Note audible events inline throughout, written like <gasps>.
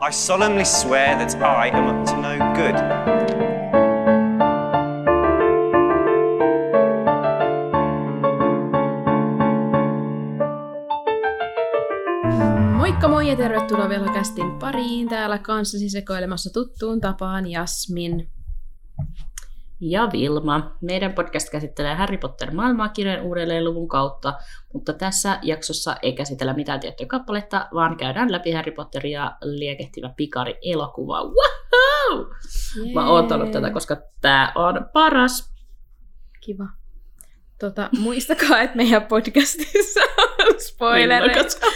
I solemnly swear that I am up to no good. Moikka moi ja tervetuloa vielä kästin pariin. Täällä kanssasi sekoilemassa tuttuun tapaan Jasmin. Ja Vilma. Meidän podcast käsittelee Harry Potter maailmankirjan uudelleen luvun kautta, mutta tässä jaksossa ei käsitellä mitään tiettyä kappaletta, vaan käydään läpi Harry Potteria liekehtivä pikari elokuva. Wow! Mä oon tätä, koska tää on paras. Kiva. Tota, muistakaa, että meidän podcastissa on spoilereita.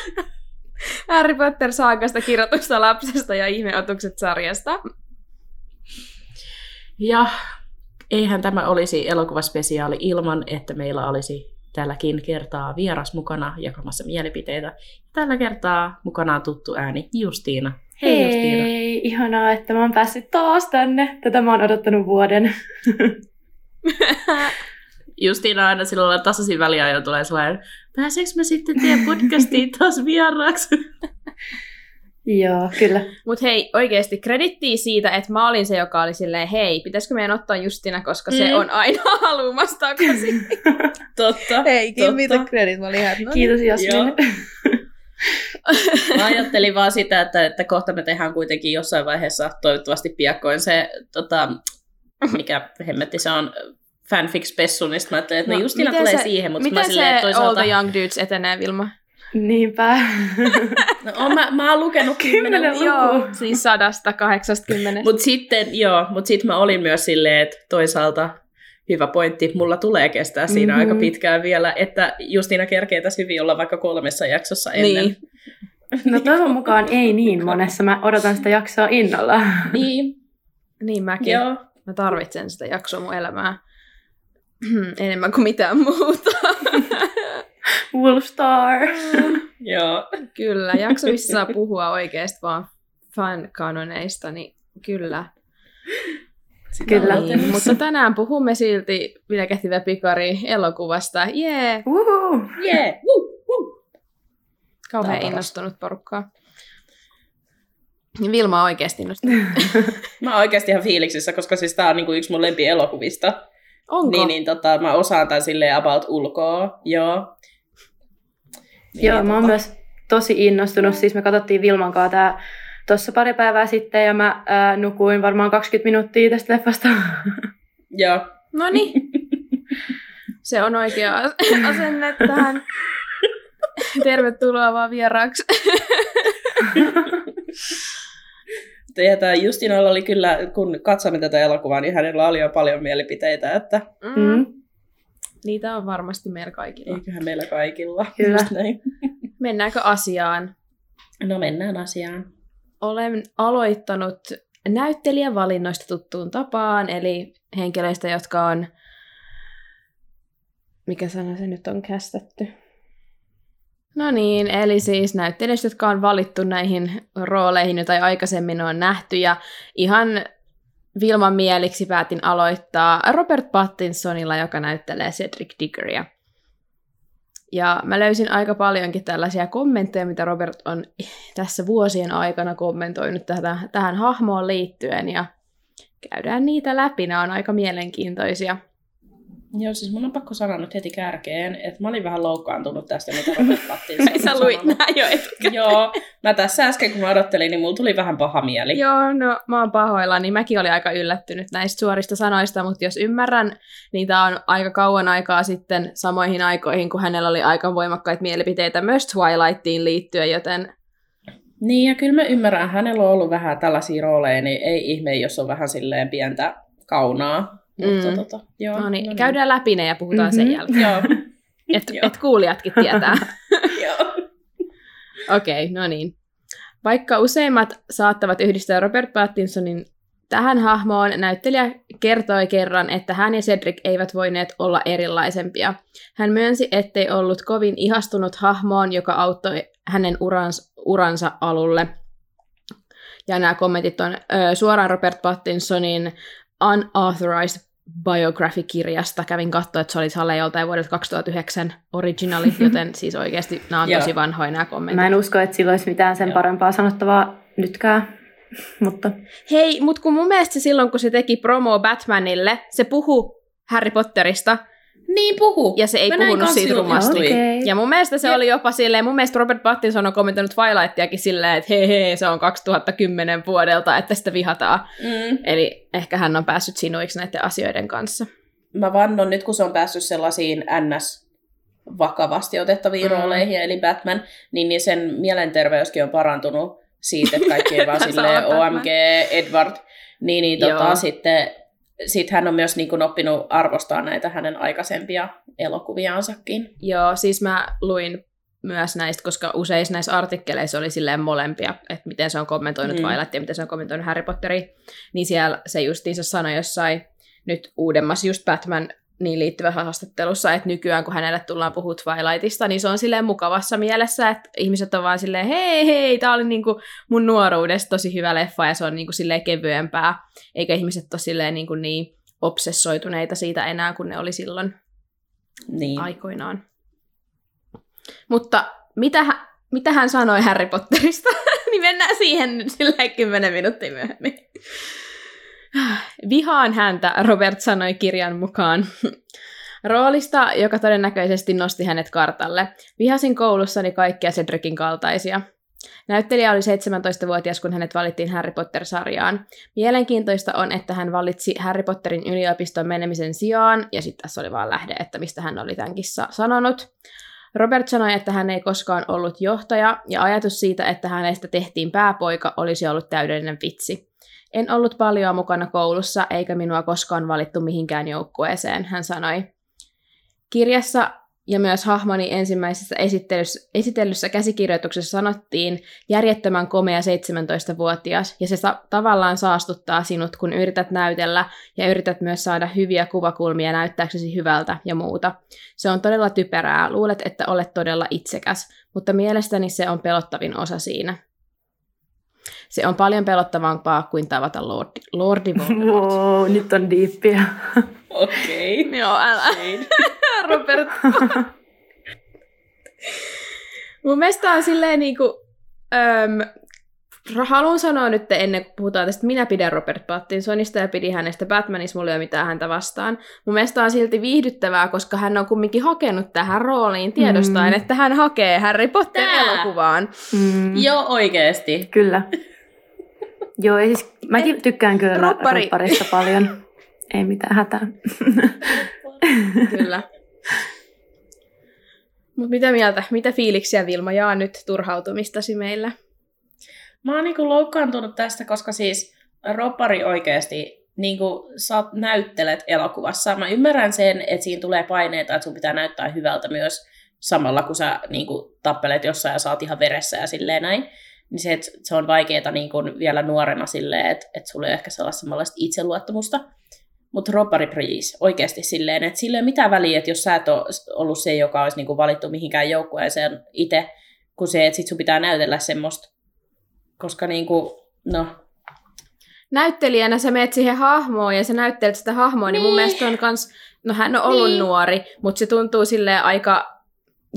Harry Potter saakasta kirjoitusta lapsesta ja ihmeotukset sarjasta. Ja eihän tämä olisi elokuvaspesiaali ilman, että meillä olisi tälläkin kertaa vieras mukana jakamassa mielipiteitä. Tällä kertaa mukana on tuttu ääni Justiina. Hei, Hei, Justiina. ihanaa, että mä oon päässyt taas tänne. Tätä mä oon odottanut vuoden. <laughs> Justiina aina silloin tasaisin väliajoin tulee sellainen, pääseekö mä sitten teidän podcastiin taas vieraaksi? <laughs> Joo, kyllä. Mut hei, oikeesti kredittiä siitä, että mä olin se, joka oli silleen, hei, pitäisikö meidän ottaa Justina, koska se Mm. on aina <laughs> haluamassa takaisin. <laughs> Totta. hei, give me the credit. Mä olin ihan, no Kiitos Jasmin. Joo. <laughs> Mä ajattelin vaan sitä, että, että kohta me tehdään kuitenkin jossain vaiheessa, toivottavasti piakkoin se, tota, mikä hemmetti se on, fanfic-spessu, niin mä ajattelin, että no, No, Justiina miten tulee se- siihen, mutta mä silleen, se että All toisaalta... the Young Dudes etenee, Vilma? Niinpä. No, oon mä, mä oon lukenut kymmenen lukua. Joo. Siis sadasta kahdeksastakymmenestä. Mutta sitten, joo, mutta sitten mä olin myös silleen, että toisaalta hyvä pointti, mulla tulee kestää siinä Mhm. aika pitkään vielä, että Justiina kerkee tässä hyvin olla vaikka kolmessa jaksossa ennen. Niin. No toivon mukaan ei niin monessa. Mä odotan sitä jaksoa innolla. Niin, Niin mäkin. joo. Mä tarvitsen sitä jaksoa mun elämää. <clears throat> Enemmän kuin mitään muuta. <laughs> <laughs> Wolfstar. <laughs> Joo. kyllä, jakso, missä saa puhua oikeasti vaan fan-kanoneista, niin kyllä. Kyllä. Niin, mutta tänään puhumme silti Vilkehtivä pikari elokuvasta. Jee! Woo. Kauhean Tää on innostunut porukkaa. Ja Vilma on oikeasti innostunut. <laughs> Mä oon oikeasti ihan fiiliksissä, koska siis tää on niinku yksi mun lempielokuvista. Onko? Niin, niin tota, mä osaan tän silleen about ulkoa. Joo. Niin, Joo, niin, mä oon tota, myös tosi innostunut. Siis me katsottiin Vilman kanssa tää tossa pari päivää sitten ja mä ää, nukuin varmaan 20 minuuttia tästä leffasta. <laughs> Joo. No niin. <laughs> Se on oikea as- asenne tähän. Tervetuloa vaan vieraaksi. Ja tää Justinalla oli kyllä, kun katsomme tätä elokuvaa, niin hänellä oli jo paljon mielipiteitä, että Mm. Niitä on varmasti meillä kaikilla. eiköhän meillä kaikilla. Kyllä. Just näin. <laughs> Mennäänkö asiaan? No mennään asiaan. Olen aloittanut näyttelijävalinnoista tuttuun tapaan, eli henkilöistä, jotka on... Mikä sana se nyt on kästetty? No niin, eli siis näyttelijöistä, jotka on valittu näihin rooleihin, joita aikaisemmin on nähty, ja ihan Vilman mieliksi päätin aloittaa Robert Pattinsonilla, joka näyttelee Cedric Diggoria. Ja mä löysin aika paljonkin tällaisia kommentteja, mitä Robert on tässä vuosien aikana kommentoinut tähän, tähän hahmoon liittyen, ja käydään niitä läpi. Nämä on aika mielenkiintoisia. Joo, siis mun on pakko sanoa nyt heti kärkeen, että mä olin vähän loukkaantunut tästä, mitä Robert Pattinson <laughs> Ai sä luit nää jo etukäteen. Joo, mä tässä äsken kun mä odottelin, niin mulla tuli vähän paha mieli. Joo, no mä oon pahoilla, niin mäkin olin aika yllättynyt näistä suorista sanoista, mutta jos ymmärrän, niitä on aika kauan aikaa sitten samoihin aikoihin, kun hänellä oli aika voimakkaita mielipiteitä myös Twilightiin liittyen, joten Niin, ja kyllä mä ymmärrän, hänellä on ollut vähän tällaisia rooleja, niin ei ihme, jos on vähän silleen pientä kaunaa. Mutta Mm. tota, joo. no niin, käydään läpi ne ja puhutaan mm-hmm. sen jälkeen, Joo, <laughs> et, Joo. et kuulijatkin tietää. <laughs> joo. Okei, okay, no niin. Vaikka useimmat saattavat yhdistää Robert Pattinsonin tähän hahmoon, näyttelijä kertoi kerran, että hän ja Cedric eivät voineet olla erilaisempia. Hän myönsi, ettei ollut kovin ihastunut hahmoon, joka auttoi hänen urans, uransa alulle. Ja nämä kommentit on ö, suoraan Robert Pattinsonin Unauthorized Biography-kirjasta. Kävin katsoa, että se oli Sale joltain vuodelta 2009 originali, <laughs> joten siis oikeasti nämä on Joo. tosi vanhoja nämä kommentit. Mä en usko, että sillä olisi mitään sen Joo. parempaa sanottavaa nytkään. <laughs> Mutta Hei, mut kun mun mielestä se silloin, kun se teki promo Batmanille, se puhu Harry Potterista, Niin puhu. Ja se ei Mä puhunut siitä rumasti. Okei. Ja mun mielestä se Ja- oli jopa silleen, mun mielestä Robert Pattinson on kommentoinut Twilightiakin silleen, että hei hei, se on 2010 vuodelta, että sitä vihataan. Mm. Eli ehkä hän on päässyt sinuiksi näiden asioiden kanssa. Mä vannon nyt, kun se on päässyt sellaisiin NS vakavasti otettaviin Mm. rooleihin, eli Batman, niin, niin sen mielenterveyskin on parantunut siitä, että kaikki ei vaan <laughs> silleen. OMG, Edward. Niin, niin Joo. tota, sitten sit hän on myös niin kuin, oppinut arvostaa näitä hänen aikaisempia elokuviaansakin. Joo, siis mä luin myös näistä, koska useissa näissä artikkeleissa oli silleen molempia, että miten se on kommentoinut Mm. Twilightia ja miten se on kommentoinut Harry Potteria, niin siellä se justiinsa sanoi jossain nyt uudemmassa just Batman niin liittyvässä haastattelussa, että nykyään kun hänelle tullaan puhua Twilightista, niin se on silleen mukavassa mielessä, että ihmiset on vaan silleen, hei hei, tää oli niinku mun nuoruudesta tosi hyvä leffa ja se on niinku silleen kevyempää, eikä ihmiset ole silleen niinku niin obsessoituneita siitä enää, kun ne oli silloin Niin. aikoinaan. Mutta mitä, mitä hän sanoi Harry Potterista, <laughs> niin mennään siihen nyt silleen kymmenen minuuttia myöhemmin. Vihaan häntä, Robert sanoi kirjan mukaan. Roolista, joka todennäköisesti nosti hänet kartalle. Vihasin koulussani kaikkia Cedricin kaltaisia. Näyttelijä oli 17-vuotias, kun hänet valittiin Harry Potter-sarjaan. Mielenkiintoista on, että hän valitsi Harry Potterin yliopiston menemisen sijaan, ja sitten tässä oli vaan lähde, että mistä hän oli tämänkin sa- sanonut. Robert sanoi, että hän ei koskaan ollut johtaja, ja ajatus siitä, että hänestä tehtiin pääpoika, olisi ollut täydellinen vitsi. En ollut paljon mukana koulussa, eikä minua koskaan valittu mihinkään joukkueeseen, hän sanoi. Kirjassa ja myös hahmoni ensimmäisessä esittelyssä, esitellyssä käsikirjoituksessa sanottiin järjettömän komea 17-vuotias, ja se sa- tavallaan saastuttaa sinut, kun yrität näytellä ja yrität myös saada hyviä kuvakulmia näyttääksesi hyvältä ja muuta. Se on todella typerää, luulet, että olet todella itsekäs, mutta mielestäni se on pelottavin osa siinä. Se on paljon pelottavampaa kuin tavata Lordi, Lordi Voldemort. wow, nyt on diippiä. Okei. Okay. <laughs> Joo, älä. <laughs> Robert. Mun mielestä on silleen niinku, öm, haluan sanoa nyt ennen kuin puhutaan tästä, minä pidän Robert Pattinsonista ja pidin hänestä Batmanissa, mulla ei ole mitään häntä vastaan. Mun mielestä on silti viihdyttävää, koska hän on kumminkin hakenut tähän rooliin tiedostaen, Mm. että hän hakee Harry. Potter-elokuvaan. Mm, Joo, oikeesti. Kyllä. <laughs> Joo, ja siis mäkin tykkään kyllä Roppari. ropparista paljon. Ei mitään hätää. Kyllä. Mutta mitä mieltä, mitä fiiliksiä Vilma jaa nyt turhautumistasi meillä? Mä oon niinku loukkaantunut tästä, koska siis roppari oikeasti niinku sä näyttelet elokuvassa. Mä ymmärrän sen, että siinä tulee paineita, että sun pitää näyttää hyvältä myös samalla, kun sä niinku tappelet jossain ja saat ihan veressä ja silleen näin. Niin se, että se on vaikeaa niinku vielä nuorena silleen, että, että sulla ei ehkä sellaista samanlaista itseluottamusta. Mutta roppari please, oikeasti silleen, että sillä ei ole mitään väliä, että jos sä et ole ollut se, joka olisi niinku valittu mihinkään joukkueeseen itse, kun se, että sit sun pitää näytellä semmoista koska niinku, no, näyttelijänä sä meet siihen hahmoon ja sä näyttelet sitä hahmoa, niin, niin mun Niin. mielestä on kans, no hän on ollut Niin. niin. nuori, mutta se tuntuu sille aika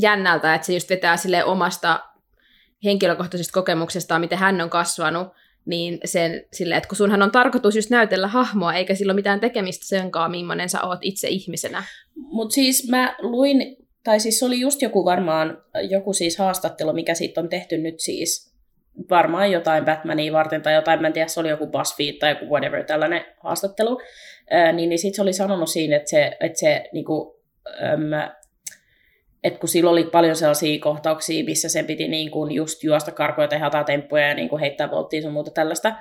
jännältä, että se just vetää sille omasta henkilökohtaisesta kokemuksestaan, miten hän on kasvanut, niin sen sille, että kun sunhan on tarkoitus just näytellä hahmoa, eikä sillä ole mitään tekemistä sen kanssa, millainen sä oot itse ihmisenä. mutta siis mä luin, tai siis oli just joku varmaan, joku siis haastattelu, mikä siitä on tehty nyt siis, varmaan jotain Batmania varten tai jotain, mä en tiedä, se oli joku BuzzFeed tai joku whatever, tällainen haastattelu, Ää, niin, niin sitten se oli sanonut siinä, että se, että se niinku, äm, että kun sillä oli paljon sellaisia kohtauksia, missä sen piti niin kuin just juosta karkuja, tehdä jotain temppuja ja niin kuin heittää volttiin sun muuta tällaista,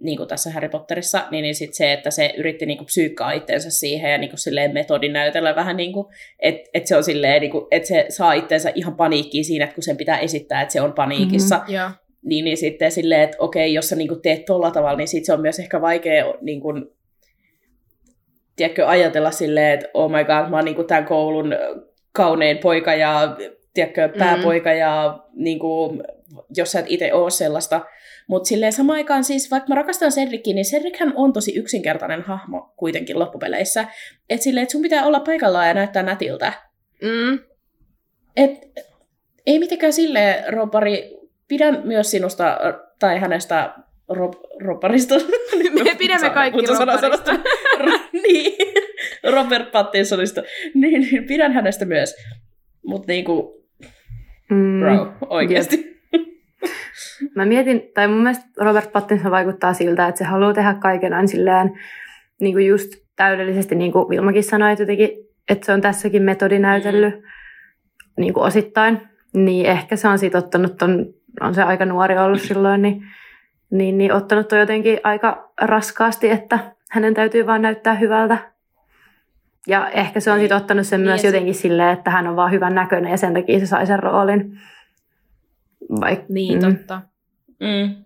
niin kuin tässä Harry Potterissa, niin, niin sit se, että se yritti niin kuin psyykkaa itseensä siihen ja niin kuin silleen metodin näytellä vähän niin kuin, että et se on silleen, niin kuin, että se saa itseensä ihan paniikkiin siinä, että kun sen pitää esittää, että se on paniikissa, mm-hmm. Joo. niin, niin sitten silleen, että okei, jos sä niin kuin teet tolla tavalla, niin sit se on myös ehkä vaikea niin kuin, tiedätkö, ajatella silleen, että oh my god, mä oon niin kuin tämän koulun kaunein poika ja tiedätkö, pääpoika mm. ja niin kuin, jos sä et itse ole sellaista. Mutta silleen samaan aikaan siis, vaikka mä rakastan Cedricin, niin Cedrichän on tosi yksinkertainen hahmo kuitenkin loppupeleissä. Että silleen, että sun pitää olla paikallaan ja näyttää nätiltä. Mm. Et, ei mitenkään silleen, Robari, pidän myös sinusta tai hänestä Rob, Robbarista. <laughs> Me pidämme kaikki Robbarista. <laughs> niin, Robert Pattinsonista. Niin, niin, pidän hänestä myös. Mutta niinku, Mm. bro, oikeasti. Mä mietin, tai mun mielestä Robert Pattinson vaikuttaa siltä, että se haluaa tehdä kaiken aina silleen niin kuin just täydellisesti, niin kuin Vilmakin sanoi, että, jotenkin, että se on tässäkin metodinäytellyt niin kuin osittain. Niin ehkä se on siitä ottanut ton, on se aika nuori ollut <clears throat> silloin, niin, niin, niin ottanut ton jotenkin aika raskaasti, että hänen täytyy vaan näyttää hyvältä. Ja ehkä se on sitten ottanut sen Niin, myös se- jotenkin silleen, että hän on vaan hyvän näköinen ja sen takia se sai sen roolin. Vaik- Niin, Mm. totta. Mm.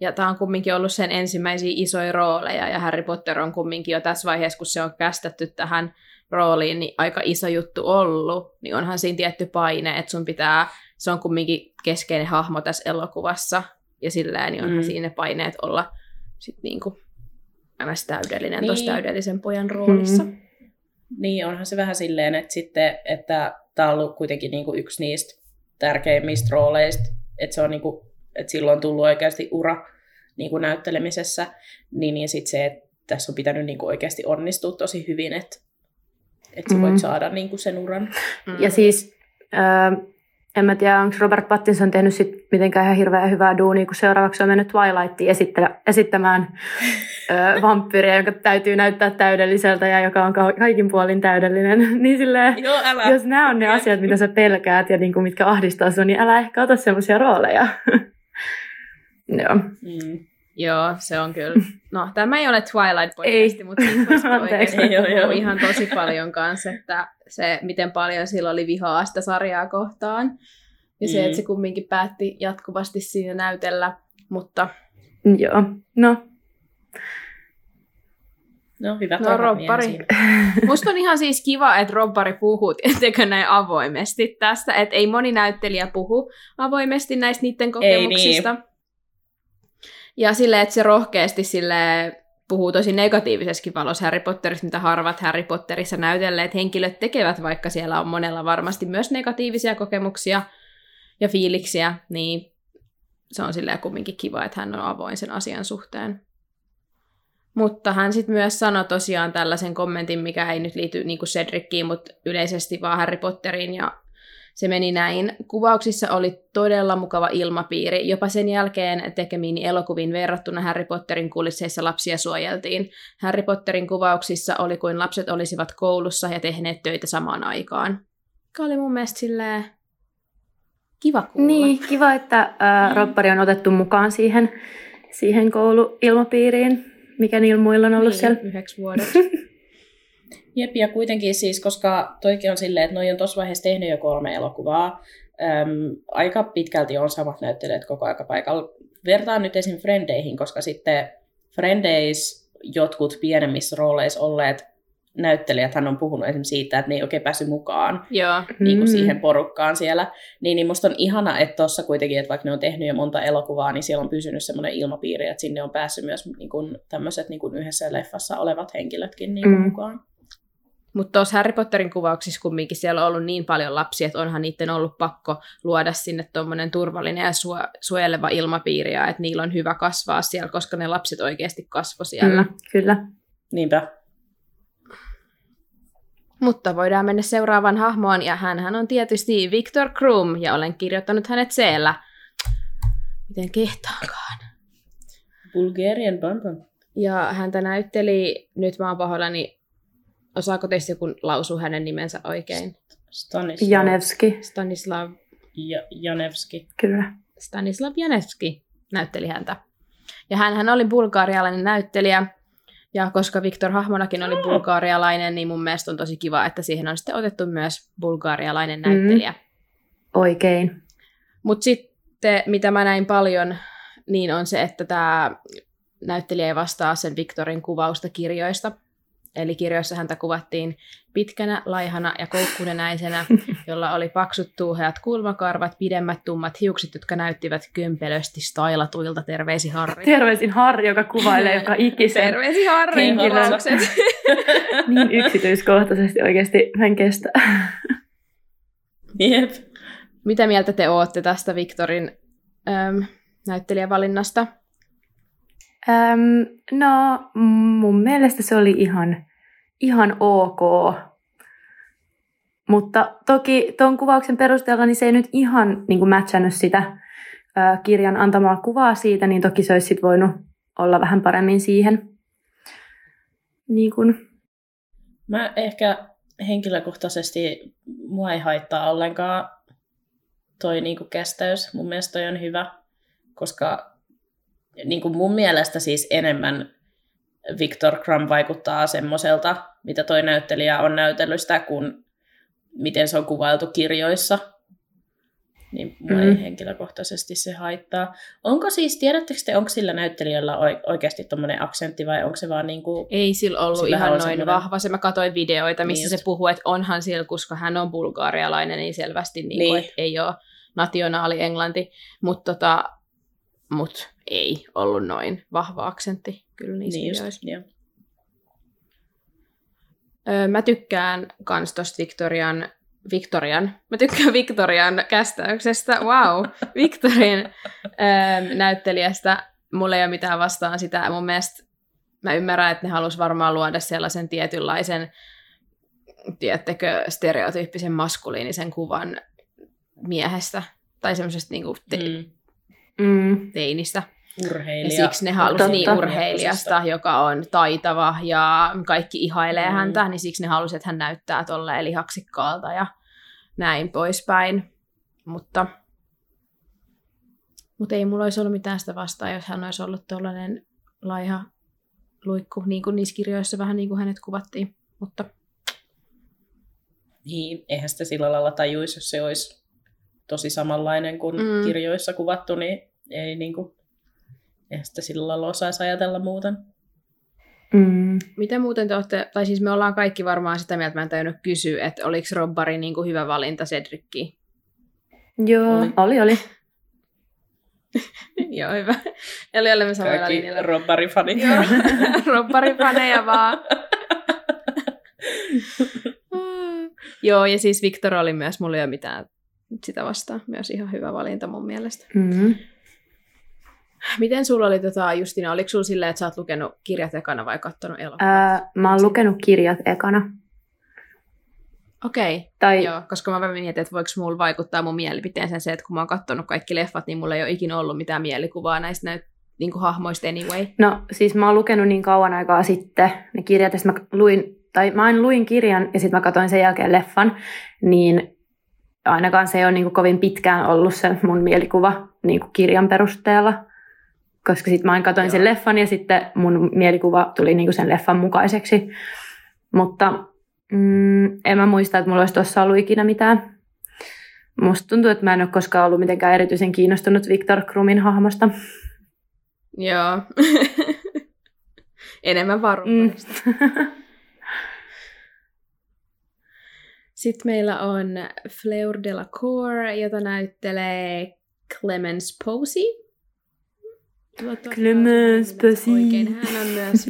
Ja tämä on kumminkin ollut sen ensimmäisiä isoja rooleja, ja Harry Potter on kumminkin jo tässä vaiheessa, kun se on kästetty tähän rooliin, niin aika iso juttu ollut, niin onhan siinä tietty paine, että sun pitää, se on kumminkin keskeinen hahmo tässä elokuvassa, ja silleen niin onhan Mm. siinä ne paineet olla sit niinku ns. täydellinen Niin. tuossa täydellisen pojan roolissa. Mm. Niin, onhan se vähän silleen, että sitten, että tämä on ollut kuitenkin niinku yksi niistä tärkeimmistä rooleista, että se on niinku, että silloin on tullut oikeasti ura niinku näyttelemisessä, niin, niin sitten se, että tässä on pitänyt niinku oikeasti onnistua tosi hyvin, että, että sä voit Mm. saada niinku sen uran. Mm. Ja siis, ää, en mä tiedä, onko Robert Pattinson tehnyt sit mitenkään ihan hirveän hyvää duunia, kun seuraavaksi on mennyt Twilightiin esittämään ö, <laughs> vampyyriä, joka täytyy näyttää täydelliseltä ja joka on ka- kaikin puolin täydellinen. <laughs> niin silleen, Joo, älä. jos nämä on ne asiat, mitä sä pelkäät ja niinku, mitkä ahdistaa sinua, niin älä ehkä ota semmoisia rooleja. <laughs> Joo. Mm. Joo, se on kyllä. No, tämä ei ole Twilight podcasti, Ei. mutta siitä joo. puhua ihan tosi paljon kanssa, että se, miten paljon sillä oli vihaa sitä sarjaa kohtaan. Ja se, Mm. että se kumminkin päätti jatkuvasti siinä näytellä, mutta Joo. No, No hyvä. No, siinä. <laughs> musta on ihan siis kiva, että Robbari puhuu, tietenkin näin avoimesti tästä, että ei moni näyttelijä puhu avoimesti näistä niiden kokemuksista. Ja silleen, että se rohkeasti sille puhuu tosi negatiivisessakin valossa Harry Potterista, mitä harvat Harry Potterissa näytelleet henkilöt tekevät, vaikka siellä on monella varmasti myös negatiivisia kokemuksia ja fiiliksiä, niin se on silleen kumminkin kiva, että hän on avoin sen asian suhteen. Mutta hän sitten myös sanoi tosiaan tällaisen kommentin, mikä ei nyt liity niin kuin Cedrickiin, mutta yleisesti vaan Harry Potteriin, ja se meni näin. Kuvauksissa oli todella mukava ilmapiiri. Jopa sen jälkeen tekemiin elokuviin verrattuna Harry Potterin kulisseissa lapsia suojeltiin. Harry Potterin kuvauksissa oli kuin lapset olisivat koulussa ja tehneet töitä samaan aikaan. Mikä oli mun mielestä silleen kiva kuulla. Niin, kiva, että ää, roppari on otettu mukaan siihen, siihen kouluilmapiiriin, mikä niillä muilla on ollut niin, siellä. yhdeksi vuodeksi. <laughs> Jep, ja kuitenkin siis, koska toikin on silleen, että noi on tuossa vaiheessa tehnyt jo kolme elokuvaa, äm, aika pitkälti on samat näyttelijät koko aika paikalla. Vertaan nyt esim. Frendeihin, koska sitten Frendeis jotkut pienemmissä rooleissa olleet näyttelijät hän on puhunut esimerkiksi siitä, että ne ei oikein päässyt mukaan Joo. niin kuin Mm. siihen porukkaan siellä. Niin, niin musta on ihana, että tuossa kuitenkin, että vaikka ne on tehnyt jo monta elokuvaa, niin siellä on pysynyt semmoinen ilmapiiri, että sinne on päässyt myös niin kuin, tämmöiset niin kuin yhdessä leffassa olevat henkilötkin niin kuin Mm. mukaan. Mutta tuossa Harry Potterin kuvauksissa kumminkin siellä on ollut niin paljon lapsia, että onhan niiden ollut pakko luoda sinne tuommoinen turvallinen ja suo- suojeleva ilmapiiri, ja että niillä on hyvä kasvaa siellä, koska ne lapset oikeasti kasvo siellä. Mm. Kyllä. Niinpä. Mutta voidaan mennä seuraavaan hahmoon, ja hän on tietysti Victor Krum, ja olen kirjoittanut hänet siellä. Miten kehtaakaan. Bulgarian Bambam. Ja häntä näytteli, nyt mä oon pahoillani, osaako teistä joku lausua hänen nimensä oikein? Stanislav. Janevski, Stanislav Ja, Janevski. kyllä. Stanislav Janevski näytteli häntä. Ja hän oli bulgaarialainen näyttelijä, ja koska Viktor hahmonakin oli bulgaarialainen, niin mun mielestä on tosi kiva, että siihen on sitten otettu myös bulgaarialainen Mm. näyttelijä. Oikein. Mutta sitten, mitä mä näin paljon, niin on se, että tämä näyttelijä ei vastaa sen Viktorin kuvausta kirjoista. Eli kirjoissa häntä kuvattiin pitkänä, laihana ja koukkunenäisenä, <laughs> jolla oli paksut tuuheat kulmakarvat, pidemmät tummat hiukset, jotka näyttivät kömpelösti stailatuilta. Terveisi Harri. Terveisin Harri, joka kuvailee joka ikisen Terveisi Harri. Henkilön. <laughs> niin yksityiskohtaisesti oikeasti hän kestää. Jep. Mitä mieltä te ootte tästä Viktorin äm, näyttelijävalinnasta? Öm, no, mun mielestä se oli ihan, ihan ok. Mutta toki tuon kuvauksen perusteella niin se ei nyt ihan niin matchannut sitä ö, kirjan antamaa kuvaa siitä, niin toki se olisi sit voinut olla vähän paremmin siihen. Niin kuin, Mä ehkä henkilökohtaisesti mua ei haittaa ollenkaan toi niinku kestäys. Mun mielestä toi on hyvä, koska niinku mun mielestä siis enemmän Victor Krum vaikuttaa semmoiselta, mitä toi näyttelijä on näytellyt sitä, kuin miten se on kuvailtu kirjoissa. Niin mua mm. Ei henkilökohtaisesti se haittaa. Onko siis, tiedättekö te, onko sillä näyttelijällä oi- oikeasti tommonen aksentti vai onko se vaan niinku... Ei sillä ollut ihan noin semmoinen- vahva. Se mä katsoin videoita, missä Niin se puhuu, että onhan sillä, koska hän on bulgaarialainen, niin selvästi niin Niin. Kuin, että ei ole nationaali englanti. Mutta tota, mut ei ollut noin vahva aksentti kyllä niissä Niin just. Öö, mä tykkään kans tosta Victorian, Victorian, mä tykkään <laughs> Victorian kästäyksestä, wow, <laughs> Victorian öö, näyttelijästä. Mulla ei ole mitään vastaan sitä. Mun mielestä mä ymmärrän, että ne halus varmaan luoda sellaisen tietynlaisen, tiedättekö, stereotyyppisen maskuliinisen kuvan miehestä tai semmoisesta niinku te- Mm. Mm, teinistä. Ja Urheilija. siksi ne halusi Totta. niin urheilijasta, joka on taitava ja kaikki ihailee Mm. häntä, niin siksi ne halusi, että hän näyttää tolleen lihaksikkaalta ja näin poispäin. Mutta, mutta ei mulla olisi ollut mitään sitä vastaan, jos hän olisi ollut tuollainen laiha luikku, niin kuin niissä kirjoissa vähän niin kuin hänet kuvattiin. Mutta Niin, eihän sitä sillä lailla tajuisi, jos se olisi tosi samanlainen kuin Mm. kirjoissa kuvattu, niin ei niinku, eihän sitä sillä lailla osaisi ajatella muuten. mm. mitä muuten te olette, tai siis me ollaan kaikki varmaan sitä mieltä, mä en tajunnut kysyä, että oliko Robbari niin kuin hyvä valinta Cedrickiin? Joo, Oli. oli, oli. <laughs> Joo, hyvä. Eli olemme samalla Kaikki linjalla. robbarifanit. Joo, <laughs> robbarifaneja vaan. <laughs> Joo, ja siis Victor oli myös, mulla ei ole mitään sitä vastaan. Myös ihan hyvä valinta mun mielestä. Mm. Miten sulla oli, tota, Justina, oliko sulla silleen, että sä oot lukenut kirjat ekana vai kattonut elokuvat? Ää, mä oon lukenut kirjat ekana. Okei, okay. Tai joo, koska mä vähän mietin, että voiko mulla vaikuttaa mun mielipiteensä se, että kun mä oon kattonut kaikki leffat, niin mulla ei ole ikinä ollut mitään mielikuvaa näistä näyt, niin kuin hahmoista anyway. No siis mä oon lukenut niin kauan aikaa sitten ne kirjat, ja sit mä luin, tai mä aina luin kirjan ja sitten mä katsoin sen jälkeen leffan, niin ainakaan se ei ole niin kuin kovin pitkään ollut se mun mielikuva niin kuin kirjan perusteella. Koska sitten mä aina katsoin sen leffan ja sitten mun mielikuva tuli niin kuin sen leffan mukaiseksi. Mutta mm, en mä muista, että mulla olisi tuossa ollut ikinä mitään. Musta tuntuu, että mä en ole koskaan ollut mitenkään erityisen kiinnostunut Viktor Krumin hahmosta. Joo. <laughs> Enemmän vaan Mm. <laughs> Sitten meillä on Fleur de la Cour, jota näyttelee Clemens Posey. Toivottavasti Clemens Posey. Oikein. Hän on myös...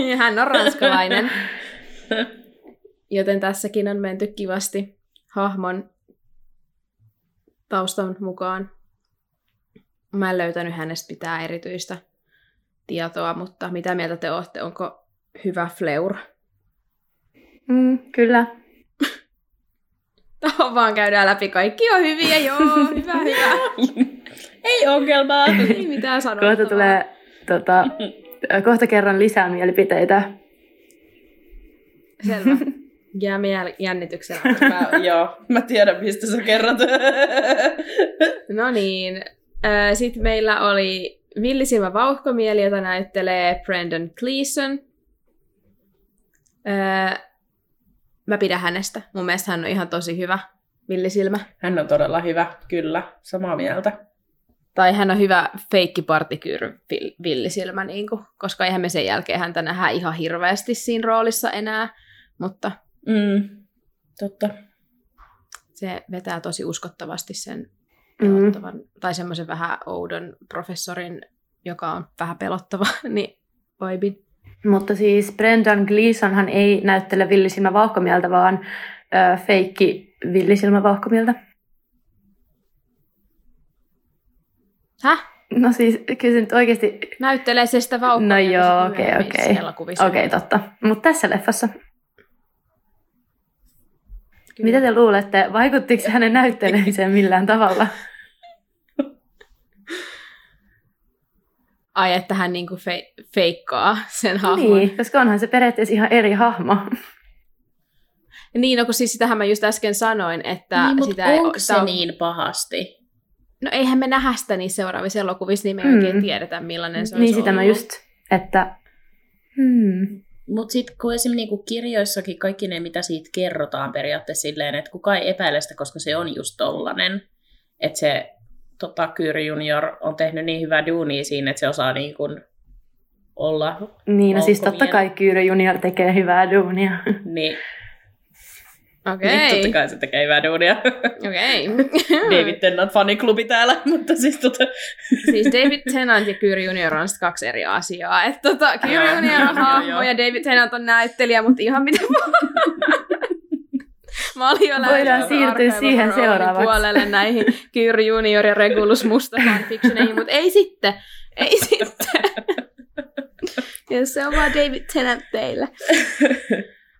Mm. <laughs> Hän on ranskalainen. Joten tässäkin on menty kivasti hahmon taustan mukaan. Mä en löytänyt hänestä mitään erityistä tietoa, mutta mitä mieltä te olette? Onko hyvä Fleur? Mm, kyllä. <laughs> Tämä vaan käydään läpi. Kaikki on hyviä, joo, hyvä, hyvä. <laughs> Ei ongelmaa. Ei mitään sanottavaa. Kohta tulee, tota, kohta kerran lisää mielipiteitä. Selvä. Jäämme jäl- jännityksellä. <laughs> mä, joo, mä tiedän mistä sä kerrot. No niin. Sitten meillä oli Villisilmä vauhkomieli, jota näyttelee Brendan Gleeson. Mä pidän hänestä. Mun mielestä hän on ihan tosi hyvä villisilmä. Hän on todella hyvä, kyllä, samaa mieltä. Tai hän on hyvä feikkipartikyr villisilmä, niin kuin, koska eihän me sen jälkeen häntä nähdä ihan hirveästi siinä roolissa enää. Mutta Mm, totta. se vetää tosi uskottavasti sen Mm. pelottavan, tai semmoisen vähän oudon professorin, joka on vähän pelottava, <laughs> niin vibin. Mutta siis Brendan Gleesonhan ei näyttele villisilmä vauhkomieltä, vaan ö, feikki villisilmä vauhkomieltä. Häh? No siis, kyllä se nyt oikeasti... Näyttelee se sitä vauhkoa. No joo, okei, okei. Okei, totta. Mutta tässä leffassa, mitä te luulette, vaikuttiko hänen näyttelemiseen millään tavalla? Ai, että hän niinku fe- feikkaa sen hahmon. Niin, koska onhan se periaatteessa ihan eri hahmo. Niin, no kun siis sitähän mä just äsken sanoin, että niin, sitä mutta onko ei, se on- niin pahasti? No eihän me nähdä sitä niissä seuraavissa elokuvissa, niin me ei oikein Mm. tiedetä millainen se on Niin sitä mä just, että... Hmm. Mutta sitten kun esimerkiksi niinku kirjoissakin kaikki ne, mitä siitä kerrotaan periaatteessa silleen, että kukaan ei epäile sitä, koska se on just tollanen. Että se tota, Kyry Junior on tehnyt niin hyvää duunia siinä, että se osaa niin kuin olla. Niin, no siis totta kai Kyyrö Junior tekee hyvää duunia. Niin, Okei, niin totta kai se tekee hyvää duunia. okei. <laughs> David Tennant faniklubi täällä, mutta siis tota... siis David Tennant ja Kyri Junior on sit kaksi eri asiaa. Että tota, Kyri Joo, Junior on hahmo ja David Tennant on näyttelijä, mutta ihan mitä <laughs> Mä olin jo Voidaan siirtyä siihen seuraavaksi. puolelle näihin Kyri Junior ja Regulus Musta fanfictioneihin, mutta ei sitten. Ei <laughs> sitten. ja se on vaan David Tennant teille.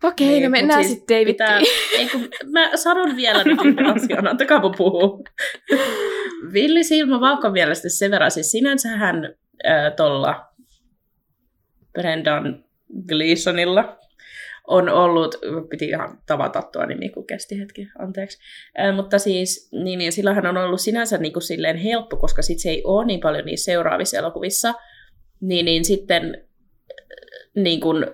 Okei, Niin, no mennään siis sitten David. pitää, ei kun, mä sanon vielä nyt <laughs> asian, antakaa mun puhua. Villi Silma Vaukon mielestä sen verran, siis sinänsä hän äh, tuolla Brendan Gleesonilla on ollut, piti ihan tavata tuo nimi, kun kesti hetki, anteeksi. Äh, mutta siis, niin, niin sillähän on ollut sinänsä niin kuin silleen helppo, koska sit se ei ole niin paljon niissä seuraavissa elokuvissa, niin, niin sitten niin kuin,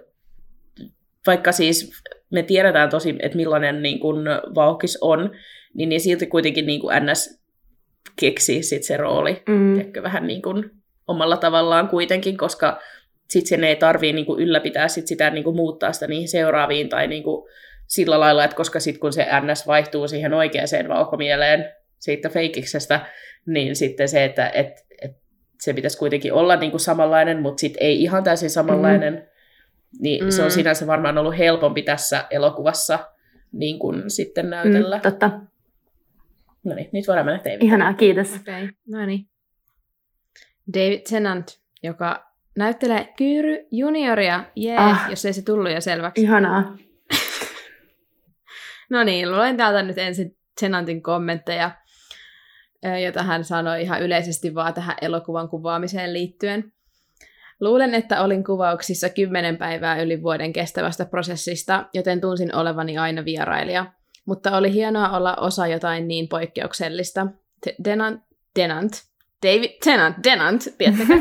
vaikka siis me tiedetään tosi, että millainen niin kuin vauhkis on, niin, niin silti kuitenkin niin kuin NS keksii sit se rooli Mm. vähän niin kuin omalla tavallaan kuitenkin, koska sitten sen ei tarvii niin kuin ylläpitää sit sitä niin kuin muuttaa sitä niihin seuraaviin tai niin kuin sillä lailla, että koska sitten kun se NS vaihtuu siihen oikeaan vauhkomieleen siitä feikiksestä, niin sitten se, että et, et se pitäisi kuitenkin olla niin kuin samanlainen, mutta sitten ei ihan täysin samanlainen, mm. niin mm. se on Mm. sinänsä varmaan ollut helpompi tässä elokuvassa niin kuin sitten näytellä. Mm, totta. No niin, nyt voidaan mennä David. Ihanaa, kiitos. Okei, okay, no niin. David Tennant, joka näyttelee Kyyry Junioria, jee, ah, jos ei se tullut jo selväksi. Ihanaa. <laughs> No niin, luen täältä nyt ensin Tennantin kommentteja, jota hän sanoi ihan yleisesti vaan tähän elokuvan kuvaamiseen liittyen. Luulen, että olin kuvauksissa kymmenen päivää yli vuoden kestävästä prosessista, joten tunsin olevani aina vierailija. Mutta oli hienoa olla osa jotain niin poikkeuksellista. Denant, Denant, David Tennant, Denant, tiedättekö?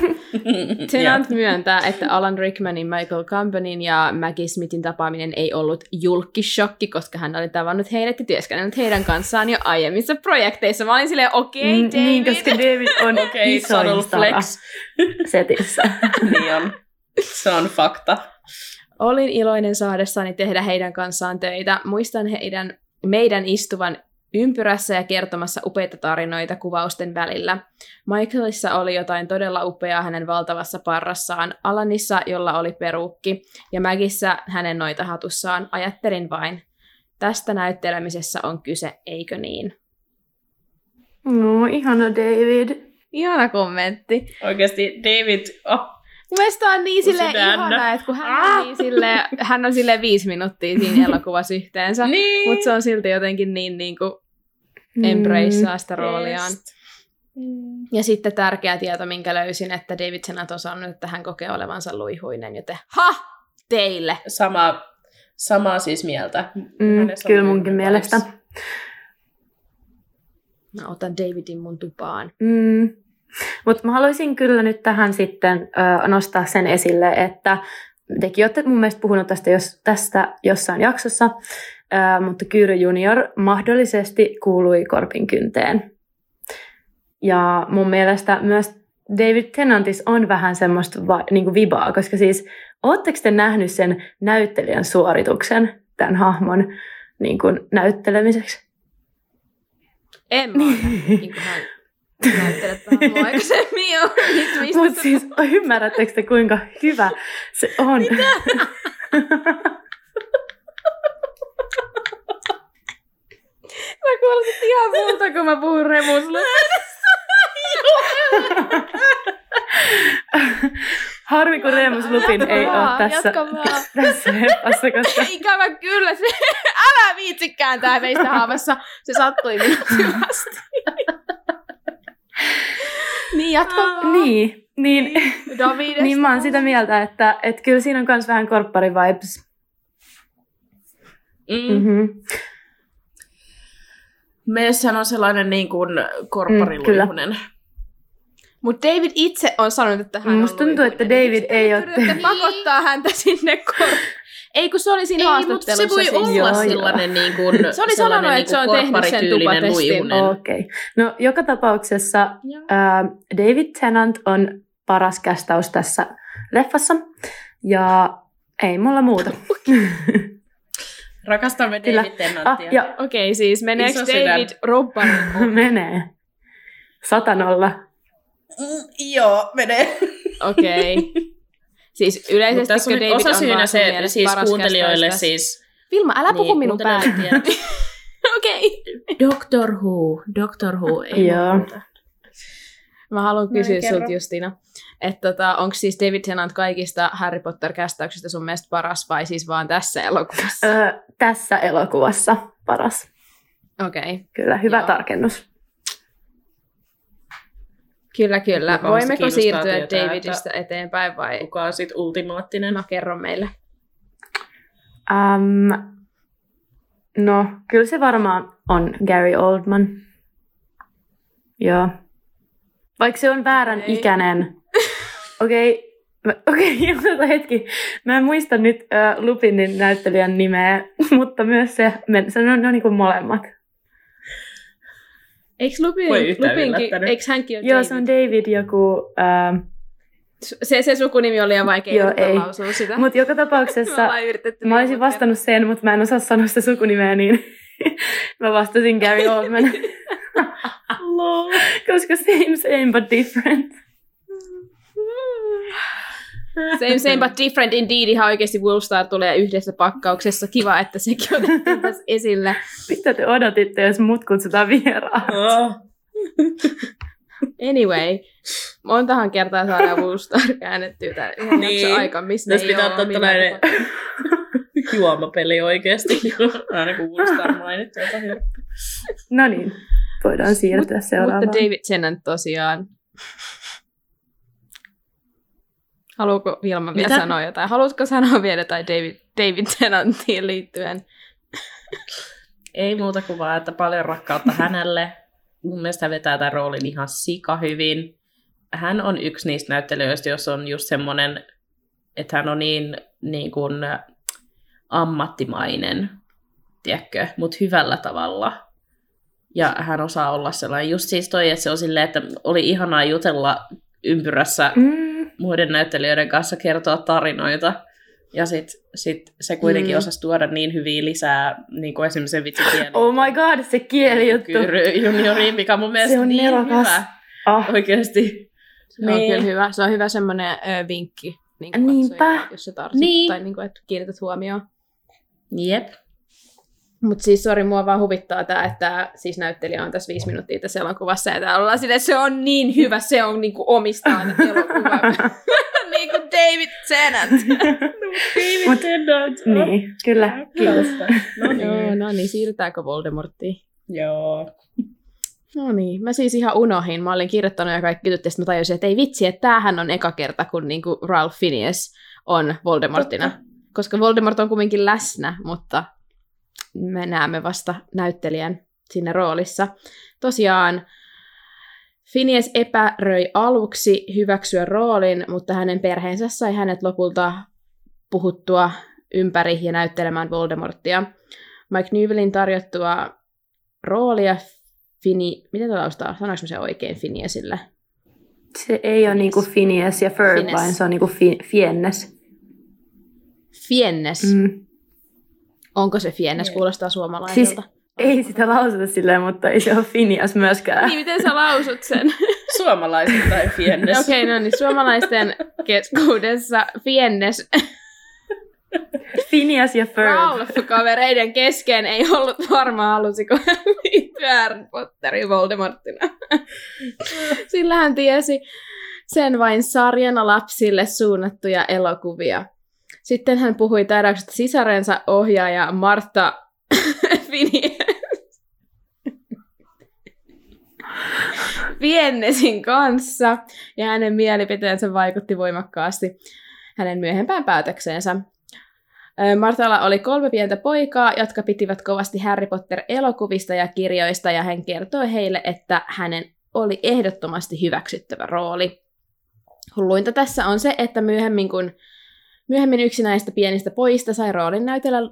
Tennant myöntää, että Alan Rickmanin, Michael Camponin ja Maggie Smithin tapaaminen ei ollut julkishokki, koska hän oli tavannut heidät ja työskennellyt heidän kanssaan jo aiemmissa projekteissa. Mä olin silleen, okei, okay, Mm, David. Niin, koska David on <laughs> okay, isoin flex. <laughs> setissä. <laughs> niin on. Se on fakta. Olin iloinen saadessani tehdä heidän kanssaan töitä. Muistan heidän, meidän istuvan ympyrässä ja kertomassa upeita tarinoita kuvausten välillä. Michaelissa oli jotain todella upeaa hänen valtavassa parrassaan, Alanissa, jolla oli peruukki, ja Mägissä hänen noita hatussaan. Ajattelin vain, tästä näyttelemisessä on kyse, eikö niin? No, ihana David. Ihana kommentti. Oikeasti David, oh, Mun mielestä on niin sille ihana, että kun hän on, niin sille, hän on sille viisi minuuttia siinä <laughs> elokuvassa yhteensä. niin. Mutta se on silti jotenkin niin, niin kuin embraceaa sitä rooliaan. Just. Mm. Ja sitten tärkeä tieto, minkä löysin, että David Tennant on sanonut, että hän kokee olevansa luihuinen, joten ha! Teille! Sama, samaa siis mieltä. Mm, kyllä munkin mielestä. Mä otan Davidin mun tupaan. Mm. Mutta mä haluaisin kyllä nyt tähän sitten ö, nostaa sen esille, että tekin olette mun mielestä puhunut tästä, jos, tästä jossain jaksossa, ö, mutta Kyyry Junior mahdollisesti kuului Korpin kynteen. Ja mun mielestä myös David Tennantis on vähän semmoista va, niin kuin vibaa, koska siis ootteko te nähnyt sen näyttelijän suorituksen tämän hahmon niin kuin näyttelemiseksi? En mä niin kuin hän näyttelee tähän mua aikaisemmin jo. Mutta siis ymmärrättekö te kuinka hyvä se on? Sä <laughs> kuulostat ihan multa, kun mä puhun remusluudesta. Harmi, kun Reemus Lupin ei ole tässä, <laughs> tässä leffassa, koska Ikävä kyllä, se, <laughs> älä viitsi kääntää meistä haavassa. Se sattui minut hyvästi. Niin, vaan. niin, niin, Davidesta. niin mä oon sitä mieltä, että, että kyllä siinä on myös vähän korppari vibes. Mm. Mm-hmm. Meessähän on sellainen niin kuin korppariluihunen. Mutta David itse on sanonut, että hän Musta on tuntuu, että. David ei te yritätte tehnyt- pakottaa häntä sinne kor... <laughs> Ei, kun se oli siinä Ei, mutta haastattelussa. se voi siis. olla Joo, joo. sellainen niin kuin, Se oli sanonut, että se on tehnyt sen tupatestin. Okei. Okay. No joka tapauksessa Joo. ää, David Tennant on paras kästaus tässä leffassa. Ja ei mulla muuta. <laughs> Rakastamme Kyllä. David ah, Tennantia. ja Okei, siis meneekö. David Robbarin <laughs> menee. Satanolla. Mm, joo, menee. Okei. <laughs> Siis yleisesti tässä on David osa syynä se, siis paras kuuntelijoille kästaus tässä. siis... Vilma, älä puhu minun kuuntelijoille päälle. <laughs> Okei. Doctor Who, Doctor Who, ei Joo. muuta. Mä haluan No kysyä kerro. sulta Justina, että tota, onko siis David Tennant kaikista Harry Potter-kästäyksistä sun mielestä paras vai siis vaan tässä elokuvassa? Öö, tässä elokuvassa paras. Okei, okay. Kyllä, hyvä Joo. tarkennus. Kyllä kyllä. Kuka Voimmeko siirtyä tietää, Davidista eteenpäin vai? Kuka on sit ultimaattinen? No kerro meille. Um, no, kyllä se varmaan on Gary Oldman. Joo. Vaikka se on väärän Okei. ikäinen. <laughs> Okei, okay. okei, <laughs> okay, hetki. Mä en muista nyt äh, Lupinin näyttelijän nimeä, <laughs> mutta myös se, se on, ne on niin kuin molemmat. Eikö Lupin, Voi yhtään Lupinkin, eikö hänkin ole Joo, David? se on David joku, äh, Se, se sukunimi oli liian vaikea Joo, ei. lausua sitä. mutta joka <laughs> tapauksessa yritetty mä olisin vastannut sen, mutta mä en osaa sanoa sitä sukunimeä, niin <laughs> mä vastasin Gary Oldman. <laughs> Koska same, same, but different. Same, same but different indeed. Ihan oikeasti Wolfstar tulee yhdessä pakkauksessa. Kiva, että sekin otettiin <laughs> tässä esille. Mitä te odotitte, jos mut kutsutaan vieraan? Oh. Anyway, montahan kertaa saadaan Wolfstar käännettyä tämän yhden Niin. aika, missä Tässä ei pitää ole ottaa tällainen juomapeli oikeasti. <laughs> Aina kun Woolstar mainittu. No niin, voidaan siirtyä seuraavaan. Mutta David Tennant tosiaan. Haluatko Vilma vielä Mitä? sanoa jotain? Haluatko sanoa vielä jotain David, David Tennantiin liittyen? Ei muuta kuin vaan, että paljon rakkautta hänelle. Mun mielestä hän vetää tämän roolin ihan sika hyvin. Hän on yksi niistä näyttelijöistä, jos on just semmoinen, että hän on niin, niin kuin ammattimainen, tiedätkö, mutta hyvällä tavalla. Ja hän osaa olla sellainen, just siis toi, että se on silleen, että oli ihanaa jutella ympyrässä Mm, muiden näyttelijöiden kanssa kertoa tarinoita. Ja sit, sit se kuitenkin Mm. osasi tuoda niin hyviä lisää, niin kuin esimerkiksi se vitsikieli. oh my god, se kielijuttu. Kyyry junioriin, mikä on mun mielestä Se on niin nerokas. hyvä. Ah, Oikeesti. Se on Niin. kyllä hyvä. Se on hyvä semmoinen ö, vinkki. Niin kuin Niinpä. katsojalle, Jos se tarvitsee Niin. tai niin kuin, että kiinnität huomioon. Jep. Mutta siis sori, mua vaan huvittaa tämä, että siis näyttelijä on tässä viisi minuuttia tässä elokuvassa ja täällä ollaan silleen, se on niin hyvä, se on niinku omistaa tämän elokuvan. <laughs> niin kuin David Tennant. <laughs> David Tennant. niin, kyllä, kiitos. No Joo, niin. no niin, siirrytäänkö Voldemorttiin? Joo. No niin, mä siis ihan unohin. Mä olin kirjoittanut ja kaikki jutut, ja mä tajusin, että ei vitsi, että tämähän on eka kerta, kun niinku Ralph Phineas on Voldemortina. Totta. Koska Voldemort on kuitenkin läsnä, mutta me näemme vasta näyttelijän siinä roolissa. Tosiaan Phineas epäröi aluksi hyväksyä roolin, mutta hänen perheensä sai hänet lopulta puhuttua ympäri ja näyttelemään Voldemorttia. Mike Newellin tarjottua roolia Fini... Miten tätä laustaa? Sanoinko se oikein Phineasille? Se ei ole niinku Phineas ja Ferb, vaan se on niinku fi- Fiennes. Fiennes. Mm. Onko se Fiennes? Ei. Kuulostaa suomalaiselta. Ei sitä lausuta silleen, mutta ei se ole Phineas myöskään. Niin, miten sä lausut sen? <laughs> Suomalaiset tai Fiennes. Okei, okay, no niin, suomalaisten keskuudessa Fiennes. Phineas ja Ferb. Ralph-kavereiden kesken ei ollut varma, halusiko hän liittyä Harry Potterin Voldemorttina. Sillä hän tiesi sen vain sarjana lapsille suunnattuja elokuvia. Sitten hän puhui täydäyksestä sisarensa ohjaaja Marta Phineas. <laughs> Viennesin kanssa, ja hänen mielipiteensä vaikutti voimakkaasti hänen myöhempään päätökseensä. Martalla oli kolme pientä poikaa, jotka pitivät kovasti Harry Potter-elokuvista ja kirjoista, ja hän kertoi heille, että hänen oli ehdottomasti hyväksyttävä rooli. Hulluinta tässä on se, että myöhemmin, kun myöhemmin yksi näistä pienistä pojista sai roolin näytellä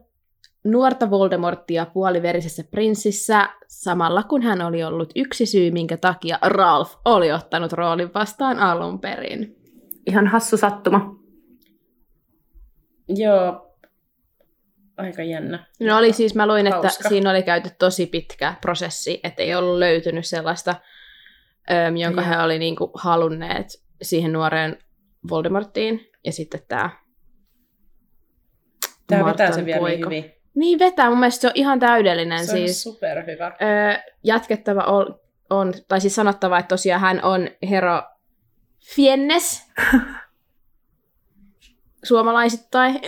nuorta Voldemorttia puoliverisessä prinssissä, samalla kun hän oli ollut yksi syy, minkä takia Ralph oli ottanut roolin vastaan alun perin. Ihan hassu sattuma. Joo, aika jännä. No oli siis, mä luin, että Hauska. siinä oli käyty tosi pitkä prosessi, että ei ollut löytynyt sellaista, jonka Joo. he oli niinku halunneet siihen nuoreen Voldemorttiin. Ja sitten tämä Tämä vetää sen vielä niin hyvin. Niin vetää, mun mielestä se on ihan täydellinen. Se on siis, superhyvä. Öö, jatkettava on, on, tai siis sanottava, että tosiaan hän on Hero Fiennes, <laughs> suomalaisittain,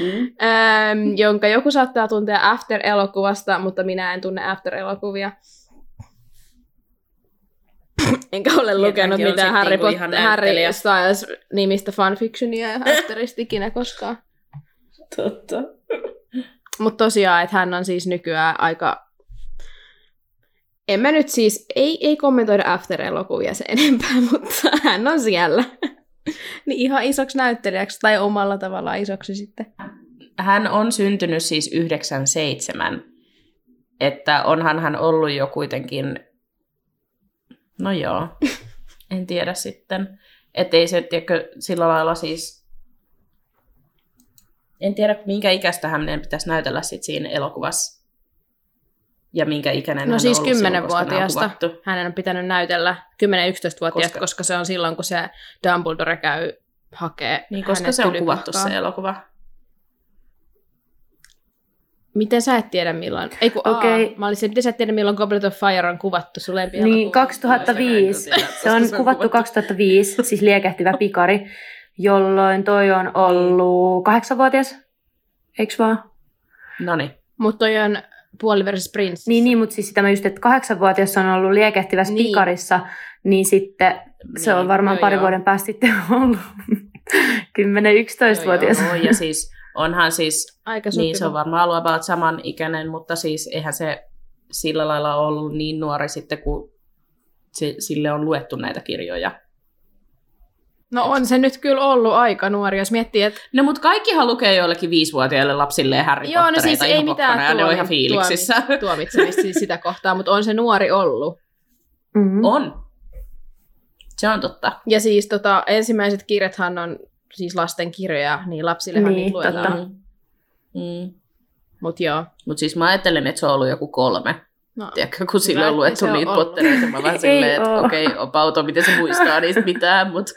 Mm. <laughs> öö, jonka joku saattaa tuntea After-elokuvasta, mutta minä en tunne After-elokuvia. <clears throat> Enkä ole lukenut mitään Harry, niinku Pot- ihan Harry näyttelijä. Styles-nimistä fanfictionia Afterista <laughs> ikinä koskaan. Totta. Mutta tosiaan, että hän on siis nykyään aika... En mä nyt siis, ei, ei kommentoida After-elokuvia se enempää, <laughs> mutta hän on siellä. niin ihan isoksi näyttelijäksi, tai omalla tavallaan isoksi sitten. Hän on syntynyt siis 97, että onhan hän ollut jo kuitenkin, no joo, <laughs> en tiedä sitten, että ei se, tiedätkö, sillä lailla siis, en tiedä minkä ikäistä hänen pitäisi näytellä sit siinä elokuvassa. Ja minkä ikäinen No hän siis on ollut silloin, koska ne on 10-vuotiaasta. kuvattu. Hänen on pitänyt näytellä 10-11-vuotiaasta, koska... Koska- koska se on silloin, kun se Dumbledore käy hakee Niin, koska hänet se on kuvattu se elokuva. Miten sä et tiedä milloin? Ei kun, Okei. okay. mä olisin, miten sä et tiedä milloin Goblet of Fire on kuvattu sun lempi Niin, 2005. Se on kuvattu 2005, siis liekehtivä pikari, jolloin toi on ollut kahdeksanvuotias. Eiks vaan? No niin. Mutta toi on puoli versus Prince. Niin, niin mutta siis sitä mä just, että kahdeksanvuotias on ollut liekehtivässä Niin. pikarissa, niin sitten se on Niin, varmaan joo, pari joo. vuoden päästä sitten ollut <laughs> 10-11-vuotias. Joo, ja siis onhan siis Aika sopiva. Niin, se on varmaan about saman ikäinen, mutta siis eihän se sillä lailla ollut niin nuori sitten, kun se, sille on luettu näitä kirjoja. No on se nyt kyllä ollut aika nuori, jos miettii, että No mutta kaikkihan lukee joillekin viisivuotiaille lapsille Harry Joo, no siis ei mitään pokkana, ja ne on tuomi- ihan fiiliksissä. tuomi- <laughs> tuomitsemista siis sitä kohtaa, mutta on se nuori ollut. Mm. on. Se on totta. Ja siis tota, ensimmäiset kirjathan on siis lasten kirjoja, niin lapsillehan Niin, niitä luetaan. totta. Mm. Mut joo. Mutta siis mä ajattelen, että se on ollut joku kolme. No, Tiedätkö, kun sille Hyvä, on luettu niitä ollut. pottereita, mä vähän <laughs> Ei silleen, että okei, okay, pauto, miten se muistaa niistä mitään, mutta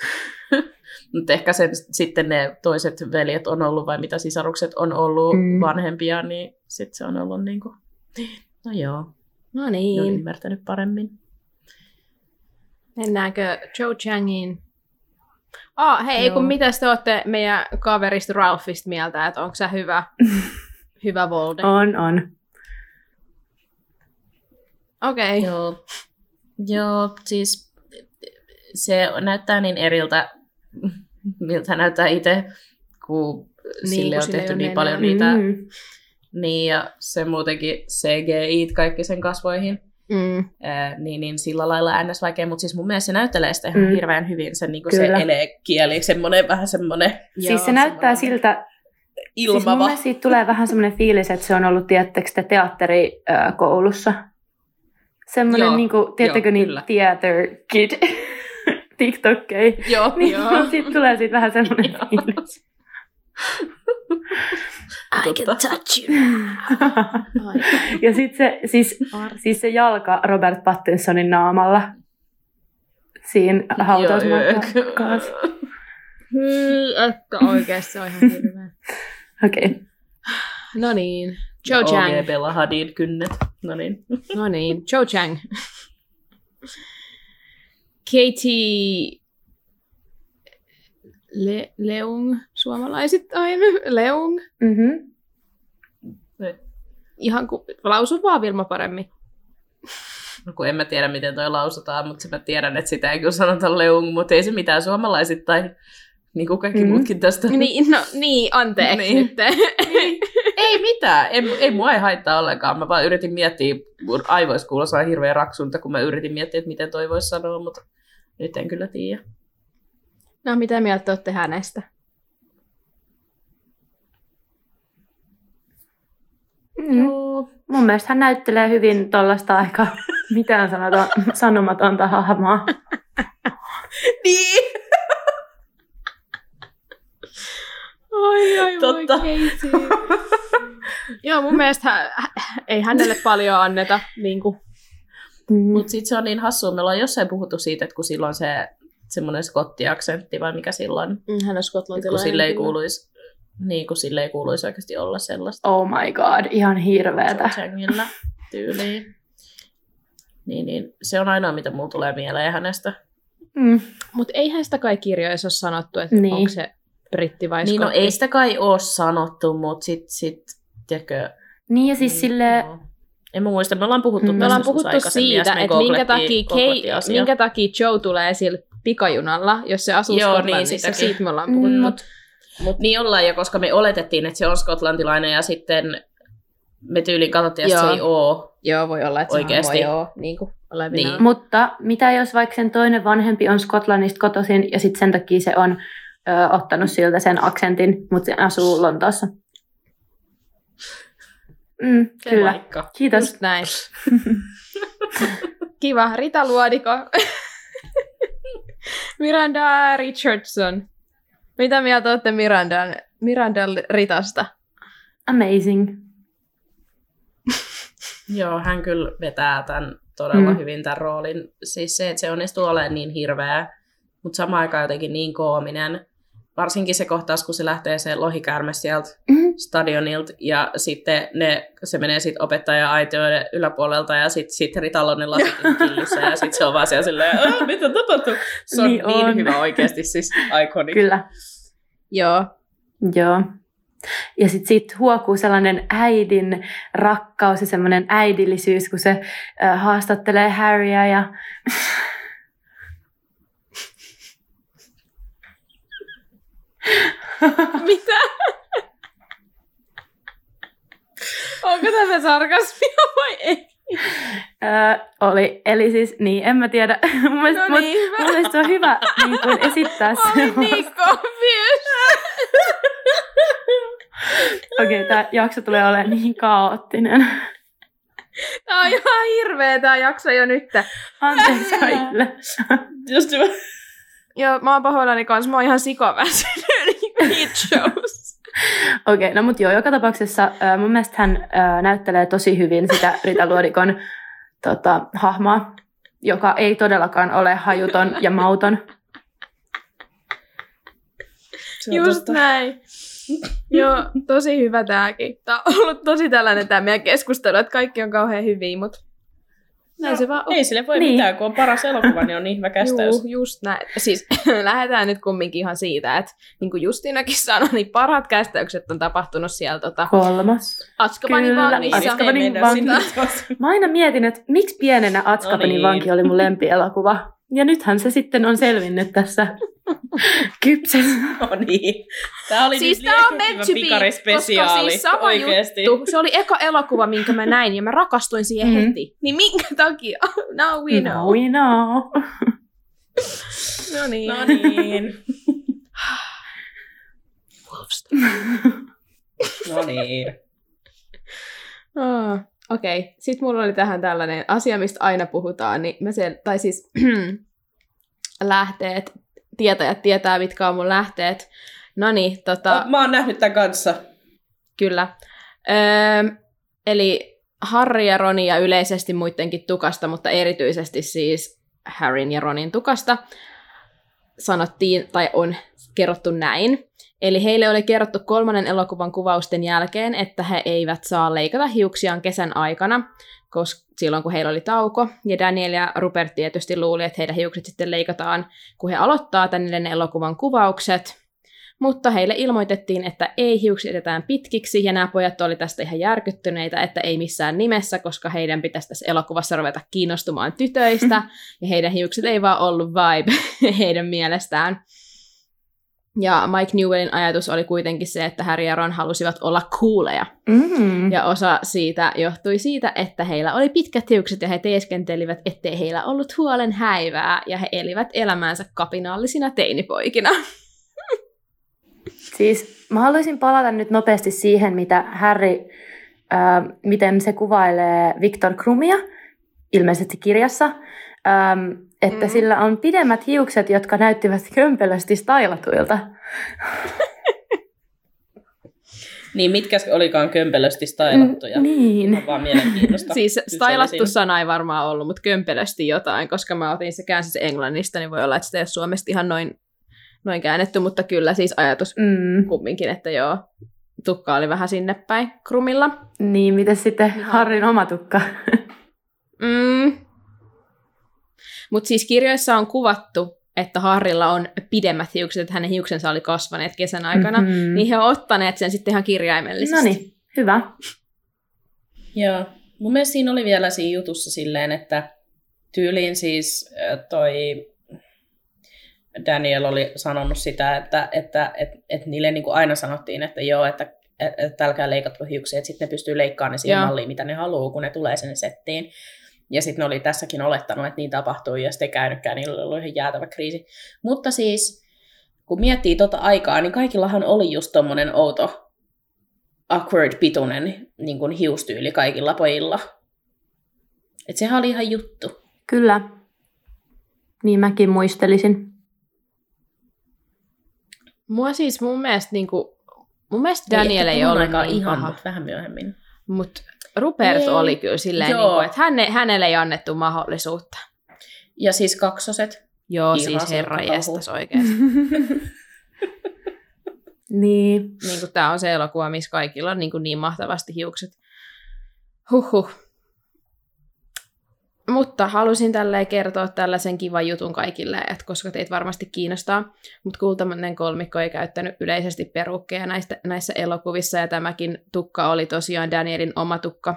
<laughs> mut ehkä sen, sitten ne toiset veljet on ollut, vai mitä sisarukset on ollut Mm. vanhempia, niin sitten se on ollut niin kuin, no joo, no ne on niin. ymmärtänyt paremmin. Mennäänkö Joe Changiin? Ah, hei, Joo. kun mitä te olette meidän kaverista Ralphista mieltä, että onko se hyvä, <laughs> hyvä Volde? On, on. Okei. Okay. Joo, joo, siis se näyttää niin eriltä, miltä näyttää itse, kun Niin, sille kun on tehty niin paljon niitä Mm. Niin, ja se muutenkin CGI kaikki sen kasvoihin, Mm. ää, niin, niin sillä lailla äänes vaikea, mutta siis mun mielestä se näyttelee sitä ihan Mm. hirveän hyvin, se, niin se elekieli, semmoinen vähän semmoinen Siis se näyttää siltä, Siis mun ilmava. mielestä siitä tulee vähän semmoinen fiilis, että se on ollut, tiedättekö te, teatterikoulussa. Semmoinen, Joo, niin kuin, tiedättekö, joo, niin kyllä. theater kid <laughs> TikTokkei. Joo, Niin joo. <laughs> siitä tulee siitä vähän semmoinen fiilis. <laughs> I can touch you. Ja sitten se, siis, siis se jalka Robert Pattinsonin naamalla siinä hautausmaassa. Hyi, että oikeasti se on ihan hirveä. Okei. Okay. No niin, Joe Chang. OG Bella Hadid kynnet. No niin. <laughs> No niin, Joe Chang. Katie Le- Leung, suomalaisittain. Leung. Mm-hmm. Ihan ku... lausu vaan Vilma paremmin. No kun en mä tiedä, miten toi lausutaan, mutta mä tiedän, että sitä ei kyllä sanota leung, mutta ei se mitään suomalaisittain, niin kuin kaikki Mm. mm. muutkin tästä. Niin, no niin, anteeksi Niin. nyt. Niin. Ei mitään, ei, ei mua ei haittaa ollenkaan. Mä vaan yritin miettiä, mun aivoissa kuulostaa hirveän raksunta, kun mä yritin miettiä, että miten toi voisi sanoa, mutta nyt en kyllä tiedä. No, mitä mieltä olette hänestä? Mm. Mun mielestä hän näyttelee hyvin tuollaista aika mitään <laughs> sanomatonta hahmoa. Niin! Ai, ai, Totta. <laughs> Joo, mun mielestä hä- hä- ei hänelle paljon anneta. Niin kuin. Mm. Mutta sitten se on niin hassua, me ollaan jossain puhuttu siitä, että kun silloin se semmoinen skottiaksentti vai mikä silloin, Mm, Hän on kun skotlantilainen. sille ei kuuluisi, niin kun sille ei kuuluisi oikeasti olla sellaista. Oh my god, ihan hirveetä. Changilla tyyliin. Niin, niin, se on ainoa, mitä mulla tulee mieleen hänestä. Mm. Mutta eihän sitä kai kirjoissa ole sanottu, että Niin. onko se britti vai Niin, no ei sitä kai ole sanottu, mutta sit, sit tiedätkö, Niin ja siis silleen, joo. En mä muista, me ollaan puhuttu Mm. Me tästä ollaan puhuttu siitä, että minkä takia, Kei, minkä takia Joe tulee sillä pikajunalla, jos se asuu Joo, niin, Skotlannissa. sitäkin. Siitä me ollaan Mm, puhuttu. Mut, mut niin ollaan, ja koska me oletettiin, että se on skotlantilainen, ja sitten me tyyliin katsottiin, että se ei oo. Joo, voi olla, että Oikeesti. se voi joo, niin kuin. Niin. mutta mitä jos vaikka sen toinen vanhempi on Skotlannista kotoisin ja sitten sen takia se on ö, ottanut siltä sen aksentin, mutta se asuu Lontoossa. Mm, Se kyllä. Vaikka. Kiitos. Just näin. <laughs> Kiva. Rita Luodiko. Miranda Richardson. Mitä mieltä olette Mirandan, Mirandan Ritasta? Amazing. <laughs> Joo, hän kyllä vetää tämän todella Mm. mm. hyvin tämän roolin. Siis se, että se onnistuu olemaan niin hirveä, mutta samaan aikaan jotenkin niin koominen. Varsinkin se kohtaus, kun se lähtee se lohikäärme sieltä Mm. stadionilta ja sitten ne, se menee sitten opettaja aitioiden yläpuolelta ja sitten sit Ritalla on ne lasit <laughs> killissä ja sitten se on vaan siellä silleen, "Aa, mitä tapahtuu? Se on Niin niin, on. hyvä oikeasti, siis iconic. Kyllä. Joo. Joo. Ja sitten siitä huokuu sellainen äidin rakkaus ja semmoinen äidillisyys, kun se äh, haastattelee Harryä ja <laughs> <laughs> Mitä? Onko tämä sarkasmia vai ei? äh, oli, eli siis, niin, en mä tiedä, <laughs> mun mielestä, No mut, niin, hyvä. mun mielestä se on hyvä niin kuin esittää Mä olin se. niin confused. <laughs> Okei, okay, tämä jakso tulee olemaan niin kaoottinen. Tää on ihan hirveä tää jakso jo nyt. Anteeksi kaikille. Just hyvä. Joo, mä oon pahoillani kanssa. Mä oon ihan sikaväsynyt <laughs> niitä shows. Okei, okay, no mutta joo, joka tapauksessa äh, mun mielestä hän äh, näyttelee tosi hyvin sitä Rita Luodikon tota, hahmoa, joka ei todellakaan ole hajuton ja mauton. Just totta. näin. Joo, tosi hyvä tääkin. Tää on ollut tosi tällainen tää meidän keskustelu, että kaikki on kauhean hyviä, mutta näin No, se vaan on. Ei sille voi Niin. mitään, kun on paras elokuva, niin on niin hyvä kästäys. Juu, just näin. Siis <laughs> lähdetään nyt kumminkin ihan siitä, että niin kuin Justinakin sanoi, niin parhaat kästäykset on tapahtunut siellä tota, Kolmas. Atskabanin Kyllä, vangissa. Azkabanin Ei mennä vanki. sinne. Mä aina mietin, että miksi pienenä Atskabanin No niin. vanki oli mun <laughs> lempielokuva. Ja nythän se sitten on selvinnyt tässä kypsessä. No niin. Tää oli Siis tää on meant to be, koska siis sama Oikeesti. juttu. Se oli eka elokuva, minkä mä näin, ja mä rakastuin siihen Mhm. heti. Niin minkä takia? <laughs> Now we know. No we know. No niin. No niin. <laughs> No niin. Oh, Okei, okay. sitten mulla oli tähän tällainen asia, mistä aina puhutaan, niin mä sel- tai siis <clears throat> lähteet, tietäjät tietää, mitkä on mun lähteet. No niin, tota, Mä oon nähnyt tämän kanssa. kyllä. Öö, eli Harry ja Roni ja yleisesti muidenkin tukasta, mutta erityisesti siis Harryn ja Ronin tukasta sanottiin, tai on kerrottu näin, Eli heille oli kerrottu kolmannen elokuvan kuvausten jälkeen, että he eivät saa leikata hiuksiaan kesän aikana, koska silloin kun heillä oli tauko. Ja Daniel ja Rupert tietysti luuli, että heidän hiukset sitten leikataan, kun he aloittaa tänne elokuvan kuvaukset. Mutta heille ilmoitettiin, että ei hiukset jätetään pitkiksi, ja nämä pojat oli tästä ihan järkyttyneitä, että ei missään nimessä, koska heidän pitäisi tässä elokuvassa ruveta kiinnostumaan tytöistä, <laughs> ja heidän hiukset ei vaan ollut vibe <laughs> heidän mielestään. Ja Mike Newellin ajatus oli kuitenkin se, että Harry ja Ron halusivat olla kuuleja. Mm. Ja osa siitä johtui siitä, että heillä oli pitkät hiukset ja he teeskentelivät, ettei heillä ollut huolen häivää ja he elivät elämäänsä kapinallisina teinipoikina. <laughs> Siis mä haluaisin palata nyt nopeasti siihen, mitä Harry, äh, miten se kuvailee Viktor Krumia, ilmeisesti kirjassa, ähm, että Mm. sillä on pidemmät hiukset, jotka näyttivät kömpelösti stylatuilta. <laughs> Niin, mitkä olikaan kömpelösti stylattuja? Mm, niin. On vaan mielenkiinnosta. <laughs> siis stylattu sana ei varmaan ollut, mutta kömpelösti jotain, koska mä otin se käänsin se englannista, niin voi olla, että sitä ei ole suomesta ihan noin, noin käännetty, mutta kyllä siis ajatus Mm. kumminkin, että joo, tukka oli vähän sinne päin krumilla. Niin, miten sitten Ihan. Harryn oma tukka? <laughs> Mm. Mutta siis kirjoissa on kuvattu, että Harrilla on pidemmät hiukset, että hänen hiuksensa oli kasvaneet kesän aikana, Mhm. mm-hmm. niin he on ottaneet sen sitten ihan kirjaimellisesti. No niin, hyvä. Joo. Mun mielestä siinä oli vielä siinä jutussa silleen, että tyyliin siis toi Daniel oli sanonut sitä, että, että et, et niille niin kuin aina sanottiin, että joo, että et, et älkää leikatko hiuksia, että sitten ne pystyy leikkaamaan ne siihen malliin, mitä ne haluaa, kun ne tulee sinne settiin. Ja sitten ne oli tässäkin olettanut, että niin tapahtuu, ja sitten ei käynytkään, niillä oli ihan jäätävä kriisi. Mutta siis, kun miettii tota aikaa, niin kaikillahan oli just tommonen outo awkward pituinen niin kuin hiustyyli kaikilla pojilla. Et sehän oli ihan juttu. Kyllä. Niin mäkin muistelisin. Mua siis mun mielestä, niin kuin, mun mielestä Ei Daniel ehkä ei ollut aikaan niin ihan, paha, mutta vähän myöhemmin. mutta Rupert Ei. oli kyllä silleen, Joo. niin kuin, että häne, hänelle ei annettu mahdollisuutta. Ja siis kaksoset. Joo, Ihan siis herra jestas oikeasti. <laughs> niin. niin kuin tämä on se elokuva, missä kaikilla on niin, kuin niin mahtavasti hiukset. Huhhuh. Mutta halusin tälleen kertoa tällaisen kivan jutun kaikille, että koska teitä varmasti kiinnostaa. Mutta kultamainen kolmikko ei käyttänyt yleisesti perukkeja näistä, näissä elokuvissa, ja tämäkin tukka oli tosiaan Danielin oma tukka.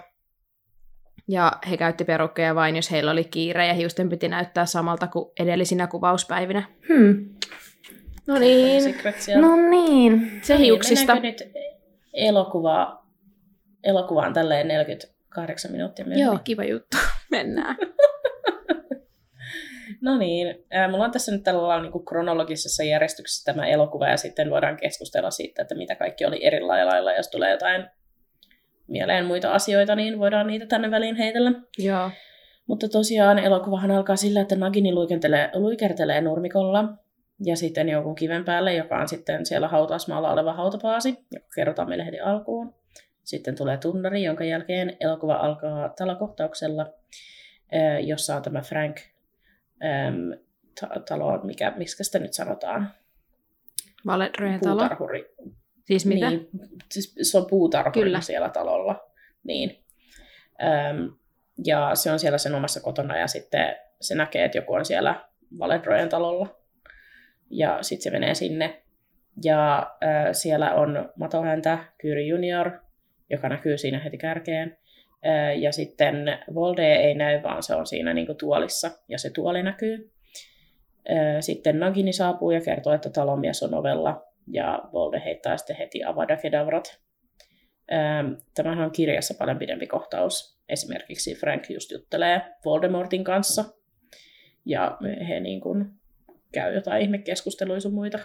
Ja he käytti perukkeja vain, jos heillä oli kiire, ja hiusten piti näyttää samalta kuin edellisinä kuvauspäivinä. Hmm. No niin. No niin. se hiuksista. Mennäänkö nyt elokuvaa, elokuvaan tälleen 48 minuuttia myöhemmin? Joo, kiva juttu. Mennään. <laughs> No niin, mulla on tässä nyt tällä lailla niin kronologisessa järjestyksessä tämä elokuva ja sitten voidaan keskustella siitä, että mitä kaikki oli eri lailla. Jos tulee jotain mieleen muita asioita, niin voidaan niitä tänne väliin heitellä. Joo. Mutta tosiaan elokuvahan alkaa sillä, että Nagini luikertelee nurmikolla ja sitten jonkun kiven päälle, joka on sitten siellä hautausmaalla oleva hautapaasi, joka kerrotaan meille heti alkuun. Sitten tulee tunnari, jonka jälkeen elokuva alkaa talokohtauksella, eh, jossa on tämä Frank äm, ta- talo, mikä, miksi sitä nyt sanotaan? Valedrojen talo. Puutarhuri. Siis mitä? Niin, siis se on puutarhuri Kyllä. siellä talolla. Niin. Öm, ja se on siellä sen omassa kotona ja sitten se näkee, että joku on siellä Valedrojen talolla. Ja sitten se menee sinne. Ja ö, siellä on matohäntä, Kyri Junior, joka näkyy siinä heti kärkeen. Ö, ja sitten Volde ei näy, vaan se on siinä niinku tuolissa ja se tuoli näkyy. Ö, Sitten Nagini saapuu ja kertoo, että talonmies on ovella ja Volde heittää sitten heti Avada Kedavrat. Ähm, Tämähän on kirjassa paljon pidempi kohtaus. Esimerkiksi Frank just juttelee Voldemortin kanssa ja he niin kuin käy jotain ihmekeskusteluja sun muita.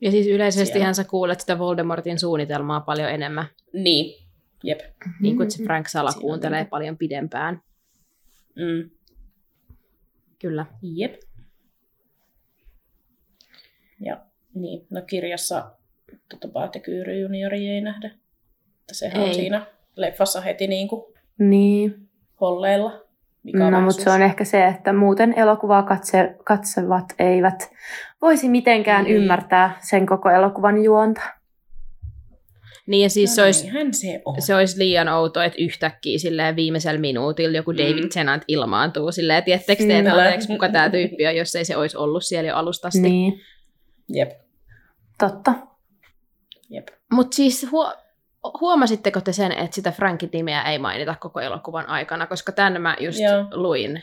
Ja siis yleisesti Siellä. sä kuulet sitä Voldemortin suunnitelmaa paljon enemmän. Niin, jep. Niin kuin että se Frank Sala Siinä on kuuntelee niinku- paljon pidempään. Mm, Kyllä. jep. Ja niin, no kirjassa tota Paate Kyyry juniori ei nähdä. Että sehän Ei. on siinä leffassa heti niin kuin Niin. holleilla. Mikä No, mutta se on ehkä se, että muuten elokuvaa katse, katsevat eivät voisi mitenkään Niin. ymmärtää sen koko elokuvan juonta. Niin ja siis no se, olisi, se on. se olisi liian outo, että yhtäkkiä silleen viimeisellä minuutilla joku David Mm. Tennant ilmaantuu silleen, tiettekö te, että anteeksi, kuka tämä tyyppi on, jos ei se olisi ollut siellä jo alusta asti. Niin, Jep, totta. jep. Mutta siis huo- huomasitteko te sen, että sitä Frankin nimeä ei mainita koko elokuvan aikana, koska tämän mä just Joo. luin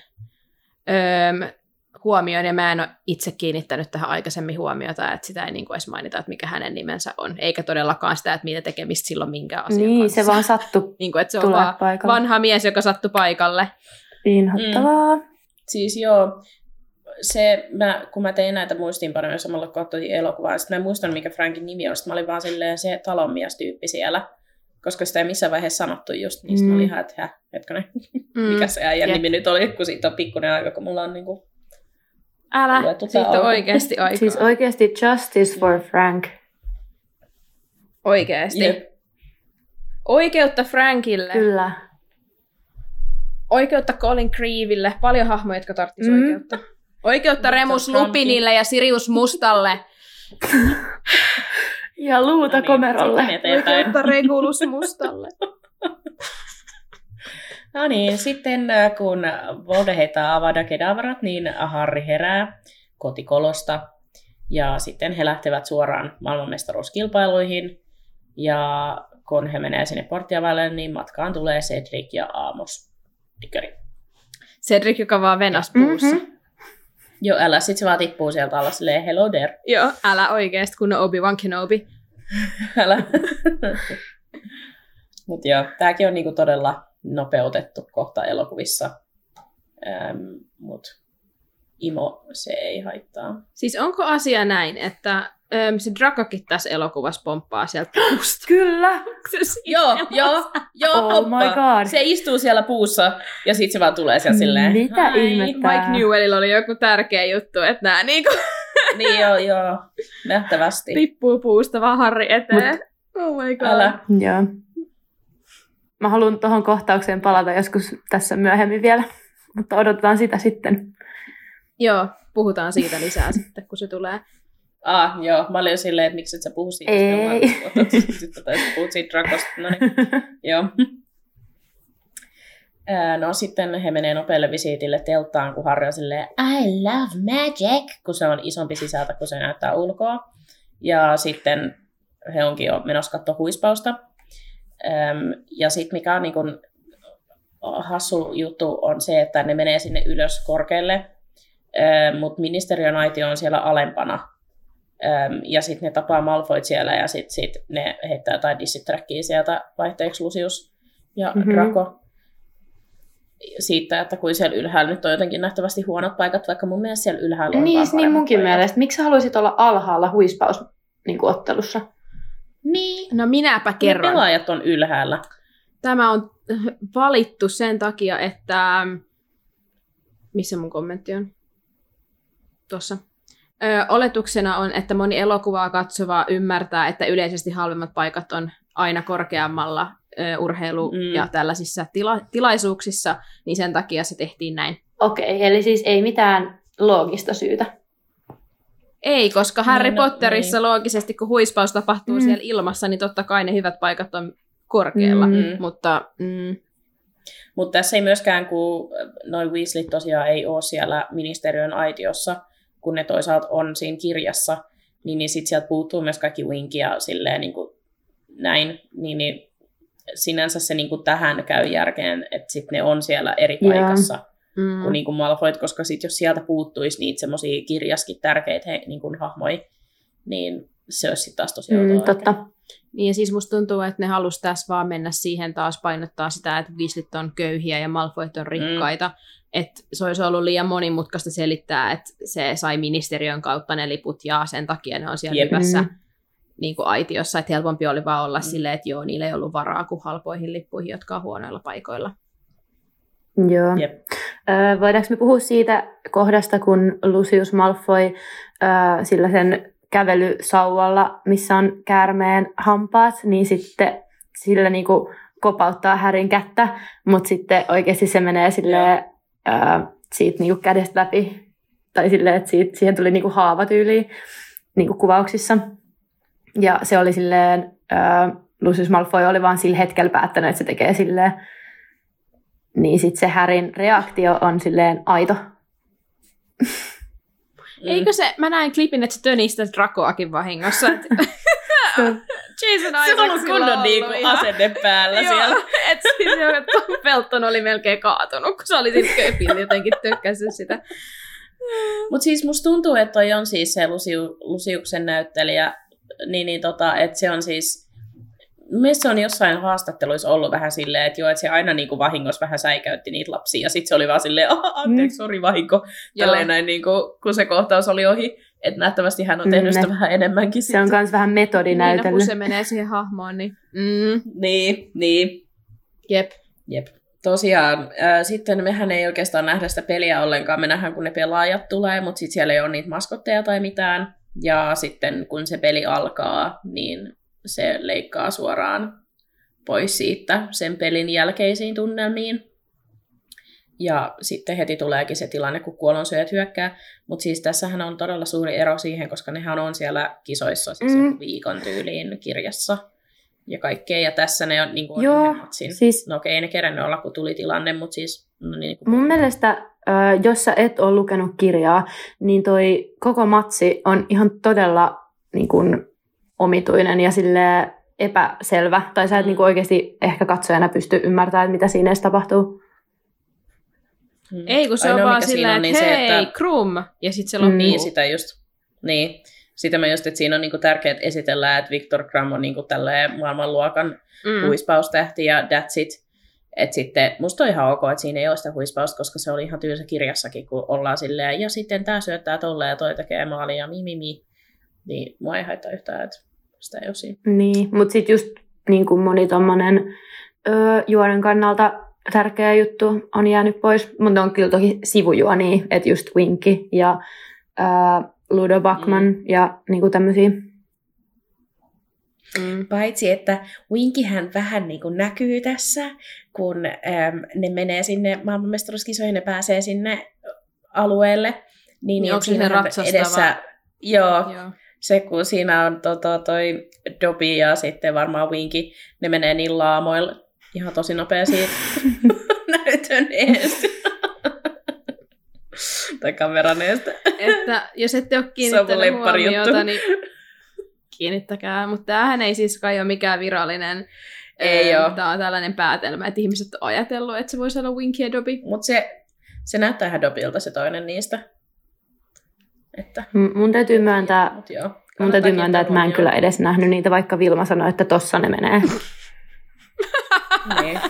öö, huomioon, ja mä en ole itse kiinnittänyt tähän aikaisemmin huomiota, että sitä ei niinku edes mainita, että mikä hänen nimensä on, eikä todellakaan sitä, että mitä tekemistä silloin minkään asian Niin, kanssa. se vaan sattui <laughs> Niin kuin, että se on vaan paikalle. vanha mies, joka sattui paikalle. Inhottavaa. Siis joo, se, mä, kun mä tein näitä muistiinpanoja samalla kun katsoin elokuvaa, sitten mä en muistanut, mikä Frankin nimi on. Sitten mä olin vaan silleen se talonmies-tyyppi siellä, koska sitä ei missään vaiheessa sanottu just, niin Mm. mä olin ihan, että hä, hetkonen, <laughs> Mm. mikä se äijän Jep. nimi nyt oli, kun siitä on pikkuinen aika, kun mulla on niinku... Älä, siitä on alku. oikeasti aikaa. Siis oikeasti justice for Frank. Oikeasti. Jep. Oikeutta Frankille. Kyllä. Oikeutta Colin Creeville. Paljon hahmoja, jotka tarvitsisi Mm. oikeutta. Oikeutta Mutta Remus Frankin- Lupinille ja Sirius Mustalle. Ja luuta No niin, komerolle. Oikeutta Regulus Mustalle. <laughs> No niin, sitten äh, kun Volde heittää Avada Kedavrat, niin Harry herää kotikolosta. Ja sitten he lähtevät suoraan maailmanmestaruuskilpailuihin. Ja kun he menee sinne porttiavalle, niin matkaan tulee Cedric ja Amos. Tikköri. Cedric, joka vaan venas puussa. Mhm. Joo, älä, sit se vaan tippuu sieltä alla silleen, hello there. Joo, älä oikeasti, kun on Obi-Wan Kenobi. <laughs> Älä. Mutta joo, tämäkin on niinku todella nopeutettu kohta elokuvissa. Ähm, Mutta imo, se ei haittaa. Siis onko asia näin, että äm, se Drakokin tässä elokuvassa pomppaa sieltä puusta? <gasps> Kyllä. <laughs> Joo, joo, joo, Oh toppa. my god. Se istuu siellä puussa ja sitten se vaan tulee sieltä silleen. Mitä ihmettä? Mike Newellilla oli joku tärkeä juttu, että nämä niinku <laughs> Niin joo, joo, nähtävästi. tippuu puusta vaan Harri eteen. oh my god. Älä. Joo. Mä haluan tuohon kohtaukseen palata joskus tässä myöhemmin vielä, mutta odotetaan sitä sitten. Joo, puhutaan siitä lisää <laughs> sitten, kun se tulee. Ah, joo, mä olin jo silleen, että miksi et sä puhu siitä. Ei. Sitten tai puhut siitä Drakosta. No niin, <laughs> joo. No sitten he menee nopealle visiitille telttaan, kun Harry on silleen, I love magic, kun se on isompi sisältä, kun se näyttää ulkoa. Ja sitten he onkin jo menossa katsoa huispausta. Ja sitten mikä on niin kun hassu juttu on se, että ne menee sinne ylös korkealle, mutta ministeriön aitio on siellä alempana. Ja sitten ne tapaa Malfoyt siellä ja sitten sit ne heittää jotain dissitrackia sieltä vaihteeksi Lucius ja Mhm. mm-hmm. Draco siitä, että kuin siellä ylhäällä nyt on jotenkin nähtävästi huonot paikat, vaikka mun mielestä siellä ylhäällä on Niin, vaan niin munkin paikat. mielestä. Miksi haluaisit olla alhaalla huispaus niin ottelussa? Niin, No minäpä ne kerron. pelaajat on ylhäällä. Tämä on valittu sen takia, että... Missä mun kommentti on? Tuossa. Ö, oletuksena on, että moni elokuvaa katsova ymmärtää, että yleisesti halvemmat paikat on aina korkeammalla ö, urheilu- Mm. ja tällaisissa tila- tilaisuuksissa, niin sen takia se tehtiin näin. Okei, eli siis ei mitään loogista syytä. Ei, koska Harry Niin, no, Potterissa loogisesti, kun huispaus tapahtuu Mm. siellä ilmassa, niin totta kai ne hyvät paikat on korkealla. Mm. Mutta mm, Mutta tässä ei myöskään, kun noin Weasley tosiaan ei ole siellä ministeriön aitiossa, kun ne toisaalta on siinä kirjassa, niin, niin sitten sieltä puuttuu myös kaikki winki ja silleen niin kuin näin, niin, niin sinänsä se niin kuin tähän käy järkeen, että sitten ne on siellä eri paikassa mm. kuin, niin kuin Malfoyt, koska sitten jos sieltä puuttuisi niitä semmoisia kirjaskin tärkeitä he, niin kuin hahmoja, niin se olisi sitten taas tosi Mm, totta. Niin ja siis musta tuntuu, että ne halusi tässä vaan mennä siihen taas painottaa sitä, että Weasleyt on köyhiä ja Malfoyt on rikkaita. Mm. Että se olisi ollut liian monimutkaista selittää, että se sai ministeriön kautta ne liput ja sen takia ne on siellä Jep. hyvässä Mm. niin kuin aitiossa. Että helpompi oli vaan olla Mm. mm. silleen, että joo, niillä ei ollut varaa kuin halpoihin lippuihin, jotka on huonoilla paikoilla. Joo. Jep. Öö, voidaanko me puhua siitä kohdasta, kun Lucius Malfoy öö, sillä sen kävelysauvalla, missä on käärmeen hampaat, niin sitten sillä niinku kopauttaa Härin kättä, mutta sitten oikeasti se menee silleen, öö, siitä niinku kädestä läpi, tai silleen, että siitä, siihen tuli niinku haavatyyliin niinku kuvauksissa. Ja se oli silleen, öö, Lucius Malfoy oli vaan sillä hetkellä päättänyt, että se tekee silleen. Niin sitten se Härin reaktio on silleen aito. <laughs> Eikö se, mä näin klipin, että se tönistä Dracoakin vahingossa. Että <laughs> Jason Se on ollut Isaacsilla kunnon niinku asenne päällä Joo, siellä. <laughs> et siis jo, että Felton oli melkein kaatunut, kun se oli siinä köpillä jotenkin tykkässyt sitä. Mutta siis musta tuntuu, että toi on siis se Lusiu, Lusiuksen näyttelijä, niin, niin tota, että se on siis, Mielestäni se on jossain haastatteluissa ollut vähän silleen, että joo, että se aina niin kuin vahingossa vähän säikäytti niitä lapsia, ja sitten se oli vaan silleen, "Ah, anteeksi, sori vahinko, tälleen näin, niin kuin, kun se kohtaus oli ohi, että nähtävästi hän on tehnyt Mm, sitä vähän enemmänkin Se on myös vähän Niin, no, metodinäytellyt. kun se menee siihen hahmoon, niin mm, Niin, niin, jep. Jep. Tosiaan, ää, sitten mehän ei oikeastaan nähdä sitä peliä ollenkaan. Me nähdään, kun ne pelaajat tulee, mutta sitten siellä ei ole niitä maskotteja tai mitään. Ja sitten kun se peli alkaa, niin se leikkaa suoraan pois siitä sen pelin jälkeisiin tunnelmiin. Ja sitten heti tuleekin se tilanne, kun kuolonsyöjät hyökkää. Mutta siis tässähän on todella suuri ero siihen, koska nehän on siellä kisoissa siis Mm. viikon tyyliin kirjassa ja kaikkea. Ja tässä ne on, niin kuin Joo, siis- No okei, ei ne kerännyt olla, kun tuli tilanne, mutta siis... No niin, kuin Mun mielestä, jos sä et ole lukenut kirjaa, niin toi koko matsi on ihan todella niin kun, omituinen ja sille epäselvä. Tai sä et Mm. niin oikeasti ehkä katsojana pysty ymmärtämään, mitä siinä edes tapahtuu. Mm. Ei, kun se on Ainoa, vaan mikä siinä silleen, on, että niin hei, se, että... krum, ja sitten se Mm. loppuu. Niin, sitä just. Niin. Sitä mä just, että siinä on niinku tärkeää että esitellään, että Victor Kram on niinku tälleen maailmanluokan Mm. huispaustähti ja that's it. Et sitten musta on ihan ok, että siinä ei ole sitä huispausta, koska se oli ihan tylsä kirjassakin, kun ollaan silleen, ja sitten tää syöttää tolleen ja toi tekee maalia ja mi, mi, mi. Niin mua ei haittaa yhtään, että sitä ei siinä. Niin, mutta sitten just niin kuin moni tommonen ö, juonen kannalta tärkeä juttu on jäänyt pois. Mutta on kyllä toki sivujuonia, että just Winky ja ö, Ludo Bachman mm. ja niinku tämmöisiä. Mm. Paitsi, että Winkihän vähän niin kuin näkyy tässä, kun äm, ne menee sinne maailmanmestaruuskisoihin, ne pääsee sinne alueelle. Niin, Niin onko se ratsastava? Joo, Joo. Se kun siinä on tota, toi Dobby ja sitten varmaan Winky, ne menee niin laamoilla ihan tosi nopea siitä <laughs> näytön eestä. tai kameran eestä. Että jos ette ole kiinnittänyt huomiota, niin kiinnittäkää. Mutta tämähän ei siis kai ole mikään virallinen. Ei oo. Tämä on tällainen päätelmä, että ihmiset on ajatellut, että se voisi olla Winky ja Dobby. Mutta se, se näyttää ihan Dobilta se toinen niistä. Että, M- Mun täytyy myöntää, mut joo. mun täytyy myöntää, että mä en kyllä edes nähnyt niitä, vaikka Vilma sanoi, että tossa ne menee. Niin. <laughs>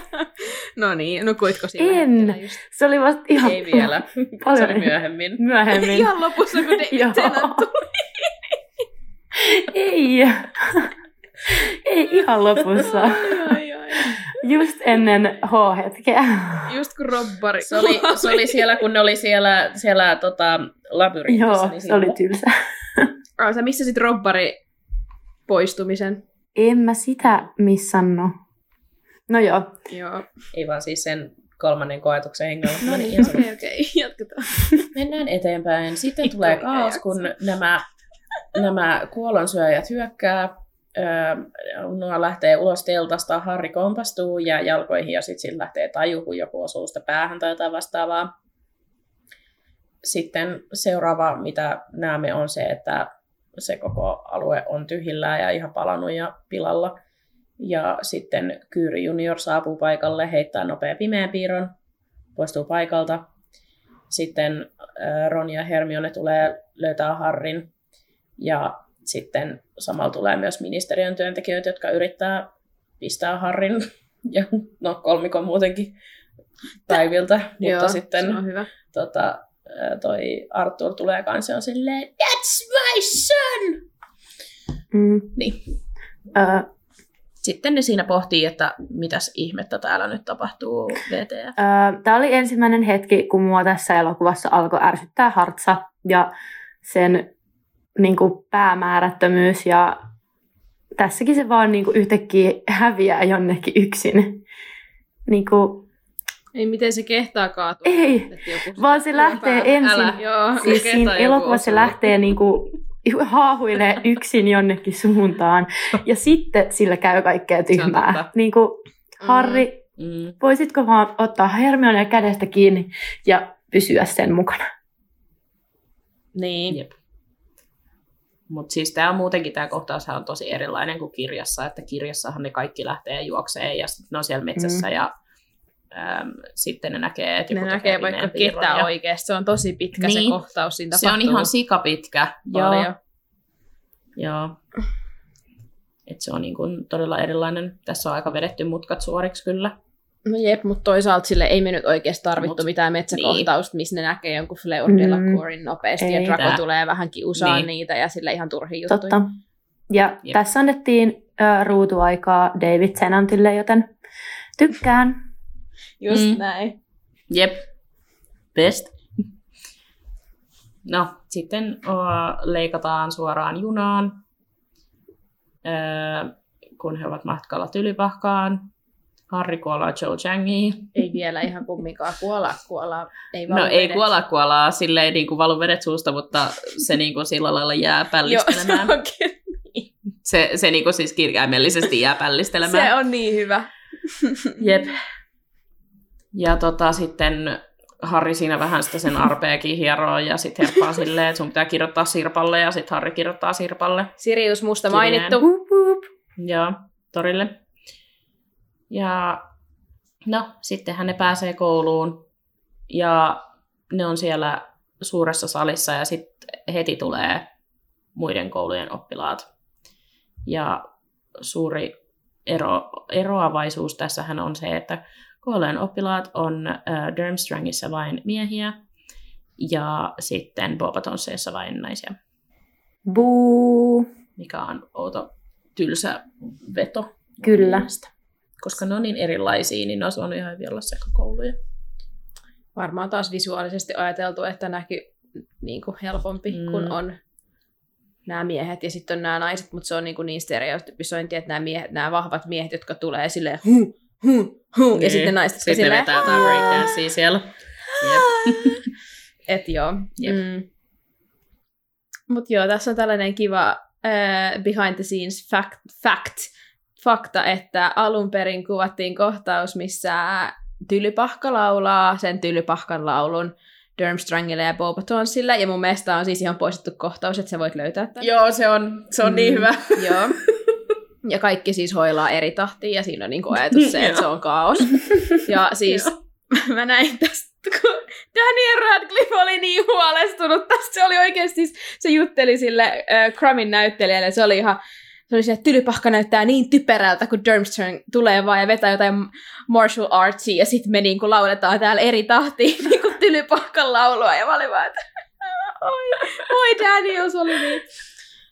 No niin, nukuitko sillä En. just? Se oli vasta ihan Ei vielä. Paljon <laughs> Se oli myöhemmin. myöhemmin. <laughs> Ihan lopussa, kun David. Tennant tuli. Ei. Ei ihan lopussa. Ai, ai. Just ennen H-hetkeä. Just kun robbari Se oli, se oli siellä, kun ne oli siellä, siellä tota, labyrintissä. Joo, niin se oli tylsä. Ah, sä missä sit robbari poistumisen? En mä sitä missannut. No joo. Joo. Ei vaan siis sen kolmannen koetuksen hengellä. No niin, okei, okei, jatketaan. Mennään eteenpäin. Sitten Vittu, tulee kaos, kun nämä, nämä kuolonsyöjät hyökkää. Noa lähtee ulos teltasta, Harri kompastuu ja jalkoihin ja sitten sillä lähtee taju, kun joku osuu sitä päähän tai jotain vastaavaa. Sitten seuraava, mitä näemme, on se, että se koko alue on tyhjillään ja ihan palannut ja pilalla. Ja sitten Kyyri junior saapuu paikalle, heittää nopea pimeän piirron, poistuu paikalta. Sitten Ron ja Hermione tulee löytää Harrin. Ja sitten samalla tulee myös ministeriön työntekijöitä, jotka yrittää pistää Harrin ja no kolmikon muutenkin päiviltä. Mutta Joo, sitten se on hyvä. tota, toi Arthur tulee kanssa ja on silleen, that's my son! Mm. Niin. Ö, Sitten ne siinä pohtii, että mitäs ihmettä täällä nyt tapahtuu VTF. Tämä oli ensimmäinen hetki, kun mua tässä elokuvassa alkoi ärsyttää Hartsa ja sen niin kuin, päämäärättömyys ja tässäkin se vaan niin kuin, yhtäkkiä häviää jonnekin yksin. Niin kuin, Ei miten se kehtaa kaatua. Ei, joku vaan se lähtee päällä. ensin- Älä, joo, siis siinä elokuvassa se lähtee niin kuin, haahuilee yksin jonnekin suuntaan. Ja sitten sillä käy kaikkea tyhmää. Niin kuin, Harri, Mm. voisitko vaan ottaa Hermione kädestä kiinni ja pysyä sen mukana? Niin. Jep. Mutta siis tämä on muutenkin, tämä kohtaus on tosi erilainen kuin kirjassa, että kirjassahan ne kaikki lähtee juokseen ja sitten ne on siellä metsässä mm. ja äm, sitten ne näkee, että Ne joku näkee vaikka ja- oikeasti. Se on tosi pitkä Niin. se kohtaus. Siinä Se on tapahtuu ihan sikapitkä. Joo. Joo. Et se on niin kuin todella erilainen. Tässä on aika vedetty mutkat suoriksi kyllä. No jep, mutta toisaalta sille ei me nyt oikeasti tarvittu Mut- mitään metsäkohtausta, missä ne näkee jonkun Fleur de la Mm. Courin nopeasti Ei. ja Draco Tää. tulee vähän kiusaan Niin. niitä ja sille ihan turhi juttuja. Totta. Ja Jep. tässä annettiin ö, ruutuaikaa David Senantille, joten tykkään. Just Mm. näin. Jep. Best. No, sitten uh, leikataan suoraan junaan, öö, kun he ovat matkalla Tylypahkaan. Harri kuolaa Joe Changiin. Ei vielä ihan kumminkaan kuolla, kuolla. Ei No ei kuola kuolaa, silleen niin kuin valu vedet suusta, mutta se niin kuin sillä lailla jää Joo, se pällistelemään. onkin. Se, se niin kuin siis kirjaimellisesti jää pällistelemään. Se on niin hyvä. Jep. Ja tota, sitten Harri siinä vähän sitä sen arpeekin hieroo ja sitten herppaa silleen, että sun pitää kirjoittaa Sirpalle ja sitten Harri kirjoittaa Sirpalle. Sirius musta Kirjeen. mainittu. Hup, hup. Joo, torille. Ja no, sittenhän ne pääsee kouluun ja ne on siellä suuressa salissa ja sitten heti tulee muiden koulujen oppilaat. Ja suuri ero, eroavaisuus tässähän on se, että koulujen oppilaat on äh, Durmstrangissa vain miehiä ja sitten Bobatonsseissa vain naisia, Buu. mikä on outo tylsä veto. Kyllä. mielestä. Koska ne on niin erilaisia, niin ne voinut ihan hyvin olla sekakouluja. Varmaan taas visuaalisesti ajateltu, että näkyy niin kuin helpompi, Mm. kun on nämä miehet ja sitten on nämä naiset, mutta se on niin, kuin niin stereotypisointi, että nämä, miehet, nämä vahvat miehet, jotka tulee silleen hu, hu, hu, ja sitten naiset, jotka Niin. Sitten silleen, vetää jotain breakdancea siellä. Jep. <laughs> Et joo. Jep. Mm. Mutta joo, tässä on tällainen kiva uh, behind the scenes fact, fact, fakta, että alun perin kuvattiin kohtaus, missä Tylypahka laulaa sen Tylypahkan laulun Durmstrangille ja Bobatonsille, ja mun mielestä on siis ihan poistettu kohtaus, että sä voit löytää tämän. Joo, se on, se on niin Mm. hyvä. <laughs> Joo. Ja kaikki siis hoilaa eri tahtiin, ja siinä on niinku ajatus se, että se on kaos. <laughs> Ja siis <laughs> mä näin tästä, kun Daniel Radcliffe oli niin huolestunut tästä. Se oli oikeasti, siis, se jutteli sille äh, Crumin näyttelijälle, se oli ihan, se oli se, että tylypahka näyttää niin typerältä, kun Durmstrang tulee vaan ja vetää jotain martial artsia, ja sitten me niinku lauletaan täällä eri tahtiin <laughs> niinku tylypahkan laulua, ja mä olin vaan, että <laughs> oi, oi Daniel, se oli niin...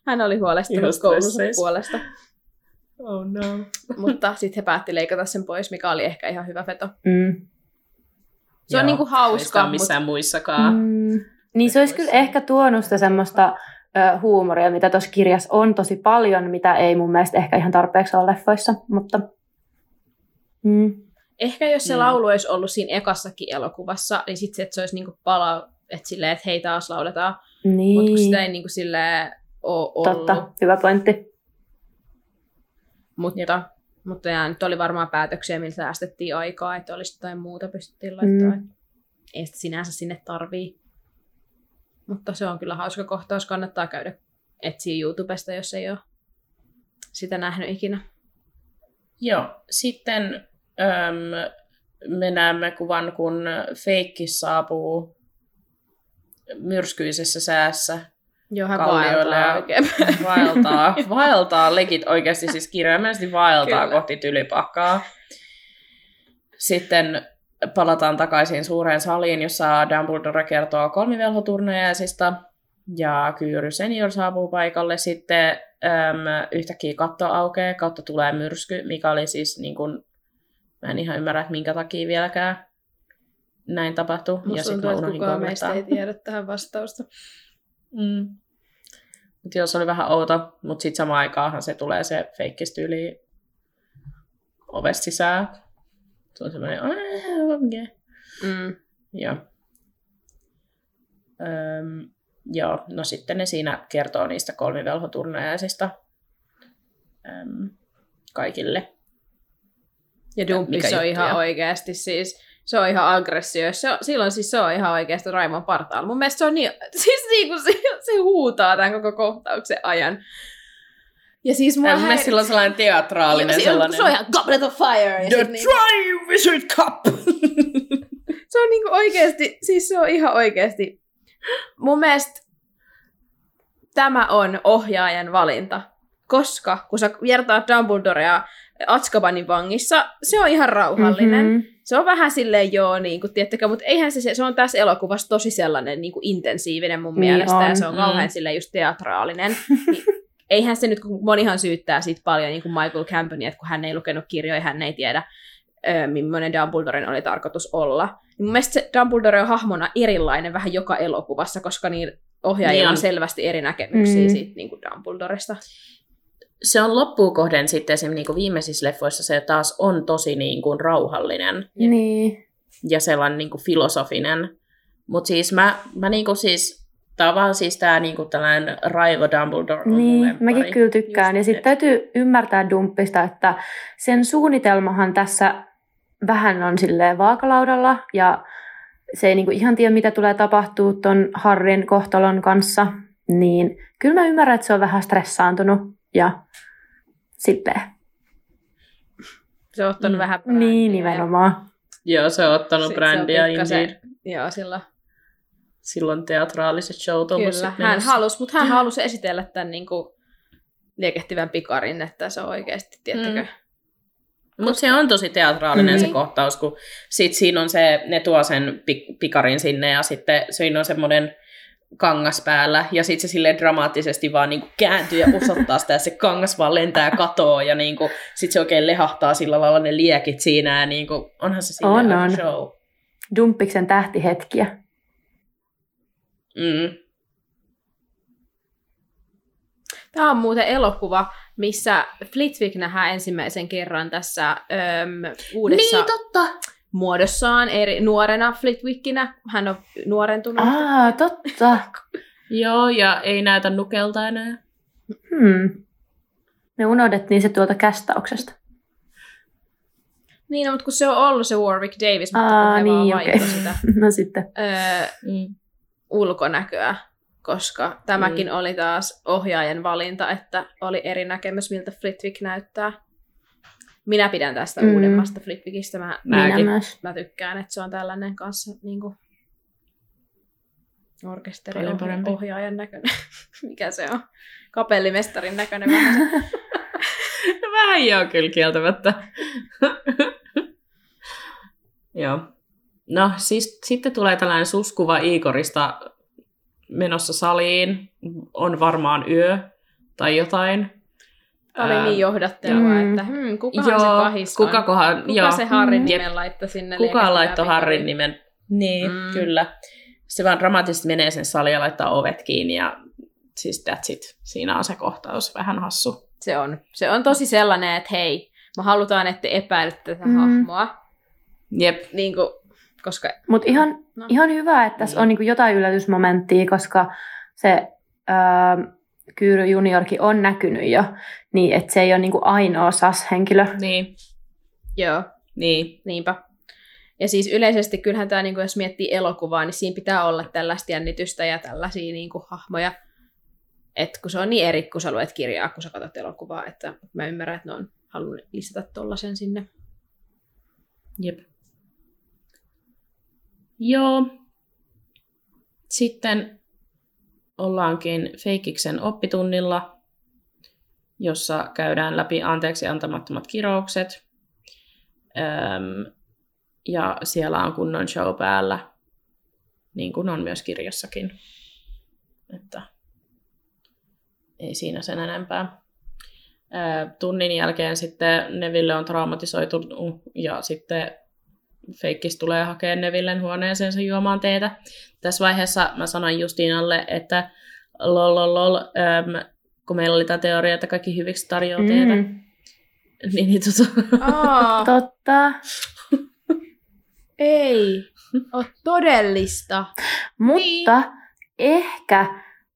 Hän oli huolestunut koulunsa puolesta, Oh no. mutta sitten he päätti leikata sen pois, mikä oli ehkä ihan hyvä veto. Mm. Se on niinku Ei sitä hauska, missään muissakaan. Mm. Niin se olisi kyllä ehkä tuonut sitä semmoista huumoria, mitä tuossa kirjassa on tosi paljon, mitä ei mun mielestä ehkä ihan tarpeeksi ole leffoissa, mutta... Mm. Ehkä jos se Mm. laulu olisi ollut siinä ekassakin elokuvassa, niin sitten se, että se olisi niinku pala, että silleen, että hei taas lauletaan. Niin. Mutta kun sitä ei niinku silleen ole ollut. Totta, hyvä pointti. Mutta, mutta ja, nyt oli varmaan päätöksiä, millä säästettiin aikaa, että olisi jotain muuta pystyttiin laittaa. Mm. Mm. Ei sitä sinänsä sinne tarvii. Mutta se on kyllä hauska kohtaus, kannattaa käydä etsiä YouTubesta, jos ei ole sitä nähnyt ikinä. Joo, sitten äm, me näemme kuvan, kun Feikki saapuu myrskyisessä säässä Joo, hän kallioille vaeltaa ja oikein. <laughs> vaeltaa, vaeltaa, legit oikeasti siis kirjaimellisesti vaeltaa Kyllä. kohti tylypakkaa. Sitten palataan takaisin suureen saliin, jossa Dumbledore kertoo kolmivelhoturnajaisista ja Kyyry senior saapuu paikalle. Sitten äm, yhtäkkiä katto aukeaa, kautta tulee myrsky, mikä oli siis niin kuin, mä en ihan ymmärrä, että minkä takia vieläkään näin tapahtui. Musta tuntuu, että kukaan meistä ei tiedä tähän vastausta. Mm. Mut joo, se oli vähän outo, mutta sitten samaan aikaanhan se tulee se feikkistyyli ovesta sisään. Se on semmoinen, "Aah, okay. Mm. Joo. Öm, joo, no sitten ne siinä kertoo niistä kolmivelhoturnajaisista äm, kaikille. Ja Dumppis mikä on ihan oikeasti siis, se on ihan aggressio. Se on, silloin siis se on ihan oikeasti Raimon partaalla. Mun mielestä se on niin, <laughs> siis niin kuin se, se huutaa tämän koko kohtauksen ajan. Ja siis mua Mun mielestä häir- sillä on sellainen teatraalinen se, sellainen... Se on ihan Goblet of Fire. Ja The niin, Dry Wizard Cup! se on niinku oikeasti, siis se on ihan oikeasti. Mun mielestä tämä on ohjaajan valinta. Koska kun sä viertaat Dumbledorea Atskabanin vangissa, se on ihan rauhallinen. Mhm. Se on vähän silleen joo, niin kuin, tiettäkö, mutta eihän se, se on tässä elokuvassa tosi sellainen niin kuin intensiivinen mun Niin mielestä, ja on, se on kauhean mm. silleen just teatraalinen. <laughs> Niin, eihän se nyt, kun monihan syyttää siitä paljon niin kuin Michael Camponia, että kun hän ei lukenut kirjoja, hän ei tiedä, ö, millainen Dumbledoren oli tarkoitus olla. Niin mun mielestä se Dumbledore on hahmona erilainen vähän joka elokuvassa, koska niin ohjaajilla Niin on on. selvästi eri näkemyksiä Mm. siitä niin kuin Dumbledoresta. se on loppuun kohden sitten esimerkiksi niin kuin viimeisissä leffoissa se taas on tosi niin kuin rauhallinen Niin. ja sellainen niin kuin filosofinen. Mutta siis mä, mä niin kuin siis, tää on vaan siis tää niin kuin tällainen Raivo Dumbledore on Niin, mäkin kyllä tykkään. Ja Just sitten täytyy ymmärtää Dumppista, että sen suunnitelmahan tässä vähän on silleen vaakalaudalla ja se ei niinku ihan tiedä, mitä tulee tapahtuu ton Harrin kohtalon kanssa. Niin kyllä mä ymmärrän, että se on vähän stressaantunut ja silleen. Se on ottanut Mm. vähän brändiä Niin, ja nimenomaan. Joo, se on ottanut sit brändiä se on pikkasen-. Joo, sillä Silloin teatraaliset showt ollut Kyllä, hän halusi, mutta hän halusi esitellä tämän niin kuin, liekehtivän pikarin, että se on oikeasti, tiettäkö? Mm. Mutta se on tosi teatraalinen se Niin. kohtaus, kun sit siinä on se, ne tuo sen pi- pikarin sinne ja sitten siinä on semmoinen kangas päällä ja sitten se silleen dramaattisesti vaan niinku kääntyy ja osoittaa sitä ja se kangas vaan lentää katoa ja niinku, sitten se oikein lehahtaa sillä lailla ne liekit siinä ja niinku, onhan se silleen On, on. show. Dumppiksen tähtihetkiä. Mm. Tämä on muuten elokuva, missä Flitwick nähdään ensimmäisen kerran tässä öm, uudessa Niin, totta! muodossaan, eri, nuorena Flitwickinä. Hän on nuorentunut. Aa, totta. <laughs> Joo, ja ei näytä nukelta enää. Hmm. Me unohdettiin se tuolta kästauksesta. Niin, no, mutta kun se on ollut se Warwick Davis, mutta Aa, he niin, vaihtoi sitä <laughs> No sitten. öö, Mm. Ulkonäköä, koska tämäkin mm. oli taas ohjaajan valinta, että oli eri näkemys, miltä Flitwick näyttää. Minä pidän tästä Mm. mm. uudemmasta Flitwickistä. Mä, Mäkin. myös. mä tykkään, että se on tällainen kanssa niin kuin orkesteri Paljon parempi. ohjaajan näköinen. <laughs> Mikä se on? Kapellimestarin näköinen. <laughs> No vähän joo kyllä kieltämättä. <laughs> joo. No siis sitten tulee tällainen suskuva Iikorista menossa saliin. On varmaan yö tai jotain. Tämä oli niin johdatteleva, Mm. että hmm, kukahan se pahis on? kukakohan, Kuka joo. se Harrin Mm. nimen laittoi sinne? Kuka laittoi? Harrin nimen? Niin, Mm. mm. kyllä. Se vaan dramaattisesti menee sen saliin ja laittaa ovet kiinni ja siis that's it. Siinä on se kohtaus. Vähän hassu. Se on, se on tosi sellainen, että hei, me halutaan, että te tätä Mm. mm. hahmoa. Jep. Niin kuin, koska Mutta ihan, No. ihan hyvä, että tässä Niin. on niinku jotain yllätysmomenttia, koska se öö, Kyyry juniorkin on näkynyt jo, niin että se ei ole niinku ainoa SAS-henkilö. Niin, joo, niin. niinpä. Ja siis yleisesti kyllähän tämä, niin jos miettii elokuvaa, niin siinä pitää olla tällaista jännitystä ja tällaisia niin kuin, hahmoja. Et kun se on niin eri, kun sä luet kirjaa, kun sä katsot elokuvaa, että mä ymmärrän, että ne on halunnut lisätä tollasen sinne. Jep. Joo. Sitten ollaankin Feikiksen oppitunnilla, jossa käydään läpi anteeksi antamattomat kiroukset. Öm, ja siellä on kunnon show päällä, niin kuin on myös kirjassakin. Että ei siinä sen enempää. Tunnin jälkeen sitten Neville on traumatisoitunut ja sitten Feikkis tulee hakemaan Nevillen huoneeseensa juomaan teetä. Tässä vaiheessa mä sanoin Justiinalle, että lol, lol, lol äm, kun meillä oli tämä teoria, että kaikki hyviksi tarjoaa teetä, Mm, niin, niin tota, Aa, <laughs> totta. ei, on todellista. Mutta ehkä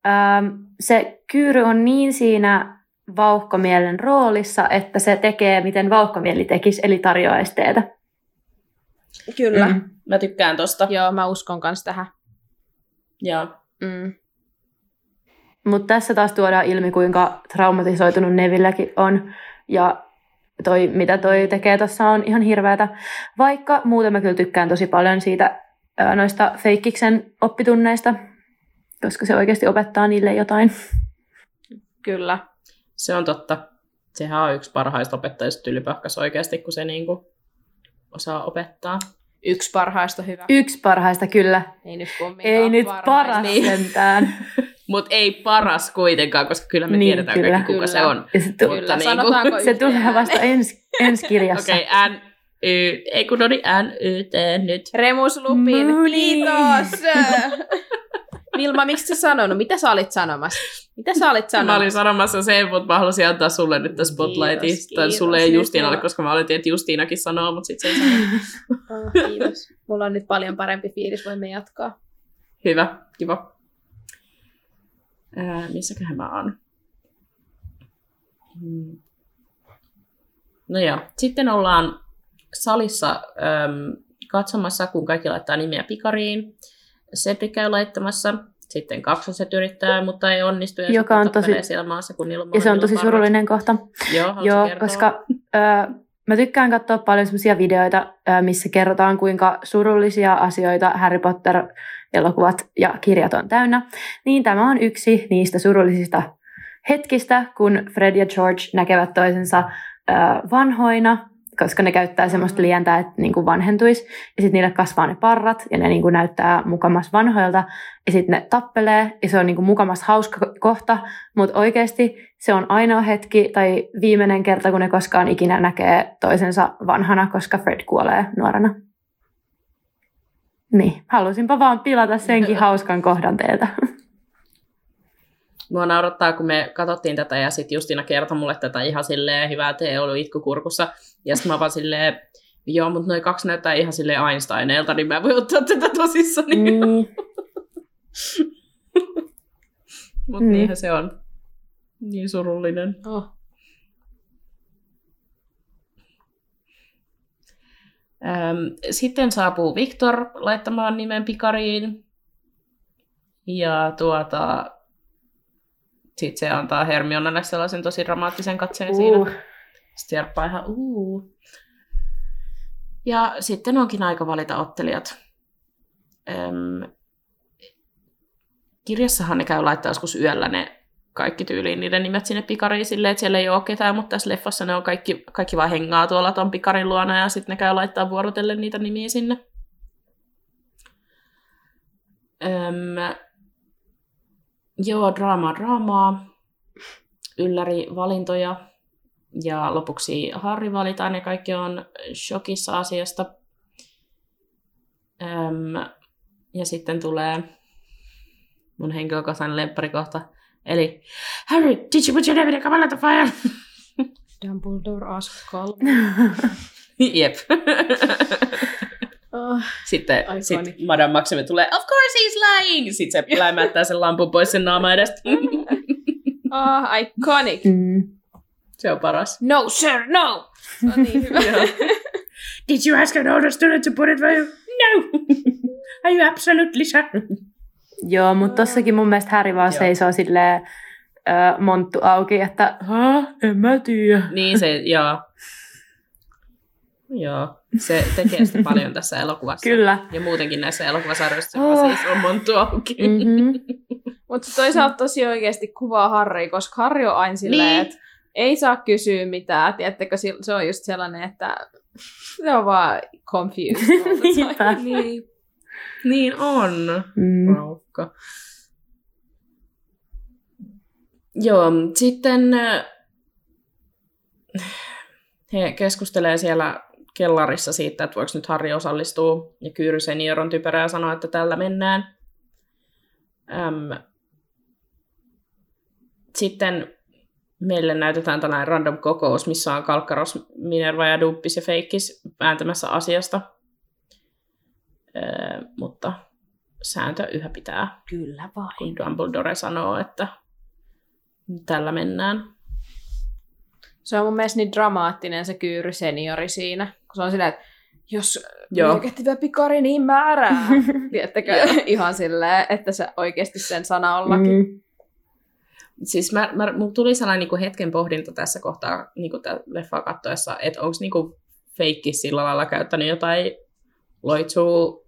ähm, se Kyyry on niin siinä vauhkomielen roolissa, että se tekee, miten vauhkomieli tekisi, eli tarjoaisi teetä. Kyllä. Mm. Mä tykkään tosta. Joo, mä uskon kans tähän. Joo. Mm. Mutta tässä taas tuodaan ilmi, kuinka traumatisoitunut Nevilläkin on. Ja toi, mitä toi tekee tuossa on ihan hirveätä. Vaikka muuten mä kyllä tykkään tosi paljon siitä noista feikkiksen oppitunneista, koska se oikeasti opettaa niille jotain. Kyllä. Se on totta. Sehän on yksi parhaista opettajista tylypahkas oikeasti, kun se niinku osaa opettaa. Yksi parhaista hyvä. Yksi parhaista kyllä. Ei nyt kumminkaan Ei nyt paras Niin. sentään. <laughs> Mutta ei paras kuitenkaan, koska kyllä me Niin, tiedetään kyllä. kaikki, kuka Kyllä. se on. Ja se, tu- Kyllä, niinku- sanotaanko se tulee vasta ääneen? ens, ensi kirjassa. Okei, okay, N, Y, ei kun oli N, Y, T nyt. Remus Lupin, No niin. kiitos! <laughs> Vilma, miksi sä sanonut? Mitä sä olit sanomassa? Mitä sä olit Mä sanomassa? olin sanomassa sen, mutta mä halusin antaa sulle nyt tässä spotlightin. Kiitos, Tai kiitos. sulle ja Nyt Justiinalle, koska mä oletin, että Justiinakin sanoo, mutta sitten se ei sano. <laughs> Oh, kiitos. Mulla on nyt paljon parempi fiilis, voimme jatkaa. Hyvä, kiva. Ää, missäköhän mä oon? Hmm. No joo, sitten ollaan salissa äm, katsomassa, kun kaikki laittaa nimiä pikariin. Seppi käy laittamassa. Sitten kaksoset yrittää, mutta ei onnistu. Ja Joka on tosi- siellä maassa, kun niillä on Ja se on tosi parrat. surullinen kohta. Joo, Joo, kertoa? koska ö, mä tykkään katsoa paljon sellaisia videoita, ö, missä kerrotaan, kuinka surullisia asioita Harry Potter-elokuvat ja kirjat on täynnä. Niin tämä on yksi niistä surullisista hetkistä, kun Fred ja George näkevät toisensa ö, vanhoina, koska ne käyttää semmoista lientä, että niin kuin vanhentuisi. Ja sitten niille kasvaa ne parrat ja ne niin kuin näyttää mukamas vanhoilta. Ja sitten ne tappelee ja se on niin kuin mukamas hauska kohta. Mutta oikeasti se on ainoa hetki tai viimeinen kerta, kun ne koskaan ikinä näkee toisensa vanhana, koska Fred kuolee nuorena. Niin, halusinpa vaan pilata senkin hauskan kohdan teiltä. Mua naurattaa, kun me katsottiin tätä ja sitten Justina kertoi mulle tätä ihan silleen hyvää, että ei ollut itku kurkussa. Ja sitten mä vaan silleen, joo, mutta noin kaksi näyttää ihan silleen Einsteineilta, niin mä voin ottaa tätä tosissani. Mm. <laughs> Mutta Mm. niinhän se on. Niin surullinen. Oh. Sitten saapuu Victor laittamaan nimen pikariin. Ja tuota, sitten se antaa Hermionalle sellaisen tosi dramaattisen katseen siinä. Uh. Sitten Jarppa ihan uu. Ja sitten onkin aika valita ottelijat. Öm, kirjassahan ne käy laittaa joskus yöllä ne kaikki tyyliin niiden nimet sinne pikariin silleen, että siellä ei ole ketään, mutta tässä leffassa ne on kaikki, kaikki vaan hengaa tuolla ton pikarin luona ja sitten ne käy laittaa vuorotellen niitä nimiä sinne. Öm, joo, draamaa, draamaa. Ylläri valintoja. Ja lopuksi Harri valitaan ja kaikki on shokissa asiasta. Öm, ja sitten tulee mun henkilökohtainen lempparikohta. Eli Harry, did you put your name in the to fire? <laughs> Dumbledore asked Calm. <laughs> Jep. Oh. Sitten Iconic. sit Madame Maxime tulee, of course he's lying! Sitten se lämättää sen lampun pois sen naama edestä. <laughs> oh, iconic. Mm. Se on paras. No, sir, no! Se on niin hyvä. <laughs> Did you ask an older student to put it for you? No! Are you absolutely sure? Joo, mutta tossakin mun mielestä Harry vaan Joo. seisoo silleen ö, monttu auki, että Hä? en mä tiedä. niin se, joo. Joo, se tekee sitä <laughs> paljon tässä elokuvassa. Kyllä. Ja muutenkin näissä elokuvasarjoissa se Oh. vaan seisoo monttu auki. <laughs> Mm-hmm. Mutta toisaalta tosi oikeasti kuvaa Harry, koska Harry on aina silleen, Niin. että ei saa kysyä mitään. Tiedättekö, se on just sellainen, että se on vaan confused. <laughs> niin. niin on. Mm. Raukka. Joo, sitten äh, he keskustelee siellä kellarissa siitä, että voiko nyt Harri osallistua. Ja Kyyry senior on typerä ja sanoo, että tällä mennään. Äm, sitten meille näytetään tällainen random kokous, missä on Kalkkaros, Minerva ja Duppis ja Feikkis vääntämässä asiasta. Öö, mutta sääntö yhä pitää, Kyllä vain. kun Dumbledore sanoo, että tällä mennään. Se on mun mielestä niin dramaattinen se kyyry seniori siinä. Kun se on silleen, että jos miekehtivä pikari niin määrää. <laughs> Tiedättekö? Ihan silleen, että se oikeasti sen sana on laki. Mm. Siis mä, mä, mulla tuli sellainen niin kuin hetken pohdinta tässä kohtaa niin kuin leffaa kattoessa, että onko niin kuin feikki sillä lailla käyttänyt jotain loitsua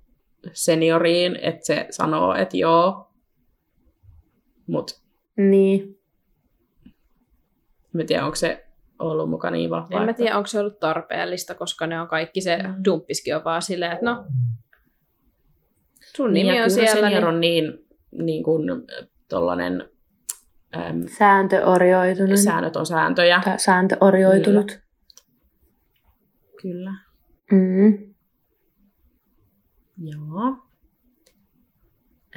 senioriin, että se sanoo, että joo. Mut Niin. mä tiedän, onko se ollut mukaan niin vahva. En mä että- tiedä, onko se ollut tarpeellista, koska ne on kaikki, se Mm. dumppiskin on vaan silleen, että no, sun Niin, nimi ja on siellä. senior Niin... on niin, niin kuin, tollanen, äm, Sääntöorioitunut. säännöt on sääntöjä. Tai sääntöorioitunut. Kyllä. Mm. Joo.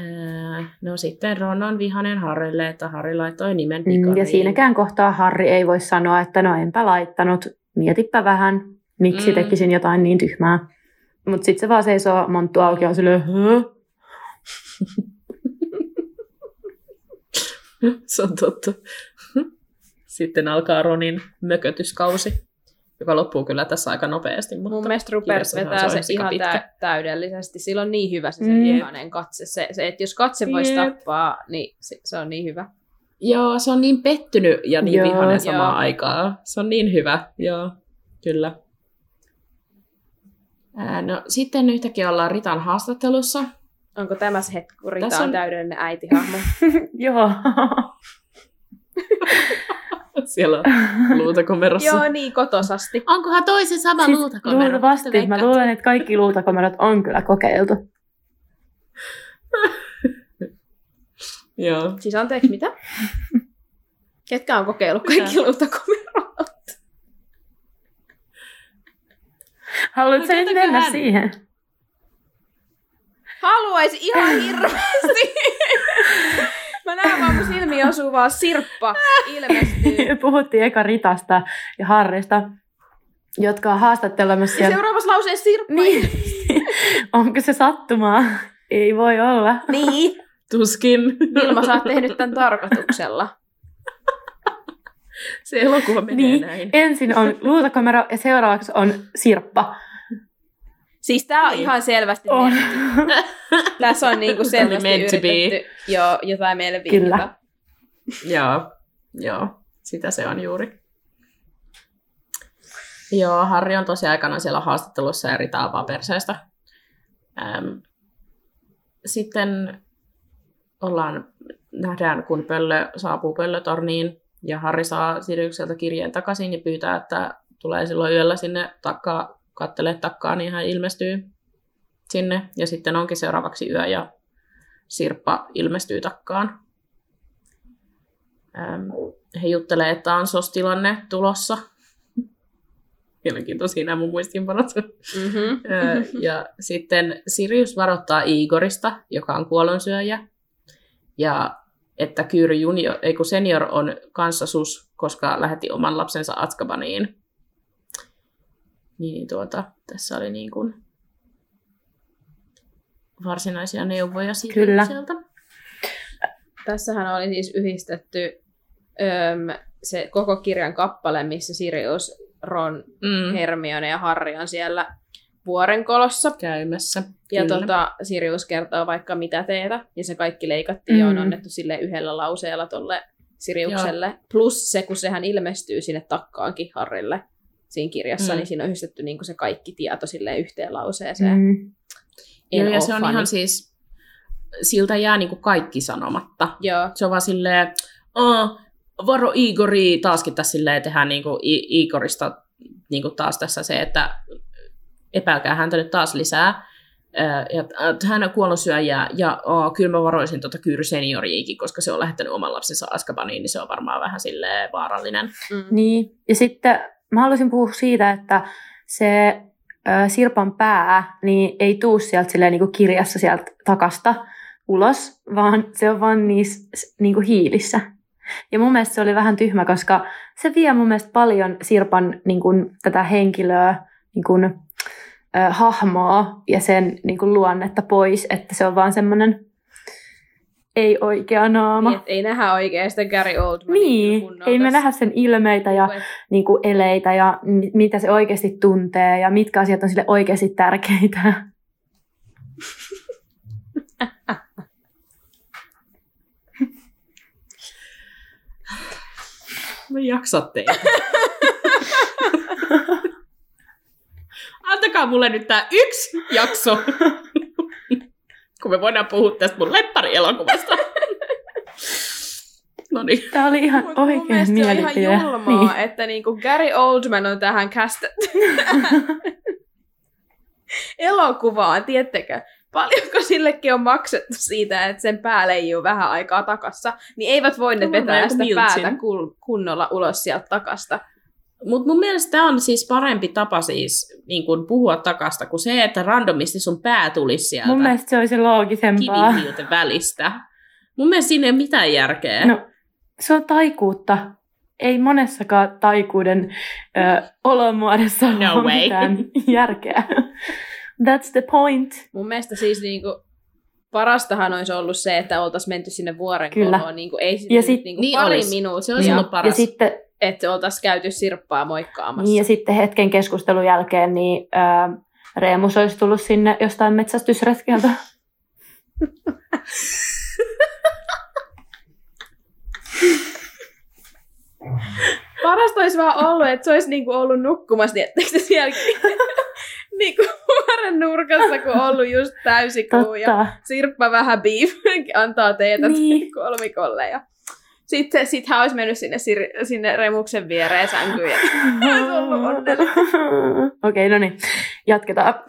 Öö, no sitten Ron on vihanen Harrylle, että Harry laittoi nimen Mm, pikariin. ja siinäkään kohtaa Harri ei voi sanoa, että no enpä laittanut, mietipä vähän, miksi Mm. mm. tekisin jotain niin tyhmää. Mutta sitten se vaan seisoo monttu auki ja on silleen, "Hö?" <laughs> Se on totta. <laughs> Sitten alkaa Ronin mökötyskausi, joka loppuu kyllä tässä aika nopeasti. Mutta Mun mielestä Rupert vetää se se ihan tä- täydellisesti. Sillä on niin hyvä se, se Mm. katse. Se, se, että jos katse voisi Jep. tappaa, niin se, se on niin hyvä. Joo, se on niin pettynyt ja niin Joo. vihainen samaan Joo. aikaan. Se on niin hyvä, joo, kyllä. Ää, no, sitten yhtäkkiä ollaan Ritan haastattelussa. Onko tämä se hetki, kun Rita Tässä on on- täydellinen äitihahmo? <laughs> Joo. <laughs> Siellä on luutakomerossa. Joo, niin kotosasti. Onkohan toisen sama siis luutakomero? luultavasti, Mitä mä luulen, että kaikki luutakomerot on kyllä kokeiltu. <laughs> Joo. Siis anteeksi, mitä? Ketkä on kokeillut kaikki luutakomerot? Haluatko No, nyt mennä siihen? Haluaisi ihan hirveästi. <laughs> Mä näen vaan mun silmiin osuu vaan sirppa ilmestyy. <laughs> Puhuttiin eka Ritasta ja Harrista, jotka on haastattelemassa Ja siellä. seuraavassa lauseessa sirppa Niin. <laughs> Onko se sattumaa? Ei voi olla. Niin. Tuskin. Vilma, sä oot tehnyt tämän tarkoituksella. Se elokuva menee Niin. näin. Ensin on luutakomero ja seuraavaksi on sirppa. Siis tää on Niin. ihan selvästi On. <laughs> Tässä on niinku selvästi Meant yritetty jo, jotain meille vinkata. Kyllä. Joo, joo, sitä se on juuri. Joo, Harri on tosi aikana siellä haastattelussa ja Rita avaa perseestä. Ähm, sitten ollaan, nähdään, kun pöllö saapuu pöllötorniin ja Harri saa Siriukselta kirjeen takaisin ja pyytää, että tulee silloin yöllä sinne takkaa, kattelee takkaa, niin hän ilmestyy sinne. Ja sitten onkin seuraavaksi yö ja Sirppa ilmestyy takkaan. Ähm, he juttelee, että on SOS-tilanne tulossa. <laughs> Mielenkiintoisia nämä mun muistiinpanot. Mm-hmm. Ja sitten Sirius varoittaa Igorista, joka on kuolonsyöjä. Ja että Kyyry junior, ei kun senior on kanssa sus, koska lähetti oman lapsensa Atskabaniin. Niin tuota, tässä oli niin kuin varsinaisia neuvoja Kyllä. Siriukselta. Tässähän oli siis yhdistetty öm, se koko kirjan kappale, missä Sirius, Ron, Mm, Hermione ja Harry on siellä vuorenkolossa. käymässä. Ja Kyllä. tota, Sirius kertoo vaikka mitä teetä, ja se kaikki leikattiin ja on Mm. annettu sille yhdellä lauseella tolle Siriukselle. Plus se, kun sehän ilmestyy sinne takkaankin Harrille siinä kirjassa, Mm. niin siinä on yhdistetty niin se kaikki tieto sille yhteen lauseeseen. Mm. En Joo, ja se on fani. ihan siis, siltä jää niinku kaikki sanomatta. Joo, Se on vaan silleen, "Aa, varo Igori, taaskin tässä silleen tehdään niinku I- Igorista niinku taas tässä se, että epäilkää häntä nyt taas lisää. Ja hän on kuollonsyöjä ja oh, kyllä mä varoisin tota Kyyry senioriikin, koska se on lähettänyt oman lapsensa Askabaniin, niin se on varmaan vähän silleen vaarallinen. mm. Niin, ja sitten mä haluaisin puhua siitä, että se ö, Sirpan pää niin ei tuu sieltä silleen, niin kuin kirjassa sieltä takasta ulos, vaan se on vaan niissä niin kuin hiilissä. Ja mun mielestä se oli vähän tyhmä, koska se vie mun mielestä paljon Sirpan niin kuin, tätä henkilöä, niin kuin, ö, hahmoa ja sen niin kuin luonnetta pois, että se on vaan semmoinen ei oikea naama. Niin, ei nähdä oikein sitä Gary Oldmanin Niin, kunnolla ei me tässä. nähdä sen ilmeitä ja Niin, niin kuin eleitä ja mi- mitä se oikeasti tuntee ja mitkä asiat on sille oikeasti tärkeitä. Mä jaksa teitä. <laughs> Antakaa mulle nyt tää yksi jakso, kun me voidaan puhua tästä mun lempparielokuvasta. <laughs> No niin. Tämä oli ihan Mut mun oikein mielestä se on mielipide. ihan julmaa, niin. että niinku Gary Oldman on tähän castettu <laughs> elokuvaan, tiettekö? Paljonko sillekin on maksettu siitä, että sen pää leijuu vähän aikaa takassa, niin eivät voineet vetää sitä miltsin. päätä kunnolla ulos sieltä takasta. Mutta mun mielestä tämä on siis parempi tapa siis niin kun puhua takasta kuin se, että randomisti sun pää tulisi sieltä Mun mielestä se olisi loogisempaa. kivihiilten välistä. Mun mielestä siinä ei ole mitään järkeä. No, se on taikuutta. Ei monessakaan taikuuden ö, olomuodossa No ole way. mitään järkeä. That's the point. Mun mielestä siis niinku parastahan olisi ollut se, että oltaisiin menty sinne vuoren Kyllä. koloon. Niinku, ei sinne Ja nyt sit- niinku Niin pari minuuttia, Se olisi Ja, ollut paras. ja sitten, että oltaisiin käyty sirppaa moikkaamassa. niin, ja sitten hetken keskustelun jälkeen niin ö, Reemus olisi tullut sinne jostain metsästysretkeltä. <laughs> Parasta olisi vaan ollut, että se olisi niinku ollut nukkumassa, niin etteikö se siellä <laughs> niinku vuoren nurkassa, kun ollut just täysikuu ja. Sirppa vähän beef <laughs> antaa teetä Niin. kolmikolle. Ja sitten sit hän olisi mennyt sinne, sinne remuksen viereen sänkyyn. Ja <laughs> olisi ollut onnellinen. Okei, no niin. Jatketaan. <laughs>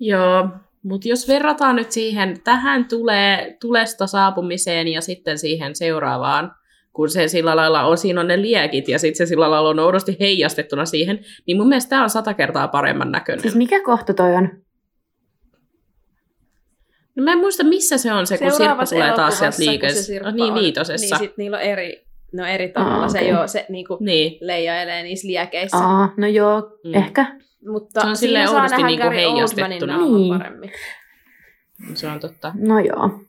Joo, mutta jos verrataan nyt siihen, tähän tulee tulesta saapumiseen ja sitten siihen seuraavaan, kun se sillä lailla on, siinä on ne liekit ja sitten se sillä lailla on oudosti heijastettuna siihen, niin mun mielestä tämä on sata kertaa paremman näköinen. Siis mikä kohta toi on? No mä en muista, missä se on se, kun Seuraavassa tulee taas sieltä. Sirppa Oh, niin, viitosessa. Niin sit niillä on eri, no eri tavalla. Ah, Se ole se niinku Niin. leijailee niissä liekeissä. Aa, no joo, Mm. ehkä. Mutta Se on siinä silleen saa oudosti nähdä niinku Gary Oldmanin heijastettuna. Niin. paremmin. Se on totta. No joo.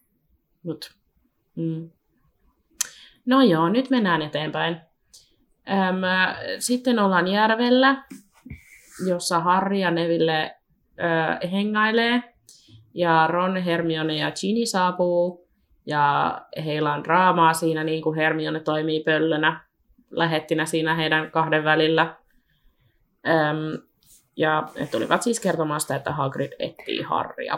Mut. Mm. No joo, nyt mennään eteenpäin. Öm, sitten ollaan järvellä, jossa Harry ja Neville ö, hengailee. Ja Ron, Hermione ja Ginny saapuu. Ja heillä on draamaa siinä, niin kuin Hermione toimii pöllönä lähettinä siinä heidän kahden välillä. Öm, ja he tulivat siis kertomaan sitä, että Hagrid etsii Harrya.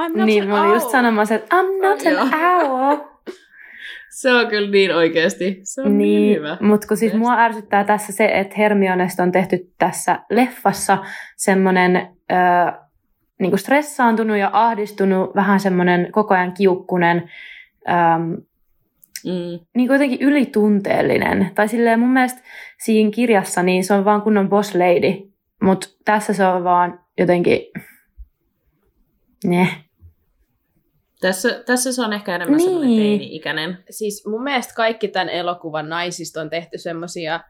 I'm not Niin, an mä olin just sanomassa, että I'm not an owl. <laughs> Se on kyllä niin oikeasti. Se on niin, Niin, hyvä. mutta kun siis mua ärsyttää tässä se, että Hermionesta on tehty tässä leffassa semmoinen ö, niinku stressaantunut ja ahdistunut, vähän semmoinen koko ajan kiukkunen, äm, Mm. niin kuitenkin ylitunteellinen. Tai silleen mun mielestä siinä kirjassa niin se on vaan kunnon boss lady, mutta tässä se on vaan jotenkin... Ne. Tässä, tässä se on ehkä enemmän niin. semmoinen Niin. teini-ikäinen. Siis mun mielestä kaikki tämän elokuvan naisista on tehty semmosia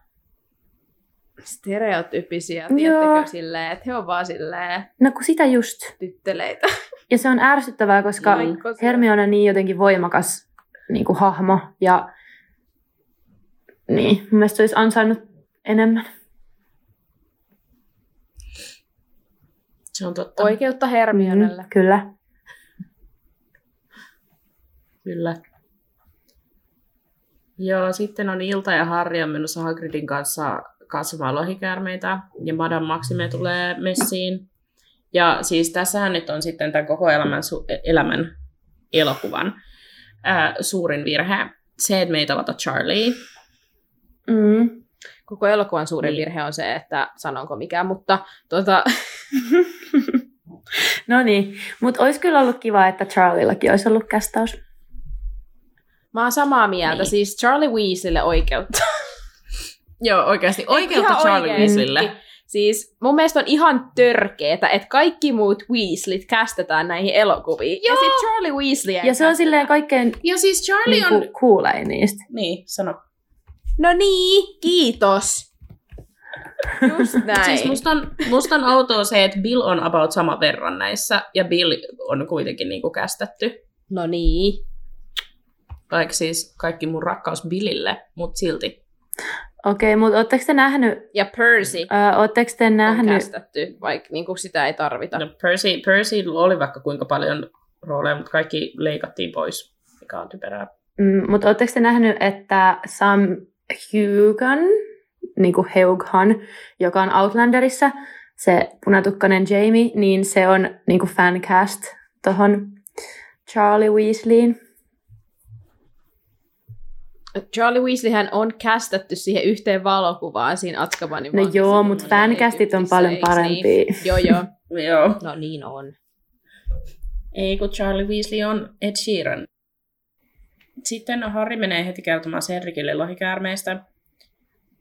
stereotyyppisiä, Joo. tiedättekö, silleen, että he on vaan silleen No kun sitä just. tytteleitä. <laughs> Ja se on ärsyttävää, koska. Laikkosia. Hermione on niin jotenkin voimakas niin kuin hahmo ja niin, mun mielestä se olisi ansainnut enemmän. Se on totta. Oikeutta Hermionelle. Mm, kyllä. Kyllä. Joo, sitten on Ilta ja Harri on menossa Hagridin kanssa katsomaan lohikäärmeitä ja Madame Maxime tulee messiin. Ja siis tässähän nyt on sitten tämän koko elämän, su- elämän elokuvan ää, suurin virhe. Se, että me ei tavata Charlie. Mm. Koko elokuvan suurin Niin. virhe on se, että sanonko mikään, mutta tota, <laughs> No niin, mutta olisi kyllä ollut kiva, että Charliellakin olisi ollut kästaus. mä oon samaa mieltä. Niin. Niin. Siis Charlie Weasleylle oikeutta. Joo, oikeasti. Oikeutta Charlie oikeesti. Weasleylle. Siis mun mielestä on ihan törkeetä, että kaikki muut Weasleyt kästetään näihin elokuviin. Joo. Ja sitten Charlie Weasley Ja se on silleen kaikkein Ja siis Charlie niin on... kuulein niistä. Niin, sano. No niin, kiitos. Just <laughs> näin. Siis musta on, musta on outoa se, että Bill on about sama verran näissä, ja Bill on kuitenkin niinku kästetty. No niin. Vaikka siis kaikki mun rakkaus Billille, mutta silti. Okei, mutta ootteko te nähnyt, Ja Percy äh, ootteko te on nähnyt, kästetty, vaikka niinku sitä ei tarvita. No, Percy, Percy oli vaikka kuinka paljon rooleja, mutta kaikki leikattiin pois, mikä on typerää. mm, mutta ootteko te nähnyt, että Sam Hugan, niin kuin Heughan, joka on Outlanderissa, se punatukkainen Jamie, niin se on niin kuin fancast tohon Charlie Weasleyin. Charlie Weasleyhän on kästetty siihen yhteen valokuvaan siinä Atkabanin No joo, kun mut on fancastit on Egyptissä, paljon eiks parempia. Niin? Joo, joo. <laughs> Joo. No niin on. Ei, kun Charlie Weasley on Ed Sheeran. Sitten Harry menee heti kertomaan Cedricille lohikäärmeistä.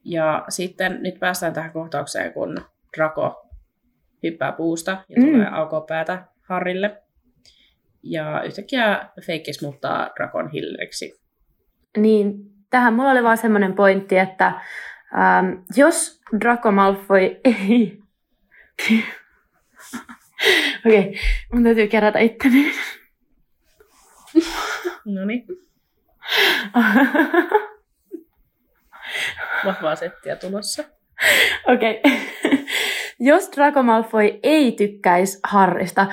Ja sitten nyt päästään tähän kohtaukseen, kun Draco hyppää puusta ja Mm. tulee aukoa päätä Harrille. Ja yhtäkkiä Feikkis muuttaa Dracon hilleriksi. Niin, tähän mulla oli vaan semmoinen pointti, että ähm, jos Draco Malfoy ei... <laughs> Okei, okay, mun täytyy kerätä itteni. <laughs> No niin, <laughs> vahvaa settiä tulossa. Okei. Okay. Jos Draco Malfoy ei tykkäisi Harrista,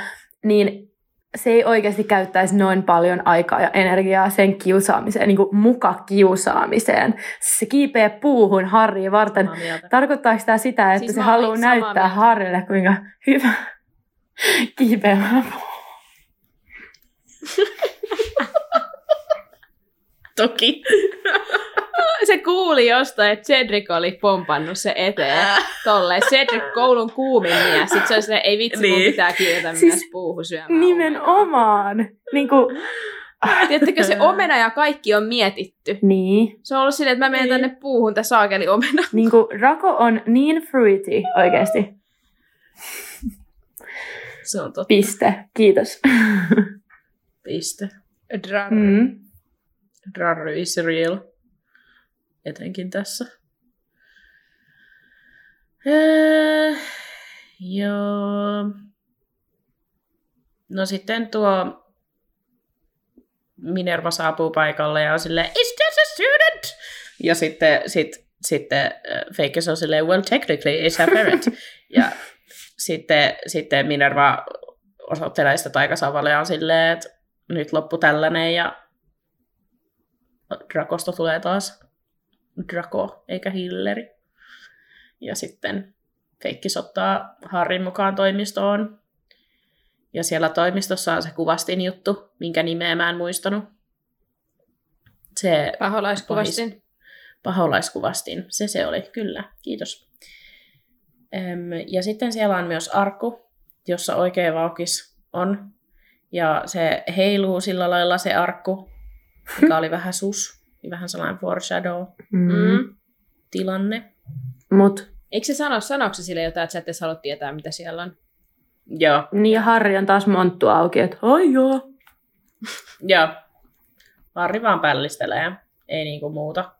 niin se ei oikeasti käyttäisi noin paljon aikaa ja energiaa sen kiusaamiseen, niin kuin muka kiusaamiseen. Se kiipee puuhun Harria varten. Tarkoittaako tämä sitä, että Siis se haluaa näyttää mieltä. Harrille, kuinka hyvä <laughs> kiipeämään puuhun? <laughs> Toki. <laughs> Se kuuli jostain, että Cedric oli pompannut se eteen. Tolleen. Cedric koulun kuumin mies. Sitten se oli silleen, ei vitsi, niin. mun pitää kiivetä Siis myös puuhun syömään Nimenomaan. Niin, kuin. Tiedättekö, se omena ja kaikki on mietitty. niin, Se on ollut silleen, että mä menen Niin. tänne puuhun, tää saakeli omena. <laughs> niin kuin Draco on niin fruity oikeasti. Se on totta. Piste. Kiitos. Piste. Drar. Mm. Drarry is real. Etenkin tässä. Öö, joo. No sitten tuo Minerva saapuu paikalle ja on silleen, is this a student? Ja sitten, sit, sitten äh, Feikes on silleen, well technically it's a parent. <laughs> ja sitten, sitten Minerva osoittelee sitä taikasavalle ja on silleen, että nyt loppu tällainen ja Drakosta tulee taas Draco eikä Hilleri. Ja sitten Feikkis ottaa Harrin mukaan toimistoon. Ja siellä toimistossa on se kuvastin juttu, minkä nimeä mä en muistanut. Se Paholaiskuvastin. paholaiskuvastin. Se se oli, kyllä. Kiitos. Öm, ja sitten siellä on myös arkku, jossa oikea vaukis on. Ja se heiluu sillä lailla se arkku, mikä oli vähän sus. Vähän sellainen foreshadow Mm. Mm. tilanne. Mut Eikö se sano, sanoiko se sille jotain, että sä et edes halua tietää, mitä siellä on? Joo. niin ja Harri on taas monttu auki, että ai joo. <laughs> Joo. Harri vaan pällistelee. Ei niinku muuta.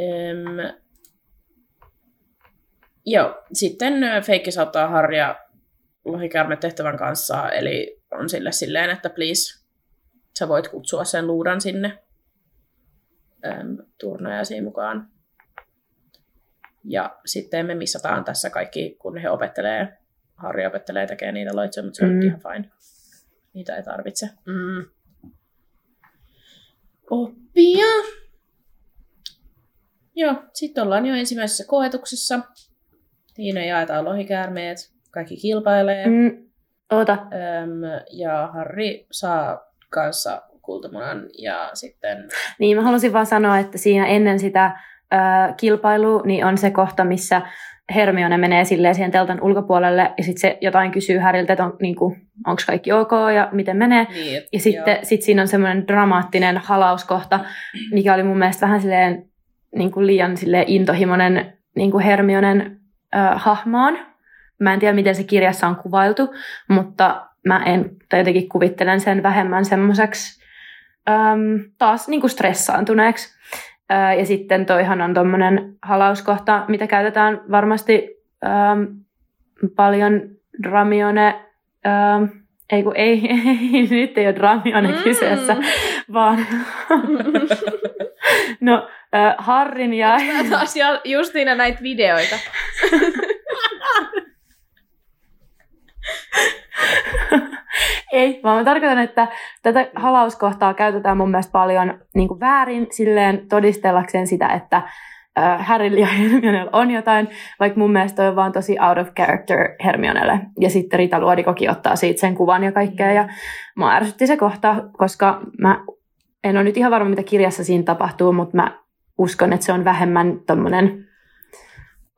Öm, joo. Sitten Feikki saattaa Harria lohikäärme tehtävän kanssa, eli on sille silleen, että please, sä voit kutsua sen luudan sinne öm, turnajaisiin mukaan. Ja sitten me missataan tässä kaikki, kun he opettelee, Harri opettelee tekemään niitä loitsuja, mutta se on Mm. ihan fine. Niitä ei tarvitse Mm. oppia. Joo, sitten ollaan jo ensimmäisessä koetuksessa. Siinä jaetaan lohikäärmeet, kaikki kilpailee. Mm. Oota, Öm, ja Harri saa kanssa kultamunan ja sitten... Niin, mä halusin vaan sanoa, että siinä ennen sitä ö, kilpailua niin on se kohta, missä Hermione menee silleen siihen teltan ulkopuolelle ja sitten se jotain kysyy Häriltä, että on, niin onko kaikki ok ja miten menee. Niin, et- Ja sitten sit siinä on semmoinen dramaattinen halauskohta, mikä oli mun mielestä vähän silleen, niin kuin liian silleen intohimoinen niin kuin Hermionen ö, hahmoon. Mä en tiedä, miten se kirjassa on kuvailtu, mutta mä en, tai jotenkin kuvittelen sen vähemmän semmoiseksi äm, taas niin kuin stressaantuneeksi. Ää, ja sitten toihan on tuommoinen halauskohta, mitä käytetään varmasti ähm, paljon Dramione, ähm, ei kun ei, <laughs> ei, nyt ei ole Dramione Mm. kyseessä, vaan <laughs> no äh, Harrin ja taas justiina näitä videoita. <laughs> <laughs> Ei, vaan mä tarkoitan, että tätä halauskohtaa käytetään mun mielestä paljon niin kuin väärin silleen todistellakseen sitä, että äh, Harryllä ja Hermionella on jotain, vaikka mun mielestä toi on vaan tosi out of character Hermionelle. Ja sitten Rita Luodikokin ottaa siitä sen kuvan ja kaikkea. Ja mua ärsytti se kohta, koska mä en ole nyt ihan varma, mitä kirjassa siinä tapahtuu, mutta mä uskon, että se on vähemmän tommonen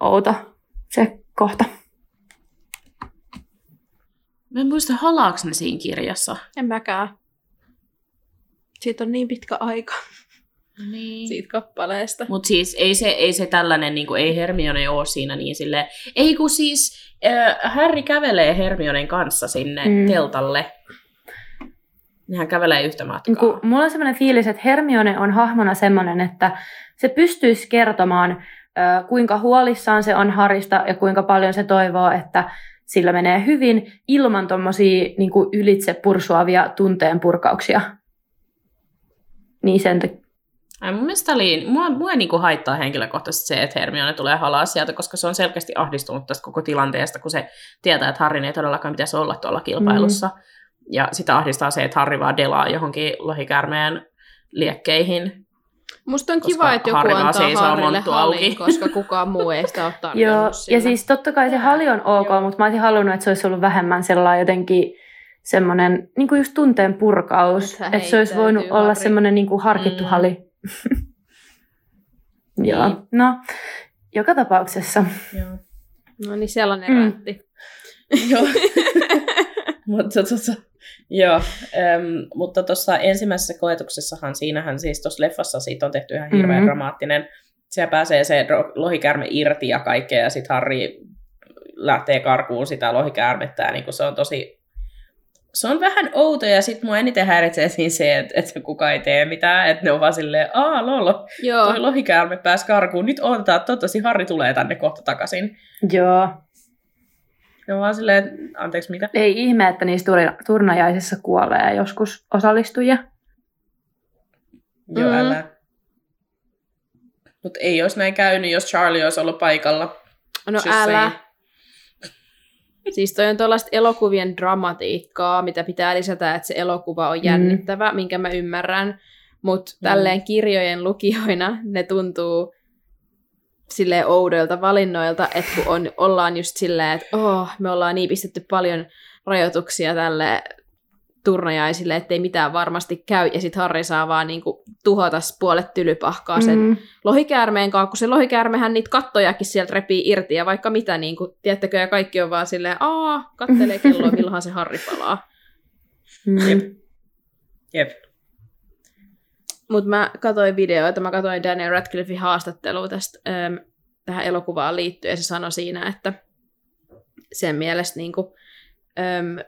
outo se kohta. Mä en muista, halaaks ne siinä kirjassa. En mäkään. Siitä on niin pitkä aika Niin. siitä kappaleesta. Mutta siis ei se, ei se tällainen, niin kuin, ei Hermione ole siinä niin sille ei kun siis äh, Harry kävelee Hermionen kanssa sinne Mm. teltalle. Nehän kävelee yhtä matkaa. Niin kuin, mulla on sellainen fiilis, että Hermione on hahmona sellainen, että se pystyisi kertomaan, ö, kuinka huolissaan se on Harista ja kuinka paljon se toivoo, että sillä menee hyvin ilman tuommoisia niin ylitse pursuavia tunteen purkauksia. Niin sen t- Ai, mun mielestä oli, mua, mua ei niinku haittaa henkilökohtaisesti se, että Hermione tulee halaa sieltä, koska se on selkeästi ahdistunut tästä koko tilanteesta, kun se tietää, että Harrin ei todellakaan pitäisi olla tuolla kilpailussa. Mm. Ja sitä ahdistaa se, että Harri vaan delaa johonkin lohikäärmeen liekkeihin. Musta on kiva, että joku Harri vaan antaa seisoo Harrille monttu halin, auki. <laughs> koska kukaan muu ei sitä ole <laughs> tarjonnut Joo, sille. ja siis totta kai se hali on ok, Joo. mutta mä olisin halunnut, että se olisi ollut vähemmän sellainen jotenkin semmoinen niin kuin just tunteen purkaus. Että Että se olisi voinut heittäytyy olla semmoinen niin kuin harkittu Mm. hali. <laughs> Joo, Niin. no joka tapauksessa. Joo. No niin, sellainen mm. rätti. Joo. Mutta tota, joo, äm, mutta tuossa ensimmäisessä koetuksessahan, siinähän siis tuossa leffassa siitä on tehty ihan hirveän Mhm. mm-hmm. dramaattinen. Siellä pääsee se lohikärme irti ja kaikkea, ja sitten Harry lähtee karkuun sitä lohikäärmettä, ja niin se on tosi... Se on vähän outo, ja sitten mua eniten häiritsee siinä se, että, että kukaan ei tee mitään, että ne on vaan silleen, aa lolo, Joo, toi lohikäärme pääsi karkuun, nyt odotetaan, toivottavasti Harry tulee tänne kohta takaisin. Joo. On vaan silleen, että anteeksi mitä? Ei ihme, että niissä turna- turnajaisissa kuolee joskus osallistujia. Joo, Mm. älä. Mutta ei olisi näin käynyt, jos Charlie olisi ollut paikalla. no Just älä. saying. <laughs> Siis toi on tuollaista elokuvien dramatiikkaa, mitä pitää lisätä, että se elokuva on Mm. jännittävä, minkä mä ymmärrän. Mutta Mm. tälleen kirjojen lukijoina ne tuntuu silleen oudoilta valinnoilta, että kun on, ollaan just silleen, että oh, me ollaan niin pistetty paljon rajoituksia tälle turnajaisille, ettei mitään varmasti käy, ja sitten Harri saa vaan niinku tuhota puolet tylypahkaa sen Mm. lohikäärmeen kanssa, kun se lohikäärmehän niitä kattojakin sieltä repii irti ja vaikka mitä, niin kuin, tiedättekö, ja kaikki on vaan silleen, aa, kattelee kelloa, <laughs> milloinhan se Harri palaa. Mm. Jep. Jep. Mutta mä katsoin videoita, mä katsoin Daniel Radcliffein haastattelua tästä äm, tähän elokuvaan liittyen, ja se sanoi siinä, että sen mielestä niin kuin, äm,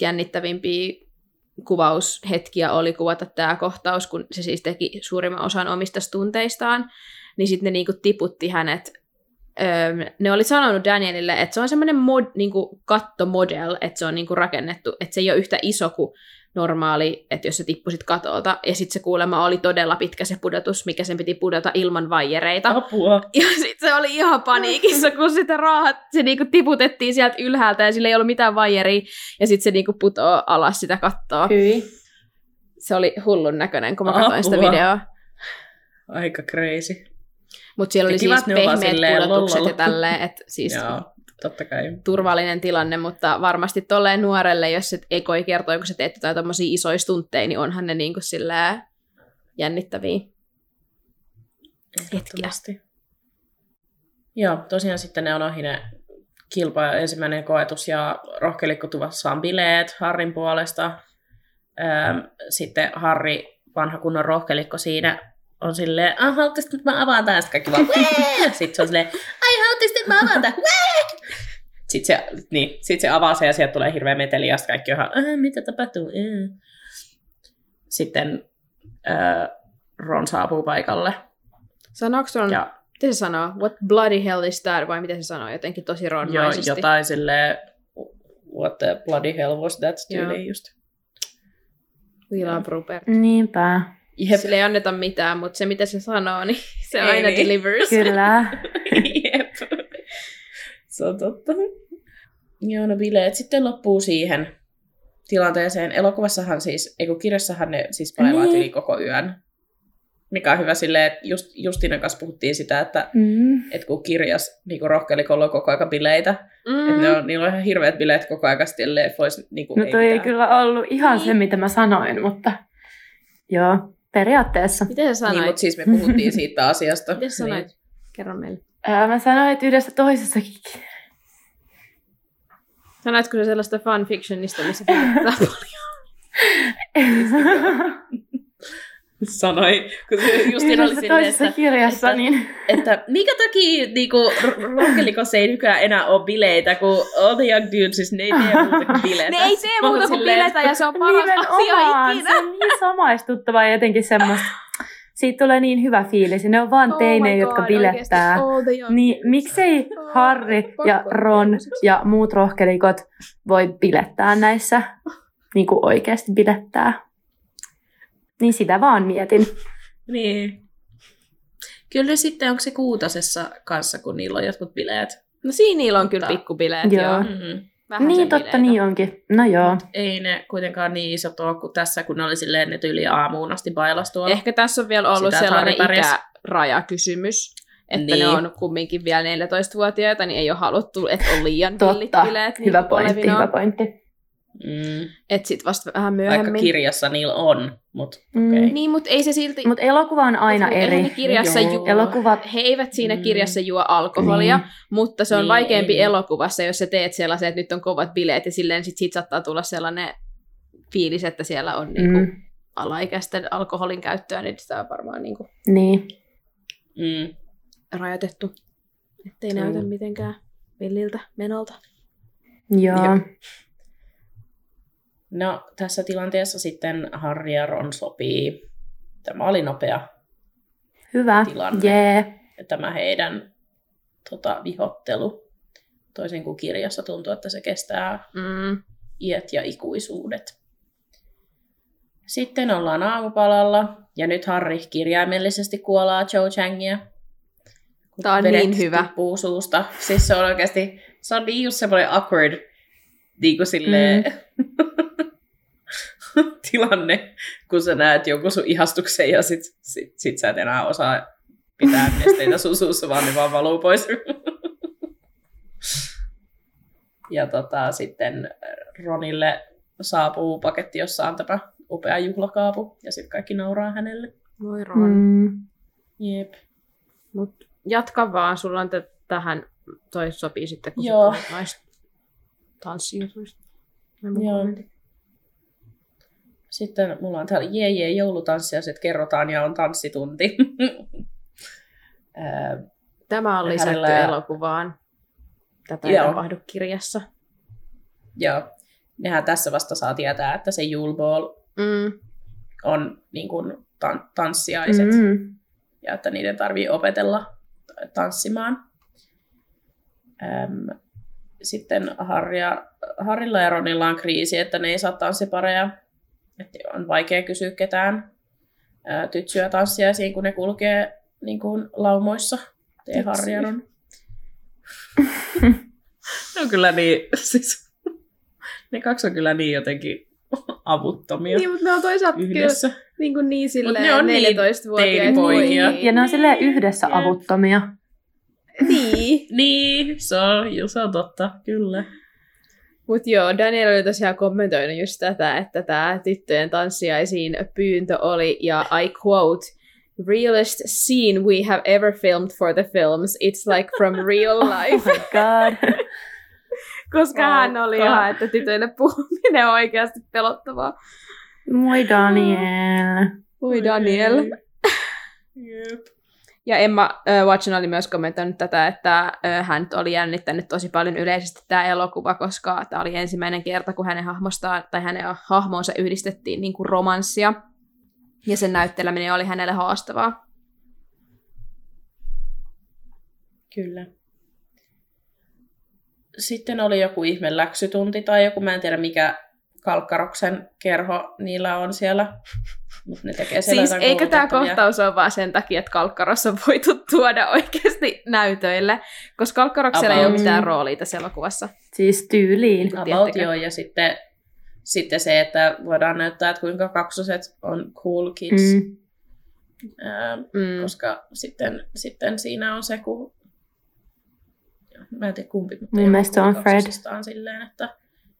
jännittävimpiä kuvaushetkiä oli kuvata tämä kohtaus, kun se siis teki suurimman osan omista tunteistaan, niin sitten ne niinku tiputti hänet. Öm, ne oli sanonut Danielille, että se on semmoinen mod, niinku kattomodel, että se on niinku rakennettu, että se ei ole yhtä iso kuin normaali, että jos sä tippusit katolta, ja sitten se kuulemma oli todella pitkä se pudotus, mikä sen piti pudota ilman vaijereita. Apua. Ja sitten se oli ihan paniikissa, kun sitä raahat, se niinku tiputettiin sieltä ylhäältä ja sillä ei ollut mitään vaijeria. Ja sitten se niinku putoo alas sitä kattoa. Hyi. Se oli hullun näköinen, kun mä katsoin sitä videoa. Aika crazy. Mutta siellä oli kiva, siis pehmeät pudotukset ja tälleen, että siis Joo, totta kai. turvallinen tilanne, mutta varmasti tolleen nuorelle, jos et ekoi kertoo, kun sä teet jotain tommosia isoja stuntteja, niin onhan ne niinku silleen jännittäviä. Ehdottomasti. Joo, tosiaan sitten ne on ohi ne kilpa ensimmäinen koetus ja rohkelikko tuvassa on bileet Harrin puolesta. Öm, sitten Harri, vanha kunnon rohkelikko siinä, on silleen, ah, haluaisitko, että mä avaan tämän? Sitten kaikki vaan, "Wee!" Sitten se on silleen, ai, haluaisitko, että mä avaan tämän? Wee! Sitten se, niin, sit se avaa sen ja sieltä tulee hirveä meteli ja sitten kaikki on ihan, "Äh, mitä tapahtuu? Äh. Sitten äh, Ron saapuu paikalle Sanooko sun, Ja miten se sanoo? What bloody hell is that? Vai miten se sanoo? Jotenkin tosi jo, ronmaisesti. jotain silleen, what the bloody hell was that Joo. tyyli just. We love Rupert. Niinpä. Jep. Sille ei anneta mitään, mutta se mitä se sanoo, niin <laughs> se Ei aina niin. delivers. <laughs> Kyllä. Jep. Se on totta. Joo, no bileet sitten loppuu siihen tilanteeseen. Elokuvassahan siis, ei kun kirjassahan ne siis pailaat Niin. yli koko yön. Mikä on hyvä silleen, että just, Justinan kanssa puhuttiin sitä, että, Mm. että kun kirjas niin rohkelikolla on koko aika bileitä, Mm. että ne on, niillä on ihan hirveät bileet koko aika sitten leffoissa. Niin No toi ei mitään. kyllä ollut ihan Niin. se, mitä mä sanoin, mutta joo, periaatteessa. Miten sä sanoit? Niin, mutta siis me puhuttiin siitä asiasta. <laughs> Miten sä sanoit? Niin. Kerro meille. Ää, mä sanoin, että yhdessä toisessakin. Sanoitko se sellaista fanfictionista, missä puhutaan <laughs> paljon? <laughs> Sanoi, kun se Justina oli silleen, toisessa että, kirjassa, että- niin että minkä takia niinku, rohkelikossa ei nykyään enää ole bileitä, kun all the young dudes, siis ne ei tee muuta kuin <laughs> bileitä. Ne ei tee muuta kuin silleen, biletä ja se on paras <laughs> asia ikinä. se on niin samaistuttavaa ja jotenkin semmoista. Siitä tulee niin hyvä fiilis. Ne on vaan Oh teinejä, jotka bilettää. Niin miksei Oh, ja Ron ja muut rohkelikot voi bilettää näissä, niin kuin oikeasti bilettää. Niin sitä vaan mietin. Niin. Kyllä sitten onko se kuutasessa kanssa, kun niillä on jotkut bileet. No siinä niillä on kyllä pikkubileet, Joo. joo. Mm-hmm. Vähän niin totta, bileitä. niin onkin. No joo. Ei ne kuitenkaan niin isot ole kuin tässä, kun ne oli silleen, ne tyyli aamuun asti bailas tuolla. Ehkä tässä on vielä ollut Sitä, sellainen ikärajakysymys, että Niin. ne on kumminkin vielä 14-vuotiaita, niin ei ole haluttu, että on liian villit bileet. Hyvä niin pointti, olevinaan. hyvä pointti. Mm. Että sit vasta vähän Vaikka myöhemmin. kirjassa niillä on, mutta Mm. okei. Niin, mutta ei se silti... Mutta elokuva on aina Eihän eri. kirjassa Joo. juo. Elokuvat- He eivät siinä Mm. kirjassa juo alkoholia, Niin. mutta se on Niin, vaikeampi ei niin. elokuvassa, jos sä teet sellaisen, että nyt on kovat bileet, ja silleen sit siitä saattaa tulla sellainen fiilis, että siellä on niinku Mm. alaikäisten alkoholin käyttöä, niin sitä on varmaan niinku Niin. Mm. rajoitettu, ettei Joo. näytä mitenkään villiltä menolta. Joo. Jep. No, tässä tilanteessa sitten Harry ja Ron sopii. Tämä oli nopea Hyvä. tilanne. Jee. tämä heidän tota, vihottelu. Toisin kuin kirjassa tuntuu, että se kestää Mm. iät ja ikuisuudet. Sitten ollaan aamupalalla, ja nyt Harry kirjaimellisesti kuolaa Joe Changia. Tää on niin hyvä. tippuu suusta. Siis se on oikeasti, se on niin just semmoinen awkward niin kuin silleen, <laughs> <laughs> tilanne, kun sä näet jonkun sun ihastuksen ja sit, sit, sit sä et enää osaa pitää nesteitä sun suussa, vaan ne vaan valuu pois. <laughs> ja tota, sitten Ronille saapuu paketti, jossa on tämä upea juhlakaapu, ja sitten kaikki nauraa hänelle. Voi Ron. Mm. Jep. Mut jatka vaan, sulla on t- tähän, toi sopii sitten, kun Joo. sä puhut noista tanssijutuista. Joo. Sitten mulla on täällä jee jee joulutanssi, ja sitten kerrotaan, ja on tanssitunti. <laughs> Tämä on lisätty Hänellä- elokuvaan. Tätä ei Joo. tapahdu kirjassa. Joo. Nehän tässä vasta saa tietää, että se Yule Ball Mm. on niin kuin tan- tanssiaiset Mm. ja että niiden tarvii opetella tanssimaan. Äm, sitten Harja, Harrilla ja Ronilla on kriisi, että ne ei saa tanssipareja. Että on vaikea kysyä ketään ää, tytsyä tanssiaisiin, kun ne kulkee niin kuin laumoissa. Tee Harri ja Ron. ne on kyllä niin, siis, ne kaksi on kyllä niin jotenkin avuttomia Niin, mutta ne on toisaalta kyllä yhdessä. niin, kuin niin Mut ne silleen on niin 14-vuotiaita teinipoikia. poikia. Ja ne on silleen yhdessä Jep. avuttomia. Niin. Niin, se on, se on totta, kyllä. Mutta joo, Daniel oli tosiaan kommentoinut just tätä, että tämä tyttöjen tanssiaisiin pyyntö oli, ja I quote, realest scene we have ever filmed for the films. It's like from real <laughs> Oh life. my god. <laughs> Koska Oh hän oli God. ihan, että tytöille puhuminen on oikeasti pelottavaa. Moi Daniel. Voi Daniel. Jep. Ja Emma äh, Watson oli myös kommentoinut tätä, että äh, hän oli jännittänyt tosi paljon yleisesti tämä elokuva, koska tämä oli ensimmäinen kerta, kun hänen hahmostaan tai hänen hahmoonsa yhdistettiin niin kuin romanssia. Ja sen näytteleminen oli hänelle haastavaa. Kyllä. Sitten oli joku ihme läksytunti tai joku, mä en tiedä mikä Kalkkaroksen kerho niillä on siellä. Mutta ne tekee Siis eikö tämä kohtaus ole vaan sen takia, että Kalkkaros on voitu tuoda oikeasti näytöille, koska Kalkkaroksella ei ole mitään roolia tässä elokuvassa. Siis tyyliin. About joo, ja sitten, sitten se, että voidaan näyttää, että kuinka kaksoset on cool kids. Mm. Ää, Mm. koska sitten, sitten siinä on se, kun... Mä en tiedä kumpi, mutta Mun mielestä se on Fred. on silleen, että,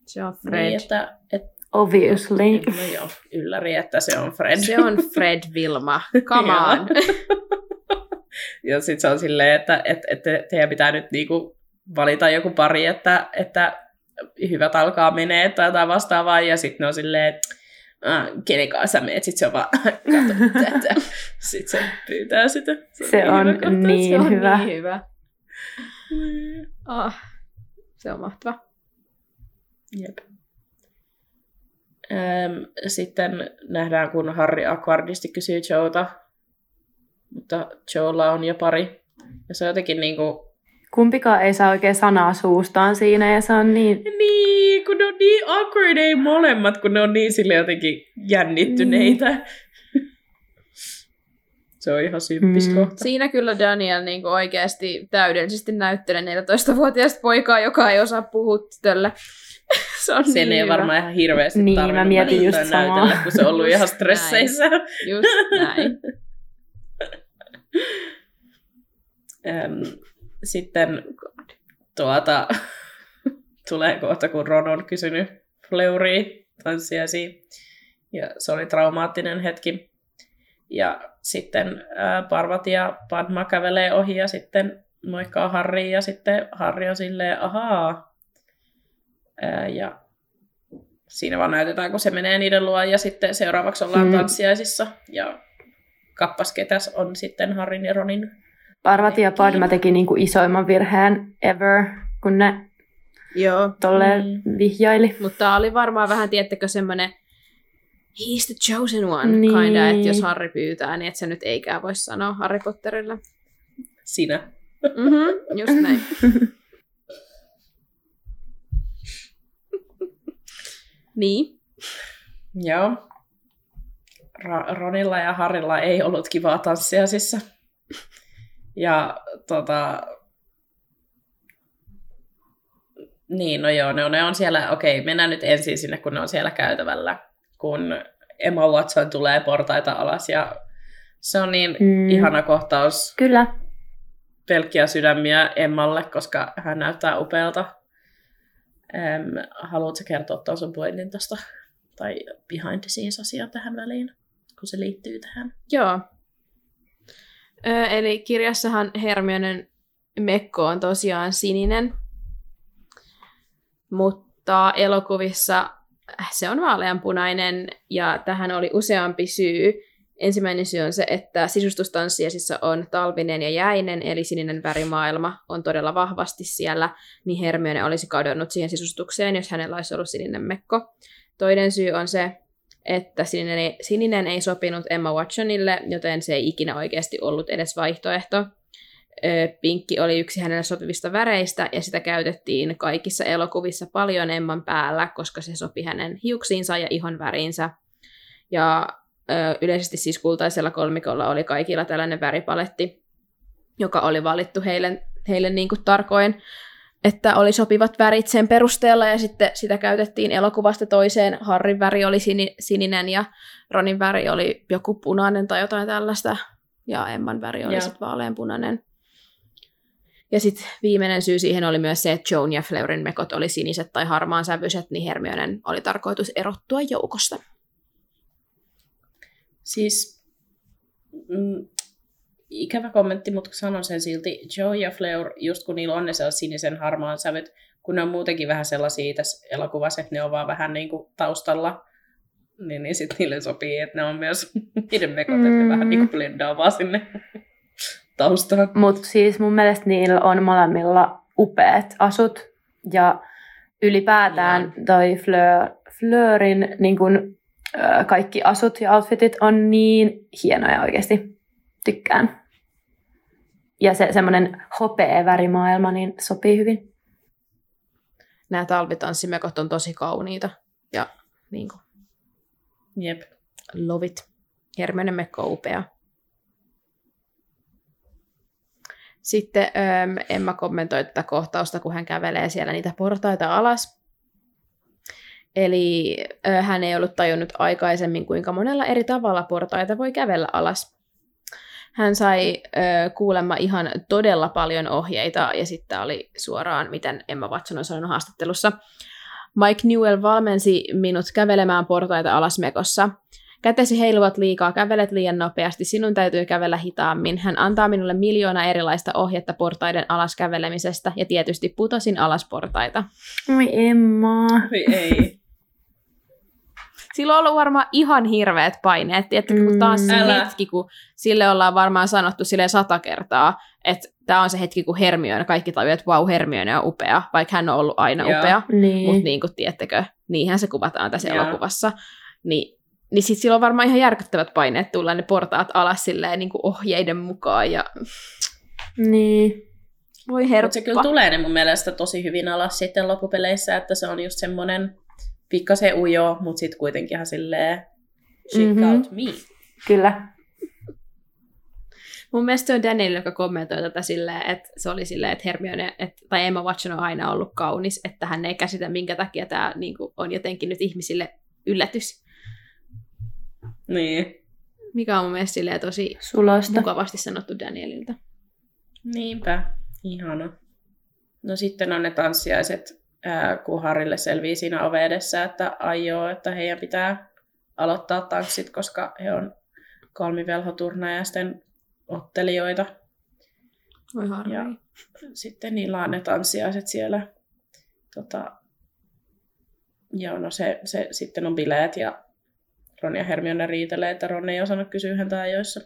Se on Fred. Fred. Niin, että, että Obviously. no joo, ylläri, että se on Fred. Se on Fred Vilma. Come on. <laughs> ja sitten se on silleen, että, että, että teidän pitää nyt niinku valita joku pari, että, että hyvät alkaa menee tai jotain vastaavaa, ja sitten ne on silleen, että äh, kenen kanssa sä meet, sitten se on vaan, <laughs> tätä. Sitten se pyytää sitä. Se niin on hyvä kohtaus. niin se on hyvä. niin hyvä. Mm, Oh, se on mahtava. Jep. Öm, sitten nähdään, kun Harry akvardisti kysyy Joota, mutta Joella on jo pari. Ja se on jotenkin niin kuin, Kumpikaan ei saa oikein sanaa suustaan siinä ja se on niin... niin, kun ne on niin awkward, ei molemmat, kun ne on niin sille jotenkin jännittyneitä. se on ihan symppis Mm. kohta. Siinä kyllä Daniel niin oikeasti täydellisesti näyttelee 14-vuotiaasta poikaa, joka ei osaa puhua tytölle. Se on Sen niin ei hyvä. varmaan ihan hirveästi Niin, mä tarvinnut mietin näyttää just samaa. näytellä, kun se on ollut ihan stresseissä. Just näin. Sitten tuota, tulee kohta, kun Ron on kysynyt Fleuria tanssiasi. Ja se oli traumaattinen hetki. Ja sitten ää, Parvati ja Padma kävelee ohi ja sitten moikkaa Harry ja sitten Harry on silleen, ahaa. Ää, ja siinä vaan näytetään, kun se menee niiden luo ja sitten seuraavaksi ollaan Mm. tanssiaisissa. Ja kappas ketäs on sitten Harryn ja Ronin Parvati ja Padma teki niinku isoimman virheen ever, kun ne Joo. tolleen Mm. vihjaili. Mutta oli varmaan vähän, tiettäkö, semmoinen he's the chosen one, Niin. kinda, että jos Harry pyytää, niin et sä nyt eikään voi sanoa Harry Potterille. sinä. Mm-hmm, just näin. <laughs> niin. Joo. Ra- Ronilla ja Harilla ei ollut kivaa tanssiasissa. Ja tota... Niin, no joo, ne on, ne on siellä, okei, mennään nyt ensin sinne, kun ne on siellä käytävällä, kun Emma Watson tulee portaita alas ja se on niin mm. ihana kohtaus Kyllä. pelkkiä sydämiä Emmalle, koska hän näyttää upealta. Ähm, haluatko kertoa tuon sun pointin tuosta, tai behind the scenes asiaa tähän väliin, kun se liittyy tähän? Joo. Ö, eli kirjassahan Hermionen mekko on tosiaan sininen, mutta elokuvissa se on vaaleanpunainen ja tähän oli useampi syy. Ensimmäinen syy on se, että sisustustanssiasissa on talvinen ja jäinen, eli sininen värimaailma on todella vahvasti siellä, niin Hermione olisi kadonnut siihen sisustukseen, jos hänellä olisi ollut sininen mekko. Toinen syy on se, että sininen ei, sininen ei sopinut Emma Watsonille, joten se ei ikinä oikeasti ollut edes vaihtoehto. Pinkki oli yksi hänelle sopivista väreistä, ja sitä käytettiin kaikissa elokuvissa paljon Emman päällä, koska se sopi hänen hiuksiinsa ja ihon väriinsä. Ja yleisesti siis kultaisella kolmikolla oli kaikilla tällainen väripaletti, joka oli valittu heille, heille niin kuin tarkoin, että oli sopivat värit sen perusteella, ja sitten sitä käytettiin elokuvasta toiseen. Harrin väri oli sini, sininen, ja Ronin väri oli joku punainen tai jotain tällaista, ja Emman väri oli sitten vaaleanpunainen. Ja sitten viimeinen syy siihen oli myös se, että Joan ja Fleurin mekot oli siniset tai harmaan sävyiset, niin Hermionen oli tarkoitus erottua joukosta. Siis mm, ikävä kommentti, mutta sanon sen silti. Joe ja Fleur, just kun niillä on ne sellaiset sinisen harmaan sävyt, kun ne on muutenkin vähän sellaisia tässä elokuvassa, että ne on vaan vähän niin kuin taustalla, niin, niin sitten niille sopii, että ne on myös <laughs> niiden mekot, että ne Mm. vähän niin kuin blendaa vaan sinne <laughs> taustaan. Mutta siis mun mielestä niillä on molemmilla upeat asut. Ja ylipäätään toi Fleur, Fleurin niin kun, ö, kaikki asut ja outfitit on niin hienoja oikeasti. Tykkään. ja se semmoinen hopea värimaailma niin sopii hyvin. Nämä talvitanssimekot on tosi kauniita ja niin kuin, Jep. lovit. Hermione mekko upea. Sitten ähm, Emma kommentoi tätä kohtausta, kun hän kävelee siellä niitä portaita alas. Eli äh, hän ei ollut tajunnut aikaisemmin, kuinka monella eri tavalla portaita voi kävellä alas. Hän sai äh, kuulemma ihan todella paljon ohjeita, ja sitten oli suoraan, miten Emma Watson on sanonut haastattelussa. Mike Newell valmensi minut kävelemään portaita alas mekossa. Kätesi heiluvat liikaa, kävelet liian nopeasti, sinun täytyy kävellä hitaammin. Hän antaa minulle miljoona erilaista ohjetta portaiden alas kävelemisestä ja tietysti putosin alas portaita. Oi Emma. Oi ei. Sillä on ollut varmaan ihan hirveät paineet, että kun taas se Älä. hetki, kun sille ollaan varmaan sanottu sille sata kertaa, että tämä on se hetki, kun Hermione, kaikki tajuaa, että vau, Hermione on upea, vaikka hän on ollut aina Joo. upea. Niin. Mutta niin kuin tiedättekö, niinhän se kuvataan tässä Joo. elokuvassa. Niin, niin sitten sillä on varmaan ihan järkyttävät paineet tulla ne portaat alas silleen niin kuin ohjeiden mukaan. Ja niin. voi herppa. Mutta se kyllä tulee ne mun mielestä tosi hyvin alas sitten loppupeleissä, että se on just semmoinen pikkasen ujo, mutta sitten kuitenkin ihan silleen check Mhm. out me. Kyllä. Mun mielestä se on Daniel, joka kommentoi tätä silleen, että se oli silleen, että Hermione, että, tai Emma Watson on aina ollut kaunis, että hän ei käsitä, minkä takia tämä niin kuin, on jotenkin nyt ihmisille yllätys. Niin. Mikä on mun mielestä silleen tosi Sulosta. mukavasti sanottu Danielilta. Niinpä. Ihana. No sitten on ne tanssiaiset, ää, kun Harille selvii siinä ove edessä, että aioo, että heidän pitää aloittaa tanssit, koska he on kolmivelhoturnajaisten ottelijoita. Voi harmi. Ja sitten niillä on ne tanssiaiset siellä. Tota, joo, no se, se sitten on bileet ja Ron ja Hermione riitelee, että Ron ei osannut kysyä häntä ajoissa.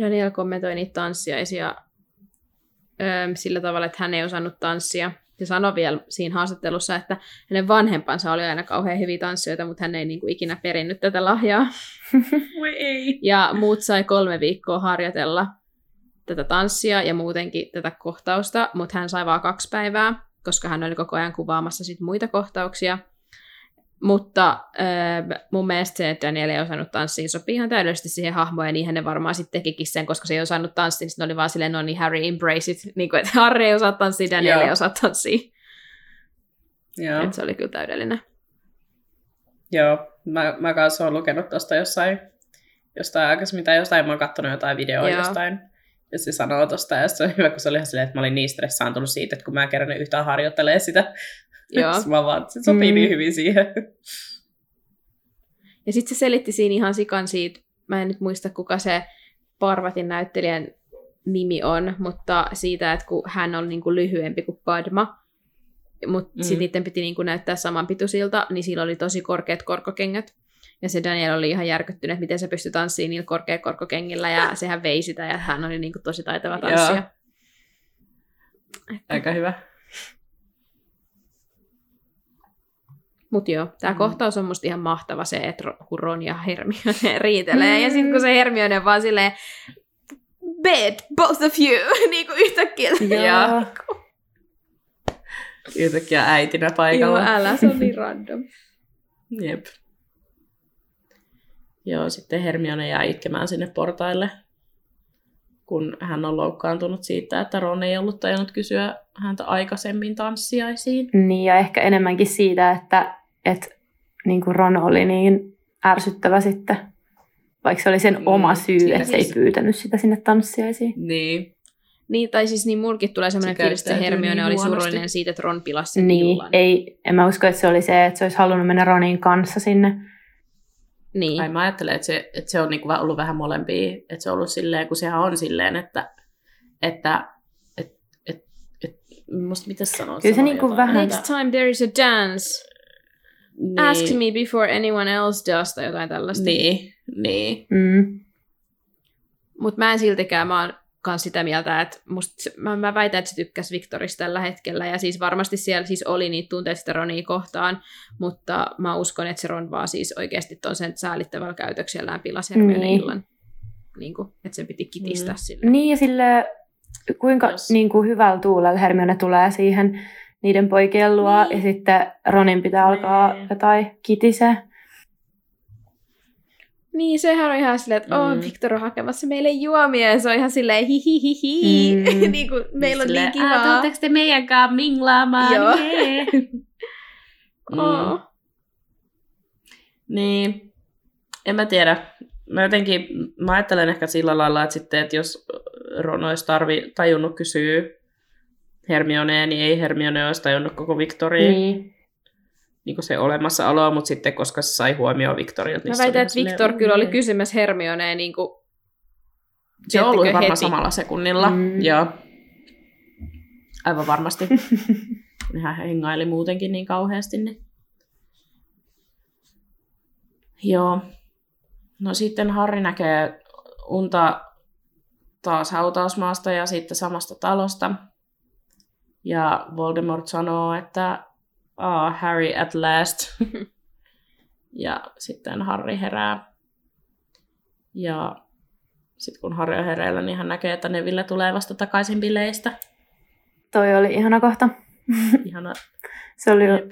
Daniel kommentoi niitä tanssiaisia öö, sillä tavalla, että hän ei osannut tanssia. Se sanoi vielä siinä haastattelussa, että hänen vanhempansa oli aina kauhean hyviä tanssijoita, mutta hän ei niin kuin ikinä perinnyt tätä lahjaa. <laughs> Voi ei. Ja muut sai kolme viikkoa harjoitella tätä tanssia ja muutenkin tätä kohtausta, mutta hän sai vain kaksi päivää, koska hän oli koko ajan kuvaamassa sit muita kohtauksia. Mutta äh, mun mielestä se, että Daniel ei osannut tanssia, sopii ihan täydellisesti siihen hahmoon, ja niinhän ne varmaan sitten tekikin sen, koska se ei osannut tanssia, niin sitten oli vaan silleen, no niin, Harry, embrace it, niin kuin, että Harry ei osaa tanssia, Daniel Joo. ei osaa tanssia. Joo. Et se oli kyllä täydellinen. Joo, mä, mä kanssa oon lukenut tuosta jossain, jostain aikaisemmin, tai jostain mä oon katsonut jotain videoa Joo. jostain. Ja se sanoo tosta, ja se on hyvä, kun se oli ihan silleen, että mä olin niin stressaantunut siitä, että kun mä kerran yhtään harjoittelee sitä. Joo. <laughs> Sitten mä vaan, se sopii Mm. niin hyvin siihen. Ja sitten se selitti siinä ihan sikan siitä, mä en nyt muista kuka se Parvatin näyttelijän nimi on, mutta siitä, että kun hän on niin kuin lyhyempi kuin Padma, mutta Mm. mm. sitten niiden piti niin kuin näyttää samanpituisilta, niin sillä oli tosi korkeat korkokengät. Ja se Daniel oli ihan järkyttynyt, että miten se pystyi tanssimaan niillä korkeilla korkokengillä, ja sehän vei sitä, ja hän oli niin kuin tosi taitava tanssija. Aika hyvä. Mutta joo, tämä Mm. kohtaus on musta ihan mahtava se, että Ro- kun Ron ja Hermione <laughs> riitelee, mm. ja sitten kun se Hermione vaan silleen, bed, both of you, <laughs> niin kuin yhtäkkiä. Joo. Yhtäkkiä äitinä Joo, paikalla. älä, se on niin <laughs> random. Jep. Joo, sitten Hermione jää itkemään sinne portaille, kun hän on loukkaantunut siitä, että Ron ei ollut tajunnut kysyä häntä aikaisemmin tanssiaisiin. Niin, ja ehkä enemmänkin siitä, että, että niin kuin Ron oli niin ärsyttävä sitten. Vaikka se oli sen Mm, oma syy, että se ei siis- pyytänyt sitä sinne tanssiaisiin. Niin. Niin, tai siis niin mulkin tulee semmoinen Se fiilis, että se Hermione niin oli huonosti. surullinen siitä, että Ron pilasi sen Niin, illan. ei, en mä usko, että se oli se, että se olisi halunnut mennä Ronin kanssa sinne. Niin. Ai mä ajattelen, että se, että se on niinku vähän ollut vähän molempia. Että se on ollut silleen, kun sehän on silleen, että, että et, et, et, musta miten sanoa? Kyllä se sanoo niinku vähän- että- Next time there is a dance, niin, ask me before anyone else does, tai jotain tällaista. Niin, niin. Mm. Mutta mä en siltikään, mä oon kans sitä mieltä, että musta, se- mä, mä väitän, että se tykkäsi Victorista tällä hetkellä, ja siis varmasti siellä siis oli niitä tunteita sitä Ronia kohtaan, mutta mä uskon, että se Ron vaan siis oikeasti ton sen säälittävällä käytöksellään pilasi Hermione Niin. illan. niin kuin, että sen piti kitistää Mm. sille. Niin ja sille, kuinka Jos- niin kuin hyvällä tuulella Hermione tulee siihen niiden poikien luo Niin. ja sitten Ronin pitää alkaa Niin. jotain kitise. Niin, sehän on ihan silleen, että Mm. oh, Victor on hakemassa meille juomia, ja se on ihan silleen hihihihi, Mm. <laughs> niin kuin, meillä on niin Silleen, "Ää, kivaa. Tuletteko te meidän kanssa minglaamaan? Joo. Jee. <laughs> mm. Oh. Niin, en mä tiedä. Mä jotenkin, mä ajattelen ehkä sillä lailla, että sitten, että jos Ron olisi tarvi, tajunnut kysyä Hermioneen, niin ei Hermione olisi tajunnut koko Victoria, niin. Niin. niin kuin se olemassaoloa, mutta sitten koska se sai huomioon Victorilta, Mä niin väitän, että silleen, Victor kyllä oli "Mm." kysymässä Hermioneen niin kuin, Se on ollut varmaan heti. samalla sekunnilla, Mm. mm. joo. Aivan varmasti. <laughs> Nehän hengaili muutenkin niin kauheasti. Niin. Joo. No sitten Harri näkee unta taas hautausmaasta ja sitten samasta talosta. Ja Voldemort sanoo, että ah, Harry at last. <laughs> ja sitten Harry herää. Ja sitten kun Harry on hereillä, niin hän näkee, että Neville tulee vasta takaisin bileistä. Toi oli ihana kohta. <laughs> Ihana, Se oli, Jep.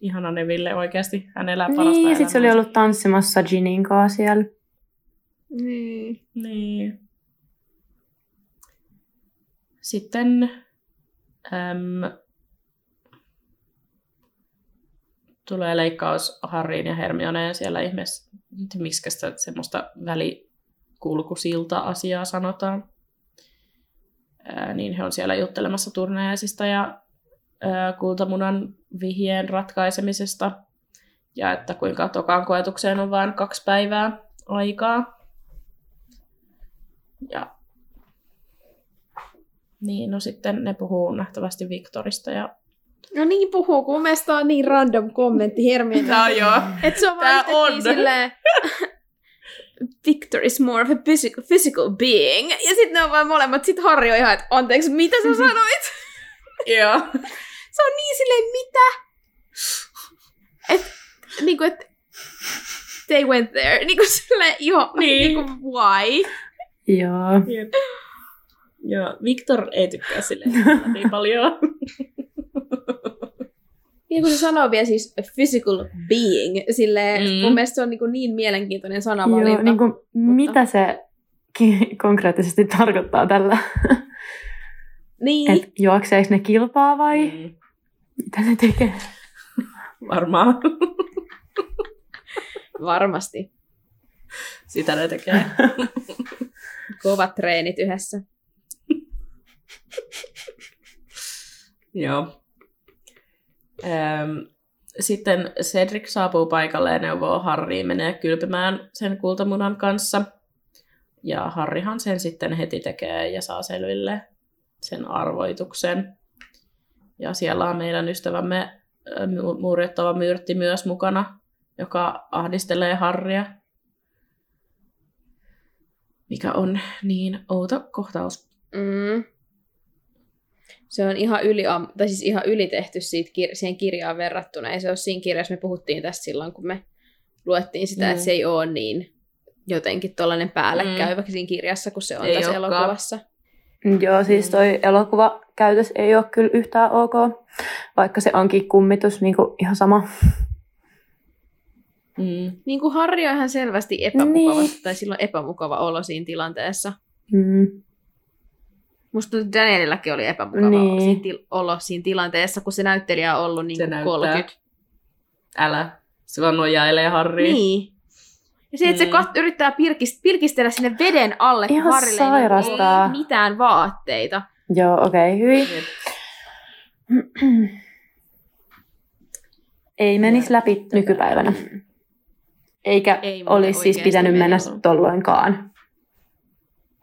ihana Neville oikeasti. Hän elää parasta niin, ja sitten se oli ollut tanssimassa Ginin kanssa siellä. niin. Niin. Sitten äm, tulee leikkaus Harriin ja Hermioneen siellä ihmeessä, miksi sitä semmoista välikulkusilta-asiaa sanotaan. Ää, niin he on siellä juttelemassa turnajaisista ja ää, kultamunan vihjeen ratkaisemisesta. Ja että kuinka tokaan koetukseen on vain kaksi päivää aikaa. Ja niin, no sitten ne puhuu nähtävästi Victorista ja... No niin puhuu, kun mun tää on niin random kommentti Hermioneen. No joo. Että se on Tää vaan on. on. silleen, Victor is more of a physical, physical being. Ja sitten ne on vaan molemmat. Sitten Harri on ihan, että anteeksi, mitä sä <laughs> sanoit? Joo. Se on niin silleen, mitä? Et, niinku, et, they went there. Niinku silleen, joo, Niin. niinku, why? Joo. Jep. Joo, Victor ei tykkää silleen <laughs> niin paljon. Niin kuin se sanoo vielä siis physical being. Silleen, Mm. mun mielestä se on niinku niin mielenkiintoinen Joo, sanavalinta. niin kuin, mitä se ki- konkreettisesti tarkoittaa tällä? niin. Et juokseeko ne kilpaa vai Mm, mitä ne tekee? varmaan. Varmasti. Sitä ne tekee. <laughs> Kovat treenit yhdessä. <laughs> Joo. Öm, sitten Cedric saapuu paikalle ja neuvoo Harry menee kylpimään sen kultamunan kanssa. Ja Harrihan sen sitten heti tekee ja saa selville sen arvoituksen. Ja siellä on meidän ystävämme ö, mu- murjottava myrtti myös mukana, joka ahdistelee Harria. Mikä on niin outo kohtaus. Mm. Se on ihan yli, tai siis ihan ylitehty siitä kir- siihen kirjaan verrattuna. Ei se ole siinä kirjassa, me puhuttiin tästä silloin, kun me luettiin sitä, Mm. että se ei ole niin jotenkin tuollainen päällekkäyvä siinä kirjassa, kun se on Ei tässä olekaan. elokuvassa. Joo, siis toi elokuvakäytös ei ole kyllä yhtään ok, vaikka se onkin kummitus niin kuin ihan sama. Mm. Niin kuin Harri on ihan selvästi epämukava, Niin. tai silloin epämukava olo siinä tilanteessa. Mm. Musta Danielillakin oli epämukava Niin. siinä til- olo siinä tilanteessa, kun se näyttelijä on ollut niin Se kuin näyttää. 30. Älä. Se vaan nojailee Harriin. Niin. Ja se, että Mm. se kat- yrittää pirkist- pirkistellä sinne veden alle, Ihan Harrille ei sairasta. ole mitään vaatteita. Joo, okei, okay, hyvin. <clears throat> Ei menisi läpi nykypäivänä. Eikä Ei olisi siis pitänyt mennä tolloinkaan.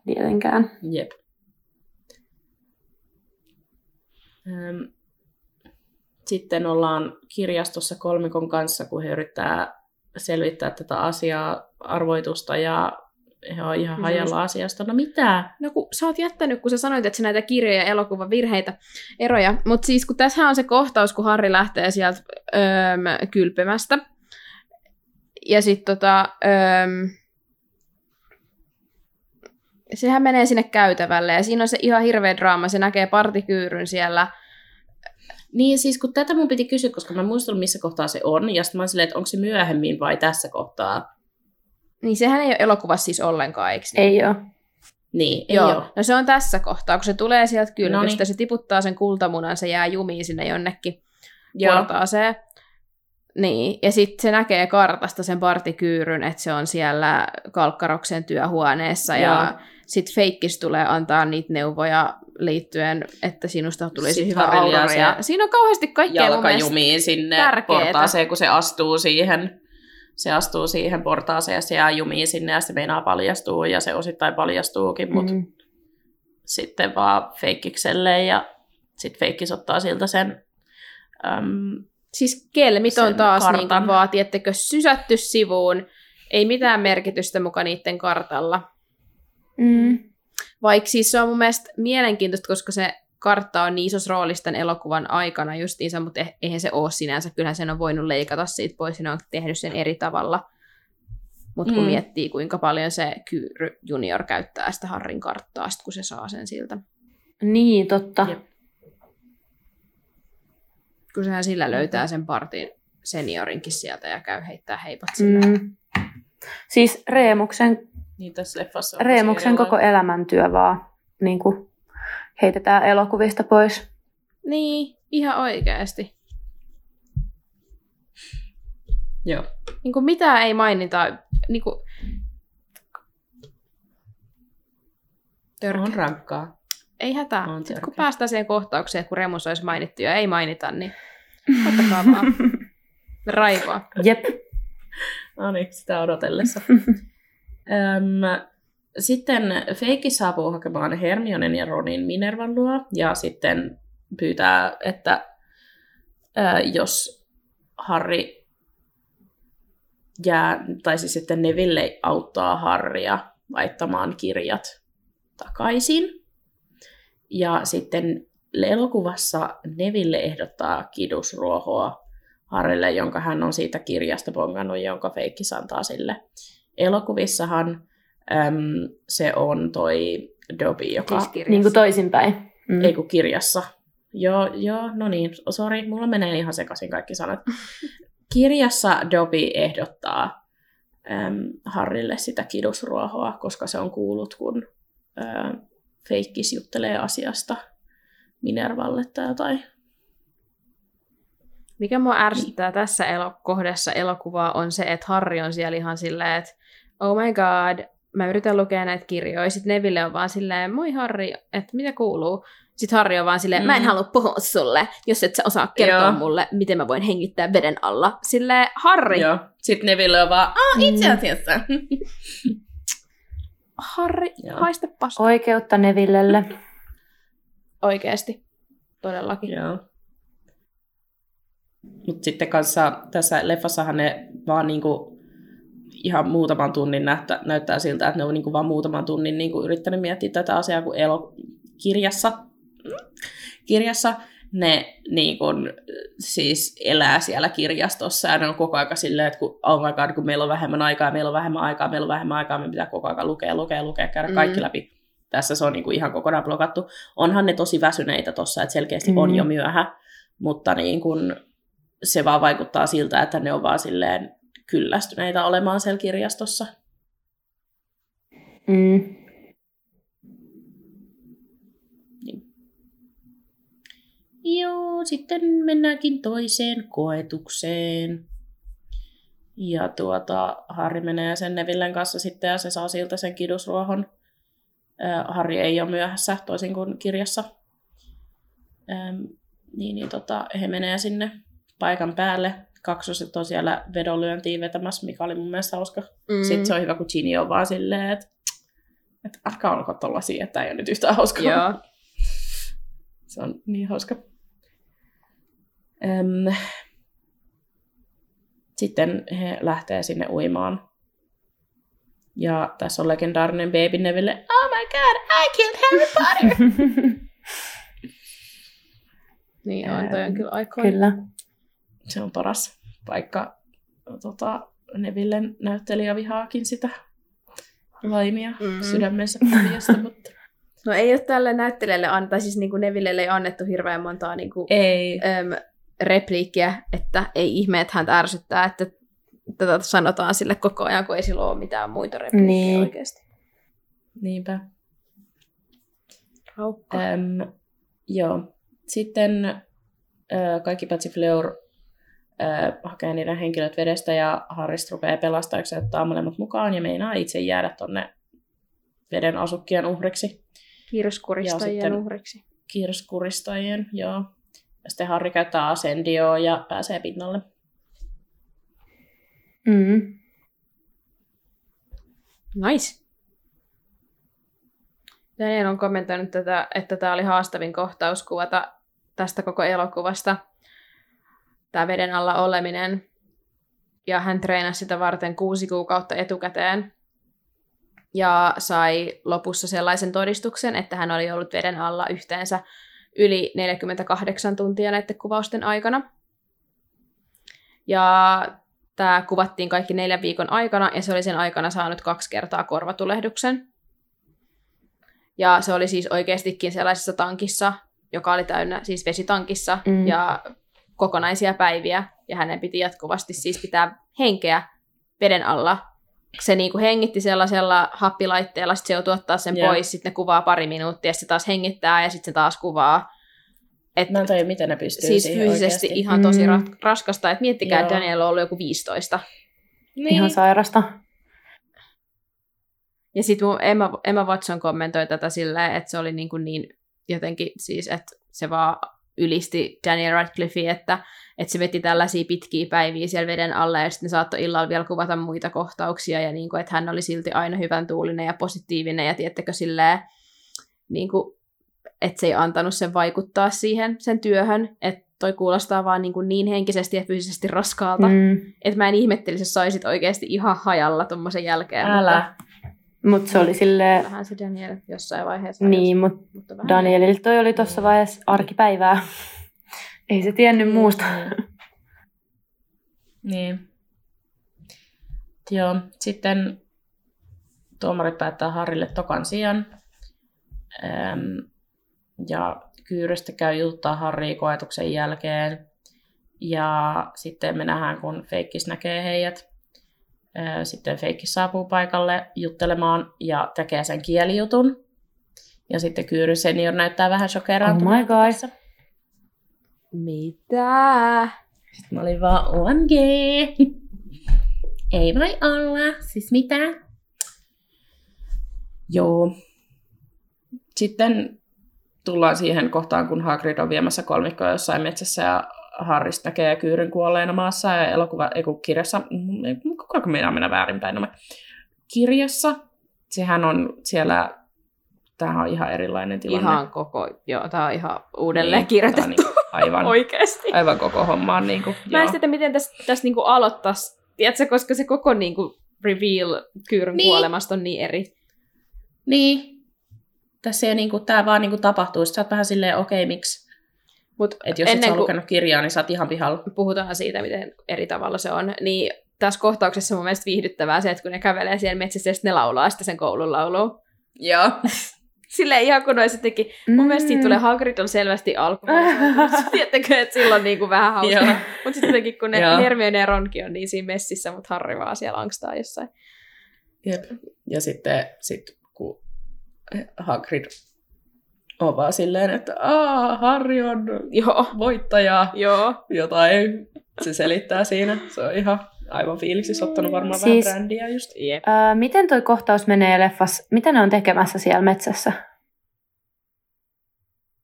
Tietenkään. Jep. Öm, Sitten ollaan kirjastossa kolmikon kanssa, kun he yrittää selvittää tätä asiaa, arvoitusta ja he on ihan Kysymys. hajalla asiasta. No mitä? No kun sä oot jättänyt, kun sä sanoit, että sä näitä kirjoja ja elokuvan virheitä, eroja. Mutta siis kun tässä on se kohtaus, kun Harri lähtee sieltä öö, kylpemästä. Ja sitten tota, öö, sehän menee sinne käytävälle ja siinä on se ihan hirveä draama. Se näkee partikyyryn siellä. Niin siis kun tätä mun piti kysyä, koska mä en muistanut missä kohtaa se on, ja sitten mä silleen, että onko se myöhemmin vai tässä kohtaa. Niin sehän ei ole elokuvassa siis ollenkaan, eikö niin? Ei ole. Niin, ei Joo, ole. no se on tässä kohtaa, kun se tulee sieltä kylvystä, Noniin. se tiputtaa sen kultamunan, se jää jumiin sinne jonnekin Joo. portaaseen. Niin, ja sitten se näkee kartasta sen partikyyryn, että se on siellä Kalkkaroksen työhuoneessa, ja Joo. Sitten Feikkis tulee antaa niitä neuvoja liittyen, että sinusta tulisi Sit hyvä aurora. Ja siinä on kauheasti kaikkea mun jalka mielestä. jumiin sinne tärkeetä. portaaseen, kun se astuu siihen. Se astuu siihen portaaseen ja se jää jumiin sinne ja se meinaa paljastuu ja se osittain paljastuukin, mutta Mm. sitten vaan feikkikselle ja sitten feikkis ottaa siltä sen äm, Siis kelmit on taas niin kartan. kuin vaan, tiettekö, sysätty sivuun, ei mitään merkitystä muka niiden kartalla. Mm. Vaikka siis se on mun mielestä mielenkiintoista, koska se kartta on niin isossa roolissa tämän elokuvan aikana justiinsa, mutta eh- eihän se ole sinänsä. Kyllähän sen on voinut leikata siitä pois, ja ne on tehnyt sen eri tavalla. Mutta kun Mm. mm. miettii, kuinka paljon se Kyyry Junior käyttää sitä Harrin karttaa, sit kun se saa sen siltä. Niin, totta. Jep. Kun sehän sillä löytää sen partin seniorinkin sieltä ja käy heittää heipat sillä. Mm. Siis Reemuksen, niin tässä leffassa on Reemuksen koko elämäntyö vaan niin kuin heitetään elokuvista pois. Niin, ihan oikeasti. Joo. Niin kuin mitään ei mainita. Niin kuin... Törkeä. On rankkaa. Ei hätää. On Sitten kun päästään siihen kohtaukseen, kun Remus olisi mainittu ja ei mainita, niin ottakaa vaan <laughs> raivoa. Jep. No niin, sitä odotellessa. <laughs> Öm, sitten Feikki saapuu hakemaan Hermionen ja Ronin Minervan luo ja sitten pyytää, että ää, jos Harry jää, tai siis sitten Neville auttaa Harrya laittamaan kirjat takaisin. Ja sitten elokuvassa Neville ehdottaa kidusruohoa Harrille, jonka hän on siitä kirjasta bongannut, jonka Feikkis antaa sille. Elokuvissahan äm, se on toi Dobby, joka... Siis. Niin kuin toisinpäin. Mm. Ei kun kirjassa. Joo, joo, no niin, sori, mulla menee ihan sekaisin kaikki sanat. <laughs> Kirjassa Dobby ehdottaa äm, Harrille sitä kidusruohoa, koska se on kuullut, kun ää, Feikkis juttelee asiasta Minervalle tai jotain. Mikä mua ärsyttää tässä elo- kohdassa elokuvaa on se, että Harri on siellä ihan silleen, että oh my god, mä yritän lukea näitä kirjoja. Sitten Neville on vaan silleen, moi Harri, että mitä kuuluu? Sitten Harri on vaan silleen, mä en Mm. halua puhua sulle, jos et sä osaa kertoa Joo. mulle, miten mä voin hengittää veden alla. Silleen, Harri, Joo. Sitten Neville on vaan, ah, itse asiassa. <laughs> Harri, Joo. haista paska. Oikeutta Nevillelle. Oikeesti, todellakin. Joo. Mutta sitten kanssa tässä leffassahan ne vaan niinku ihan muutaman tunnin näyttä, näyttää siltä, että ne on niinku vaan muutaman tunnin niinku yrittänyt miettiä tätä asiaa, kun elo, kirjassa, kirjassa ne niin kun, siis elää siellä kirjastossa ja ne on koko aika silleen, että kun, oh my God, kun meillä on vähemmän aikaa, meillä on vähemmän aikaa, meillä on vähemmän aikaa, me pitää koko aika lukea, lukea, lukea, käydä kaikki Mm. läpi. Tässä se on niin kuin ihan kokonaan blokattu. Onhan ne tosi väsyneitä tossa, että selkeästi Mm. on jo myöhä, mutta niin kun se vaan vaikuttaa siltä, että ne on vaan silleen kyllästyneitä olemaan siellä kirjastossa. Mm. Joo, sitten mennäänkin toiseen koetukseen. Ja tuota, Harri menee sen Nevillen kanssa sitten ja se saa siltä sen kidusruohon. Ää, Harri ei ole myöhässä, toisin kuin kirjassa. Ähm, niin, niin tota, he menee sinne paikan päälle. Kaksoset on siellä vedonlyöntiin vetämässä, mikä oli mun mielestä hauska. Mm. Sitten se on hyvä, kun Ginny on vaan silleen, että et, älkää olko tollasia, että ei ole nyt yhtään hauskaa. Joo. <laughs> Se on niin hauska. Öm, sitten he lähtee sinne uimaan. Ja tässä on legendaarinen Baby Neville. Oh my god, I killed Harry Potter! <laughs> Niin on, toi on kyllä aikoin. Kyllä. Se on paras paikka. Tota, Nevillen näyttelijä vihaakin sitä. vaimia Mhm. mm-hmm. sydämensä <laughs> puolesta, mutta No ei ole tälle näyttelijälle annettu, tai siis niin kuin Nevillelle ei annettu hirveän montaa niin kuin, ei. äm, repliikkiä, että ei ihme, että hän ärsyttää, että tätä sanotaan sille koko ajan, kun ei sillä ole mitään muita repliikkejä Niin. oikeasti. Niinpä. Öm, joo. Sitten ö, kaikki paitsi Fleur ö, hakee niiden henkilöt vedestä ja Harris rupeaa pelastajaksi ja ottaa molemmat mukaan ja meinaa itse jäädä tonne veden asukkien uhriksi, Kirskuristajien ja sitten- uhriksi. kirskuristajien, joo. Ja sitten Harri käyttää asendioa ja pääsee pinnalle. Mm. Nice. Daniel on kommentoinut tätä, että tämä oli haastavin kohtaus kuvata tästä koko elokuvasta, tämä veden alla oleminen. Ja hän treenasi sitä varten kuusi kuukautta etukäteen. Ja sai lopussa sellaisen todistuksen, että hän oli ollut veden alla yhteensä yli 48 tuntia näiden kuvausten aikana. Ja tämä kuvattiin kaikki neljän viikon aikana, ja se oli sen aikana saanut kaksi kertaa korvatulehduksen. Ja se oli siis oikeastikin sellaisessa tankissa, joka oli täynnä, siis vesitankissa, Mm. ja kokonaisia päiviä, ja hänen piti jatkuvasti siis pitää henkeä veden alla. Se niinku hengitti sellaisella happilaitteella, sitten se joutui ottaa sen Joo. pois, sitten ne kuvaa pari minuuttia, sitten se taas hengittää, ja sitten se taas kuvaa. Et Mä en tajua, miten ne pystyy siis siihen fyysisesti oikeasti. ihan tosi Mm. ra- raskasta, että miettikää, että. Daniel on ollut joku 15. Niin. Ihan sairasta. Ja sitten Emma, Emma Watson kommentoi tätä silleen, että se oli niin, kuin niin jotenkin siis, että se vaan ylisti Daniel Radcliffe, että, että se veti tällaisia pitkiä päiviä siellä veden alla ja sitten saattoi illalla vielä kuvata muita kohtauksia ja niin kuin, että hän oli silti aina hyvän tuulinen ja positiivinen ja tiettekö silleen, niin kuin, että se ei antanut sen vaikuttaa siihen sen työhön, että toi kuulostaa vaan niin, kuin niin henkisesti ja fyysisesti raskaalta. Mm. että mä en ihmettelisi, jos saisit oikeasti ihan hajalla tuommoisen jälkeen. Älä. Mutta se oli silleen, Vähän se Daniel jossain vaiheessa. niin, mutta mutta vähän Danielille toi oli tuossa vaiheessa arkipäivää. <laughs> Ei se tiennyt muusta. Niin. <laughs> Joo, sitten tuomarit päättää Harrille tokan sijaan. Ähm, ja Kyyrystä käy juttaa Harria koetuksen jälkeen. Ja sitten me nähdään, kun Feikkis näkee heidät. Sitten Feikkis saapuu paikalle juttelemaan ja tekee sen kielijutun. Ja sitten Kyyry senior näyttää vähän shokeraantuneelta Oh my God. tässä. Mitä? Sitten mä olin vaan, OMG. Ei voi olla. Siis mitä? Joo. Sitten tullaan siihen kohtaan, kun Hagrid on viemässä kolmikkoa jossain metsässä ja Harris näkee kyyryn kuolleena maassa ja elokuva, ei kun kirjassa, mm, koko minä mennä väärinpäin nämä. Kirjassa, sehän on siellä, tämähän on ihan erilainen tilanne. Ihan koko, joo, tää on ihan uudelleen Niin, kirjoitettu niinku aivan, <laughs> oikeasti. aivan koko homma on niinku, <laughs> Mä en tiedä, miten tässä täs niinku aloittaisi, tiedätkö, koska se koko niinku reveal Kyyryn Niin. kuolemasta on niin eri. Niin. Tässä ei niinku, tää vaan niinku tapahtuu. Sitten sä oot vähän silleen, okei, okay, miksi? Mutta Et jos et ennen sä kuin lukenut kirjaa, niin sä oot ihan pihalla. puhutaan siitä, miten eri tavalla se on, niin tässä kohtauksessa on mun mielestä viihdyttävää se, että kun ne kävelee siellä metsässä ja ne laulaa sitten sen koulun laulu. Joo. <laughs> Silleen ihan kun olisi jotenkin, mun Mm. mielestä siitä tulee Hagrid on selvästi alku. <laughs> Tiedättekö, että silloin niin kuin vähän hauska. Mutta sitten jotenkin, kun ne. Hermione ja Ronkin on niin siinä messissä, mutta Harry vaan siellä angstaa jossain. Jep. Ja sitten sit, kun Hagrid on vaan silleen, että Aa, Harry on Joo. voittaja. Joo. Jotain se selittää siinä. Se on ihan aivan fiiliksissä ottanut varmaan Siis- vähän brändiä just. Jep. Öö, miten toi kohtaus menee leffassa? Mitä ne on tekemässä siellä metsässä?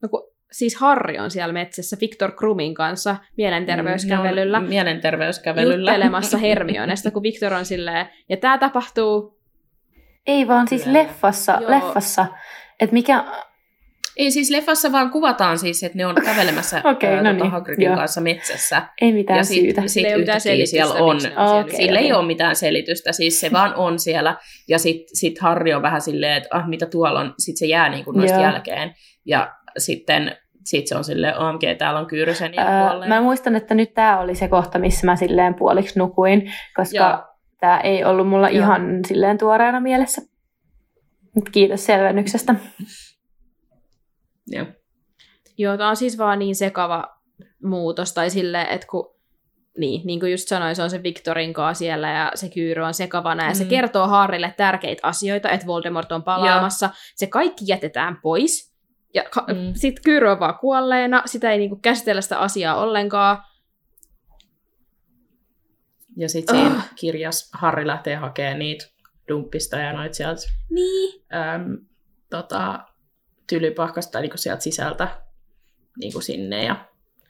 No kun, siis Harry on siellä metsässä Victor Krumin kanssa mielenterveyskävelyllä. Ne on Mielenterveyskävelyllä. juttelemassa <laughs> Hermionesta, kun Victor on silleen, ja tämä tapahtuu, Ei vaan siis Kyllä. leffassa, Joo. leffassa. Että mikä... Ei siis leffassa vaan kuvataan siis, että ne on kävelemässä <laughs> Okei, ää, no tota niin, Hagridin joo. kanssa metsässä. Ei mitään ja syytä. sit, sit Sille ei ole mitään yhtäkkiä selitystä, siellä on. on siellä Okei. Sillä ei okei. ole mitään selitystä, siis se vaan on siellä. Ja sitten sit Harri on vähän silleen, että ah, mitä tuolla on, sitten se jää niin kuin noista Joo. jälkeen. Ja sitten sit se on silleen, OMG, täällä on Kyyrysen ja Öö, kuolleen. mä muistan, että nyt tämä oli se kohta, missä mä silleen puoliksi nukuin, koska Joo. tämä ei ollut mulla Joo. ihan silleen tuoreena mielessä. Mut Kiitos selvennyksestä. Joo. Joo, tämä on siis vaan niin sekava muutos, tai silleen, että kun niin, niin kuin just sanoin, se on se Victorin kanssa siellä ja se kyyry on sekavana ja mm. se kertoo Harrille tärkeitä asioita, että Voldemort on palaamassa. Joo. Se kaikki jätetään pois ja mm. sitten kyyry on vaan kuolleena, sitä ei niinku käsitellä sitä asiaa ollenkaan. Ja sitten siinä oh. kirjas Harri lähtee hakemaan niitä dumppista ja noit sieltä niin. äm, tota, tylypahkasta niinku sieltä sisältä niinku sinne ja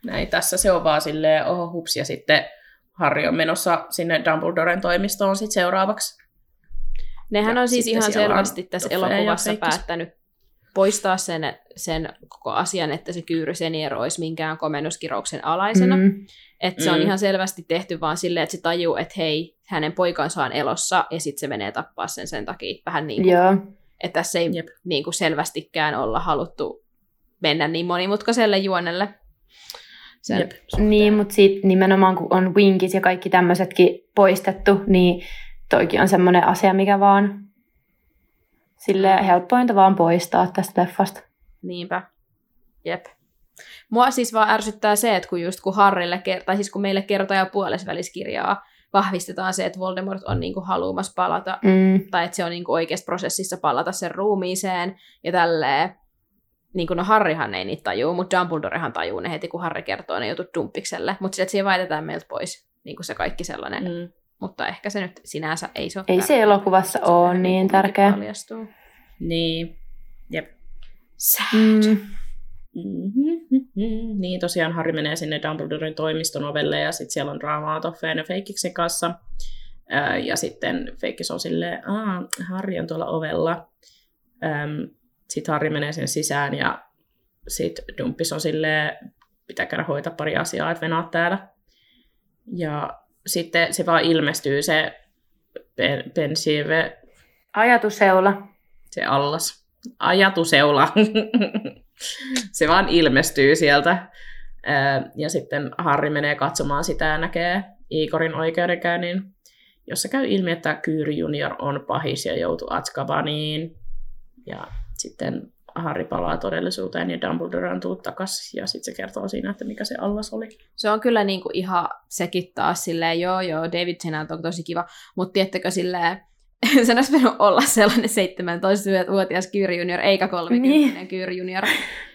näin. Tässä se on vaan silleen, oho hups, ja sitten Harry on menossa sinne Dumbledoren toimistoon sit seuraavaksi. Nehän ja on siis ihan selvästi tässä elokuvassa päättänyt poistaa sen, sen koko asian, että se Kyyry Senior olisi minkään komennuskirouksen alaisena. Mm. Että se mm. on ihan selvästi tehty vaan silleen, että se tajuu, että hei, hänen poikansa on elossa, ja sitten se menee tappaa sen sen takia. Vähän niin kuin, Joo. Että tässä ei niin kuin selvästikään olla haluttu mennä niin monimutkaiselle juonelle sen Jep. Niin, mutta sitten nimenomaan kun on winkit ja kaikki tämmöisetkin poistettu, niin toikin on semmoinen asia, mikä vaan sille helppointa vaan poistaa tästä leffasta. Niinpä. Jep. Mua siis vaan ärsyttää se, että kun just kun Harrille, tai siis kun meille kerrotaan jo puolesväliskirjaa, vahvistetaan se, että Voldemort on niinku haluamassa palata, mm. tai että se on niinku oikeassa prosessissa palata sen ruumiiseen ja tälleen, niin kuin no Harrihan ei niitä tajuu, mutta Dumbledorehan tajuu ne heti, kun Harri kertoo ne jutut Dumpikselle. Mutta sitten siihen väitetään meiltä pois niin kuin se kaikki sellainen. Mm. Mutta ehkä se nyt sinänsä ei se ole Ei se elokuvassa ole niin, niin tärkeä. Paljastuu. Niin, jep. Sad. Mm. Mm-hmm. Niin, tosiaan Harri menee sinne Dumbledoren toimiston ovelle ja sitten siellä on draamaa Toffeen ja Feikiksen kanssa. ja sitten Feikis on silleen, Aa, Harri on tuolla ovella. Sitten Harri menee sen sisään ja sitten Dumppis on silleen, pitää käydä hoitaa pari asiaa, että venaat täällä. Ja sitten se vaan ilmestyy se pen, pensiive... Ajatuseula. Se allas. Ajatuseula. <laughs> <laughs> se vaan ilmestyy sieltä. Ja sitten Harri menee katsomaan sitä ja näkee Igorin oikeudenkäynnin, jossa käy ilmi, että Kyyri Junior on pahis ja joutuu Atskabaniin. Ja sitten Harry palaa todellisuuteen ja Dumbledore on tullut takaisin ja sitten se kertoo siinä, että mikä se allas oli. Se on kyllä niinku ihan sekin taas silleen, joo joo, David Tennant on tosi kiva, mutta tiettäkö silleen, <laughs> sen olisi pitänyt olla sellainen 17-vuotias Kyri Junior, eikä 30 niin. Kyri Junior.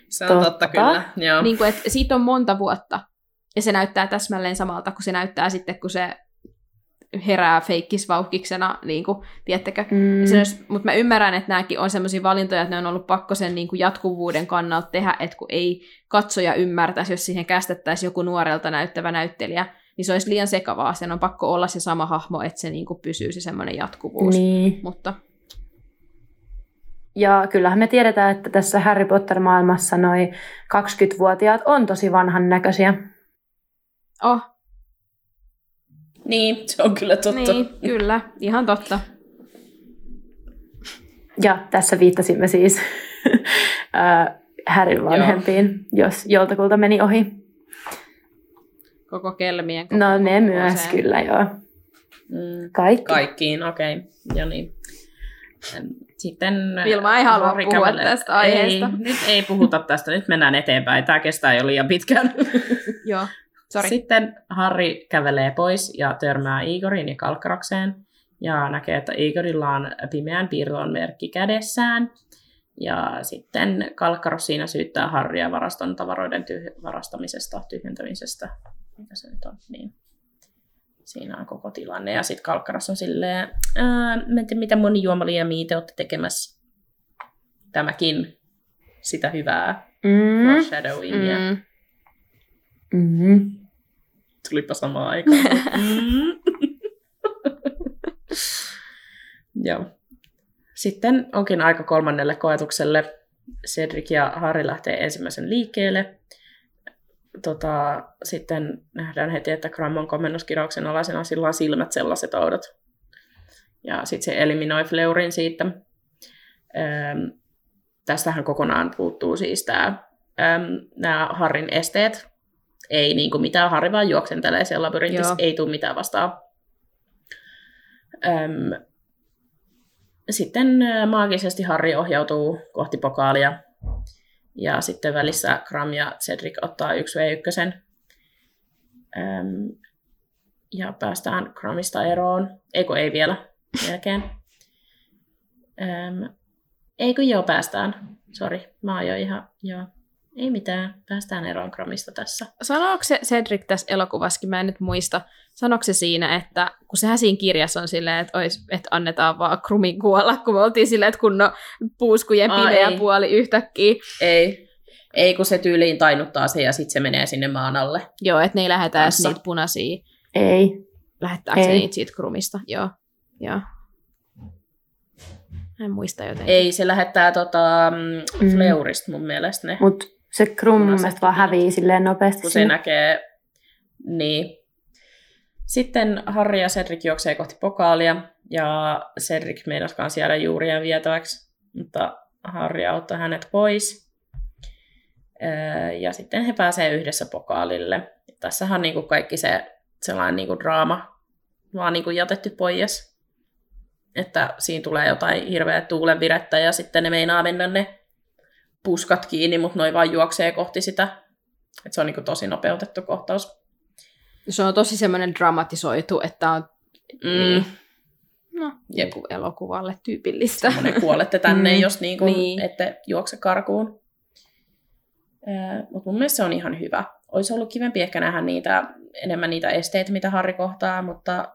Se on totta, totta kyllä, joo. Niin kuin, että siitä on monta vuotta, ja se näyttää täsmälleen samalta kuin se näyttää sitten, kun se herää feikkisvauhkiksena, niin kuin, tiedättekö? Mm. Mutta mä ymmärrän, että nämäkin on sellaisia valintoja, että ne on ollut pakko sen niin kuin jatkuvuuden kannalta tehdä, että kun ei katsoja ymmärtäisi, jos siihen kästettäisiin joku nuorelta näyttävä näyttelijä, niin se olisi liian sekavaa. Sen on pakko olla se sama hahmo, että se niin kuin pysyy se semmoinen jatkuvuus. Niin. Mutta... Ja kyllähän me tiedetään, että tässä Harry Potter-maailmassa noin 20-vuotiaat on tosi vanhan näköisiä. Oh, niin, se on kyllä totta. Niin, kyllä, ihan totta. Ja tässä viittasimme siis <laughs> Härin vanhempiin, Joo. jos joltakulta meni ohi. Koko kelmien. Koko no ne myös kyllä, joo. Mm, Kaikki. Kaikkiin, okei. Okay. Ja niin. Sitten Vilma ei halua puhua kävelee. tästä aiheesta. Ei, nyt ei puhuta tästä, nyt mennään eteenpäin. Tämä kestää jo liian pitkään. <laughs> Joo. Sorry. Sitten Harri kävelee pois ja törmää Igorin ja Kalkkarakseen ja näkee, että Igorilla on pimeän piirron merkki kädessään. Ja sitten Kalkkaros siinä syyttää Harria varaston tavaroiden tyh- varastamisesta, tyhjentämisestä. Mikä se nyt on? Niin. Siinä on koko tilanne. Ja sitten Kalkkaros on silleen, mitä monijuomaliemia te olette tekemässä. Tämäkin sitä hyvää mm. foreshadowingia. Mm. Mm-hmm. Tulipa samaan aikaan. mm. <laughs> Joo. Sitten onkin aika kolmannelle koetukselle. Cedric ja Harry lähtee ensimmäisen liikkeelle. Tota, sitten nähdään heti, että Grammon komennuskirauksen alaisena sillä on silmät sellaiset oudot. Ja sitten se eliminoi Fleurin siitä. Öm, tästähän kokonaan puuttuu siis tämä, nämä Harrin esteet, ei niin kuin mitään, Harri vaan juoksentelee siellä labyrintissa, ei tule mitään vastaan. Öm, sitten maagisesti Harry ohjautuu kohti pokaalia. Ja sitten välissä Kram ja Cedric ottaa 1v1. Öm, ja päästään Kramista eroon. Eikö ei vielä melkein. Öm, eikö joo, päästään. Sori, mä oon jo ihan, joo. Ei mitään, päästään eroon Kramista tässä. Sanooko se Cedric tässä elokuvassakin, mä en nyt muista, sanoiko se siinä, että kun sehän siinä kirjassa on silleen, että, ois, että annetaan vaan Krumin kuolla, kun me oltiin silleen, että kun no puuskujen Aa, pimeä ei. puoli yhtäkkiä. Ei. Ei, kun se tyyliin tainuttaa se ja sitten se menee sinne maan alle. Joo, että ne ei lähetä edes niitä punaisia. Ei. Lähettääkö se Ei. niitä siitä Krumista? Joo. Joo. En muista jotenkin. Ei, se lähettää tota, mm, Mm. Fleurista mun mielestä ne, Mutta se Krum mun Punaiset mielestä vaan hävii silleen nopeasti. kun se sinne. näkee. Niin. Sitten Harry ja Cedric juoksee kohti pokaalia, ja Cedric meinasi kanssa jäädä juurien vietäväksi, mutta Harry auttaa hänet pois. Öö, Ja sitten he pääsee yhdessä pokaalille. Tässähän on niinku kaikki se sellainen niinku draama vaan niinku jätetty pois. Että siinä tulee jotain hirveä tuulenvirettä ja sitten ne meinaa mennä ne puskat kiinni, mutta noin vaan juoksee kohti sitä. Et se on niinku tosi nopeutettu kohtaus. Se on tosi semmoinen dramatisoitu, että on Mm. Niin. no, Jep. joku elokuvalle tyypillistä. Semmoinen kuolette tänne, Mm. jos niinku Niin. ette juokse karkuun. Mutta mun mielestä se on ihan hyvä. Olisi ollut kivempi ehkä nähdä niitä, enemmän niitä esteitä, mitä Harri kohtaa, mutta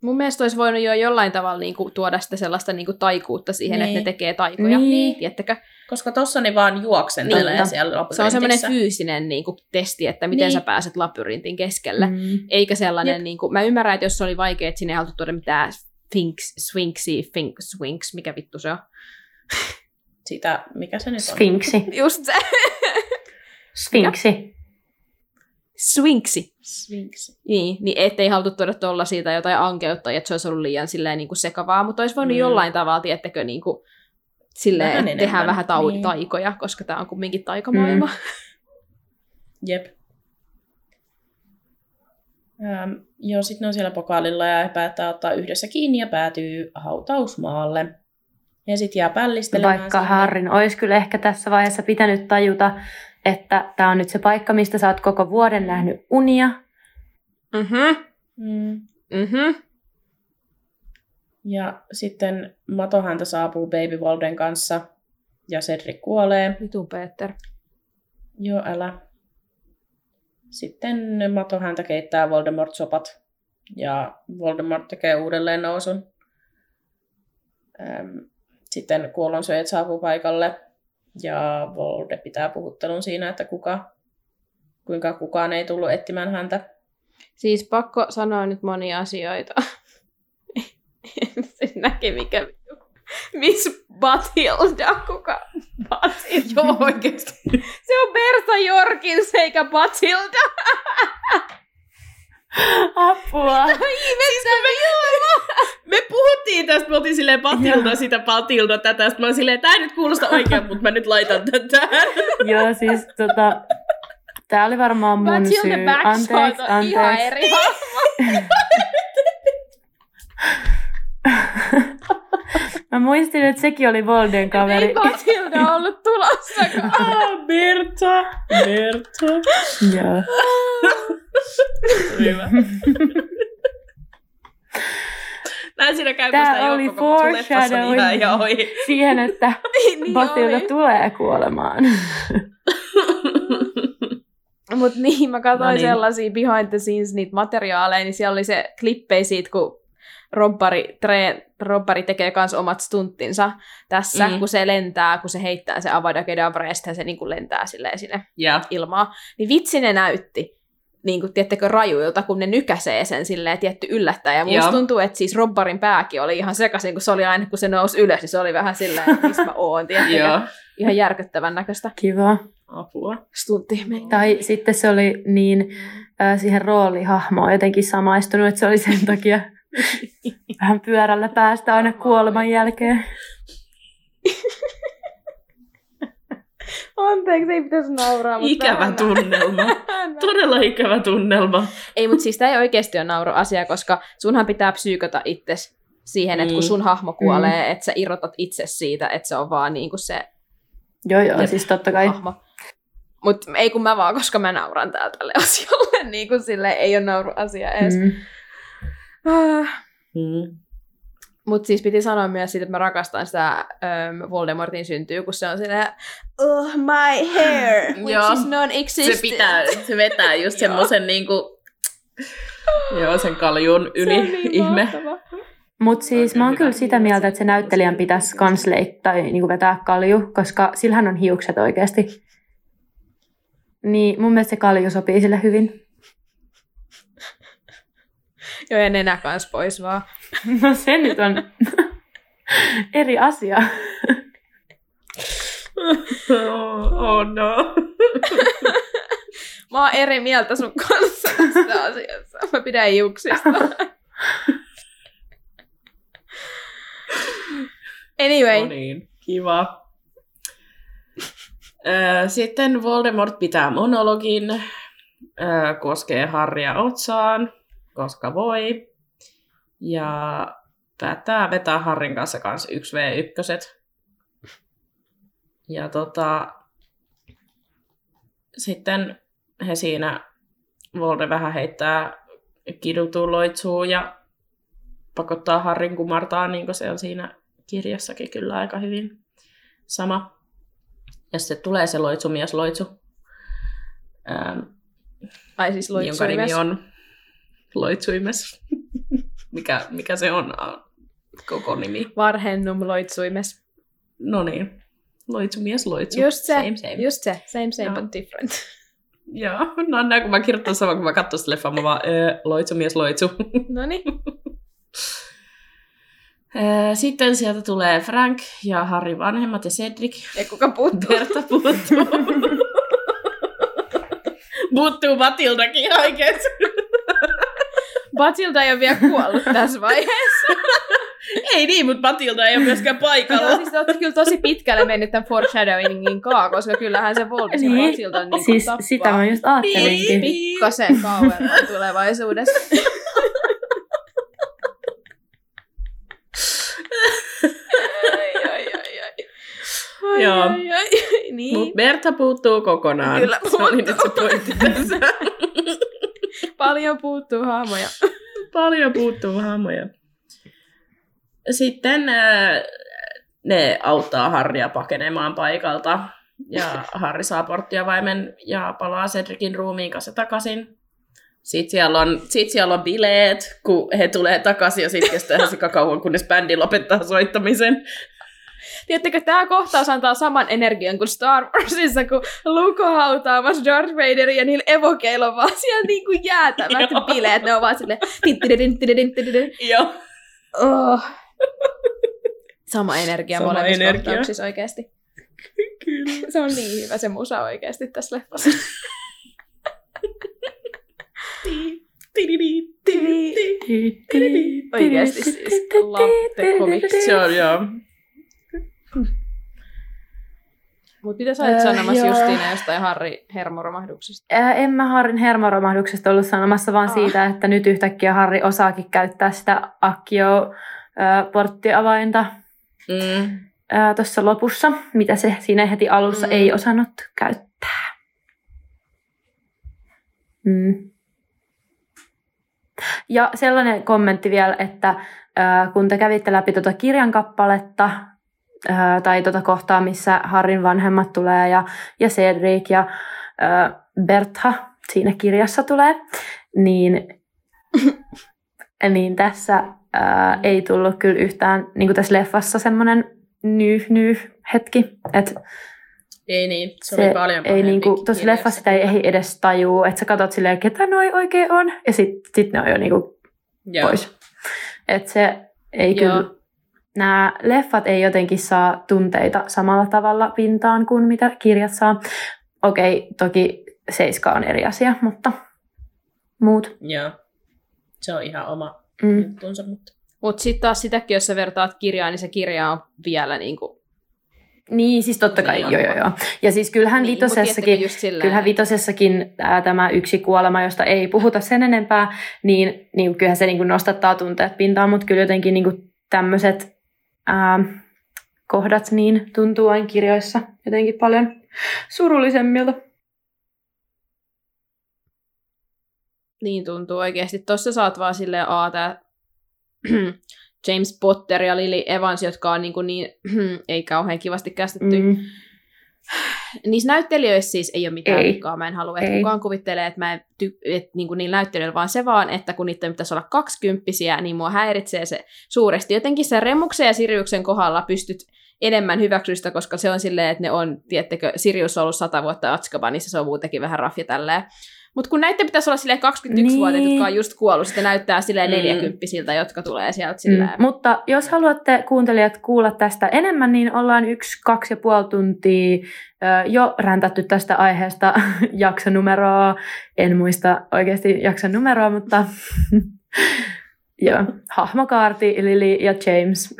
Mun mielestä olisi voinut jo jollain tavalla niinku tuoda sitä sellaista niinku taikuutta siihen, Niin. että ne tekee taikoja. Niin. Tiettäkö? Koska tossa ne vaan juoksentelee Niin. siellä Se on semmoinen fyysinen niinku, testi, että miten Niin. sä pääset labyrintin keskelle. Mm. Eikä sellainen, Jep. niinku, mä ymmärrän, että jos se oli vaikea, että sinne ei haluttu tuoda mitään Sphinx, Sphinxi, Sphinx, Sphinx, mikä vittu se on? Sitä, mikä se nyt on? Sfinksi. <laughs> Just se. Sphinxi. Sphinx. Niin, niin ettei haluttu tuoda tollasia tai jotain ankeutta, että se olisi ollut liian silleen niin kuin sekavaa, mutta olisi voinut mm. jollain tavalla, tiettäkö, niin kuin, silleen, Vähän enemmän, vähän tau- niin. taikoja, koska tämä on kumminkin taikamaailma. Mm. Jep. Ähm, joo, sitten ne on siellä pokaalilla ja he päättää ottaa yhdessä kiinni ja päätyy hautausmaalle. Ja sitten jää pällistelemään. Vaikka sinne. Harrin olisi kyllä ehkä tässä vaiheessa pitänyt tajuta, että tämä on nyt se paikka, mistä sä oot koko vuoden nähnyt unia. Mm-hmm. Mm. Mm-hmm. Ja sitten Matohäntä saapuu Baby Walden kanssa ja Cedric kuolee. Vitu Peter. Joo, älä. Sitten Matohäntä keittää Voldemort-sopat ja Voldemort tekee uudelleen nousun. Sitten kuollonsyöjät saapuu paikalle ja Volde pitää puhuttelun siinä, että kuka, kuinka kukaan ei tullut etsimään häntä. Siis pakko sanoa nyt monia asioita. Se näki mikä vittu. Miss Bathilda, kuka? Bathilda. Joo, oikeasti. Se on Berta Jorkins eikä Bathilda. Apua! <laughs> Siis Me puhuttiin tästä, me oltiin silleen Patilda, sitä Patilda, tätä. Sitten mä oon silleen, tää ei nyt kuulosta oikein, mutta mä nyt laitan tätä. <laughs> Joo, siis tota... Tää oli varmaan mun Bathilda syy. Baxhart Anteeksi, on ihan eri hahmo. <laughs> Mä muistin, että sekin oli Volden Ei kaveri. Bathilda ollut tulossakaan. <laughs> Ah, Berta, Berta. Joo. <laughs> Hyvä. Näin siinä käy, sitä oli niin foreshadowing. ohi. Siihen, että <laughs> niin Bathilda oli. tulee kuolemaan. Mut niin, mä katsoin No niin. sellaisia behind the scenes niitä materiaaleja, niin siellä oli se klippei siitä, kun rompari, tre, rompari tekee kans omat stunttinsa tässä, Mm. kun se lentää, kun se heittää se Avada Kedavra ja sitten se niin kuin lentää silleen sinne Ja, ilmaa. Niin vitsi ne näytti, niin kuin, tiettekö, rajuilta, kun ne nykäsee sen silleen, tietty yllättäen. Ja musta tuntuu, että siis Robbarin pääkin oli ihan sekaisin, kun se oli aina, kun se nousi ylös, niin se oli vähän silleen, että missä mä oon. Ihan järkyttävän näköistä Kiva. Apua. stuntti. Tai sitten se oli niin äh, siihen roolihahmoon jotenkin samaistunut, että se oli sen takia vähän pyörällä päästä aina kuoleman jälkeen. <laughs> Anteeksi, ei pitäisi nauraa. mutta Ikävä vähän- tunnelma. <laughs> Todella ikävä tunnelma. Ei, mutta siis tämä ei oikeasti ole nauru asia, koska sunhan pitää psyykata itses siihen, että kun Mm. sun hahmo kuolee, mm. että sä irrotat itse siitä, että se on vaan niinku se Joo, joo, siis totta kai. hahmo. Mutta ei kun mä vaan, koska mä nauran täällä tälle asialle, <laughs> niin kuin sille ei ole nauru asia edes. Mm. Mm. Mm. Mutta siis piti sanoa myös siitä, että mä rakastan sitä ähm, Voldemortin syntyy, kun se on silleen, oh my hair, <laughs> which Joo. is non-existent. Se pitää, se vetää just <laughs> semmoisen niinku, joo, sen kaljun yli Se on niin <laughs> ihme. mahtava. Mutta siis mä oon kyllä sitä mieltä, että se näyttelijän pitäisi kans tai niinku vetää kalju, koska sillähän on hiukset oikeasti. Niin mun mielestä se kalju sopii sille hyvin. Joo, ja nenä kans pois vaan. <laughs> No se nyt on <laughs> eri asia. oh, <laughs> oh no. Mä oon eri mieltä sun kanssa tästä asiassa. Mä pidän hiuksista. Anyway, No niin, kiva. Sitten Voldemort pitää monologin, koskee Harrya otsaan, koska voi. Ja päättää vetää Harrin kanssa kans 1v1. Ja tota, sitten he siinä, Volde vähän heittää kidutuun loitsuu ja pakottaa Harrin kumartaa, niin kuin se on siinä kirjassakin kyllä aika hyvin sama. Ja sitten tulee se loitsumies loitsu, ähm, ai siis jonka nimi on Loitsuimes. <laughs> mikä, mikä se on koko nimi? Varhennum loitsuimes. No niin, loitsumies loitsu. Just se, Same, same. just se. Same, same, Joo. but different. <laughs> Joo, no näin kun mä kirjoitan sama, kun mä katson sitä leffaa, mä vaan, loitsumies loitsu. <laughs> no niin. Sitten sieltä tulee Frank ja Harry vanhemmat ja Cedric. Ja kuka puuttuu? Berta puuttuu. puuttuu Matildakin oikeesti. Batilda ei ole vielä kuollut tässä vaiheessa. <laughs> Ei niin, mutta Matilda ei ole myöskään Joo, paikalla. siis te olette kyllä tosi pitkälle mennyt tämän foreshadowingin kaa, koska kyllähän se Volvis ja Niin, Batilda niin Siis tappaa. sitä mä just ajattelinkin. pikkasen kauemmin tulevaisuudessa. <laughs> ai, ai, ai, ai. Ai, Joo. ai, ai. Niin. Mutta Berta puuttuu kokonaan. Kyllä Se oli nyt se puuttuu. pointti tässä. <laughs> Paljon puuttuu hahmoja. <laughs> Paljon puuttuu hahmoja. Sitten äh, ne auttaa Harria pakenemaan paikalta. Ja Harri saa porttiavaimen ja palaa Cedricin ruumiin kanssa takaisin. Sitten siellä, on, sit siellä on bileet, kun he tulee takaisin ja sitten kestää se kauan, kunnes bändi lopettaa soittamisen. Tiedättekö, tämä kohtaus antaa saman energian kuin Star Warsissa, kun Luke hautaamassa Darth Vaderin ja niillä evokeilla on vaan siellä niinku jäätävät Joo. bileet. Ne on vaan silleen... Joo. Oh. Sama energia Sama molemmissa energia. kohtauksissa oikeasti. Kyllä. Se on niin hyvä se musa oikeasti tässä leffassa. Oikeasti siis love the comics. Se on joo. Mutta mitä sä olit Äh, sanomassa joo. Justiina jostain Harri hermoromahduksesta? Ää, En mä Harrin hermoromahduksesta ollut sanomassa, vaan Ah. siitä, että nyt yhtäkkiä Harri osaakin käyttää sitä Akio-porttiavainta Mm. tuossa lopussa, mitä se siinä heti alussa Mm. ei osannut käyttää. Mm. Ja sellainen kommentti vielä, että kun te kävitte läpi tuota kirjan kappaletta, ää, tai tuota kohtaa, missä Harrin vanhemmat tulee ja, ja Cedric ja ää, Bertha siinä kirjassa tulee, niin, <laughs> niin tässä ää, ei tullut kyllä yhtään, niin kuin tässä leffassa semmoinen nyh nyh hetki, että Ei niin, se, se oli paljon ei niinku, tuossa leffassa sitä ei ehdi edes tajuu, että sä katsot silleen, ketä noi oikein on, ja sitten sit ne on jo niinku Joo. pois. Että se ei Joo. kyllä, nämä leffat ei jotenkin saa tunteita samalla tavalla pintaan kuin mitä kirjat saa. Okei, toki Seiska on eri asia, mutta muut. Joo. Se on ihan oma Mm. juttunsa, mutta... Mutta sitten taas sitäkin, jos sä vertaat kirjaa, niin se kirja on vielä niinku... Niin, siis totta kai, Niin joo, on. joo, joo. Ja siis kyllähän niin, niin, mut vitosessakin, kyllähän vitosessakin ää, tämä yksi kuolema, josta ei puhuta sen enempää, niin, niin kyllähän se niin kuin nostattaa tunteet pintaan, mutta kyllä jotenkin niin kuin tämmöiset kohdat niin tuntuu aina kirjoissa jotenkin paljon surullisemmilta. Niin tuntuu oikeasti. Tuossa saat vaan silleen, aa, tää <clears throat> James Potter ja Lily Evans, jotka on niin, kuin <clears throat> niin ei kauhean kivasti käsitetty. Mm. Niissä näyttelijöissä siis ei ole mitään ei. vikaa, mä en halua, että ei. kukaan kuvittelee, että mä en ty- et, niin kuin niin näyttelijöillä, vaan se vaan, että kun niiden pitäisi olla kaksikymppisiä, niin mua häiritsee se suuresti. Jotenkin se Remuksen ja Siriuksen kohdalla pystyt enemmän hyväksystä, koska se on silleen, että ne on, tiettekö, Sirius on ollut sata vuotta Atskabanissa, se on muutenkin vähän rafja tälleen. Mutta kun näiden pitäisi olla silleen 21-vuotiaat, niin. jotka on just kuollut, sitten näyttää silleen mm. 40 jotka tulee sieltä silleen. Mm. Mutta jos haluatte kuuntelijat kuulla tästä enemmän, niin ollaan yksi, kaksi ja puoli tuntia jo räntätty tästä aiheesta <laughs> jaksonumeroa. En muista oikeasti jakson numeroa, mutta <laughs> joo. Hahmokaarti, Lily ja James.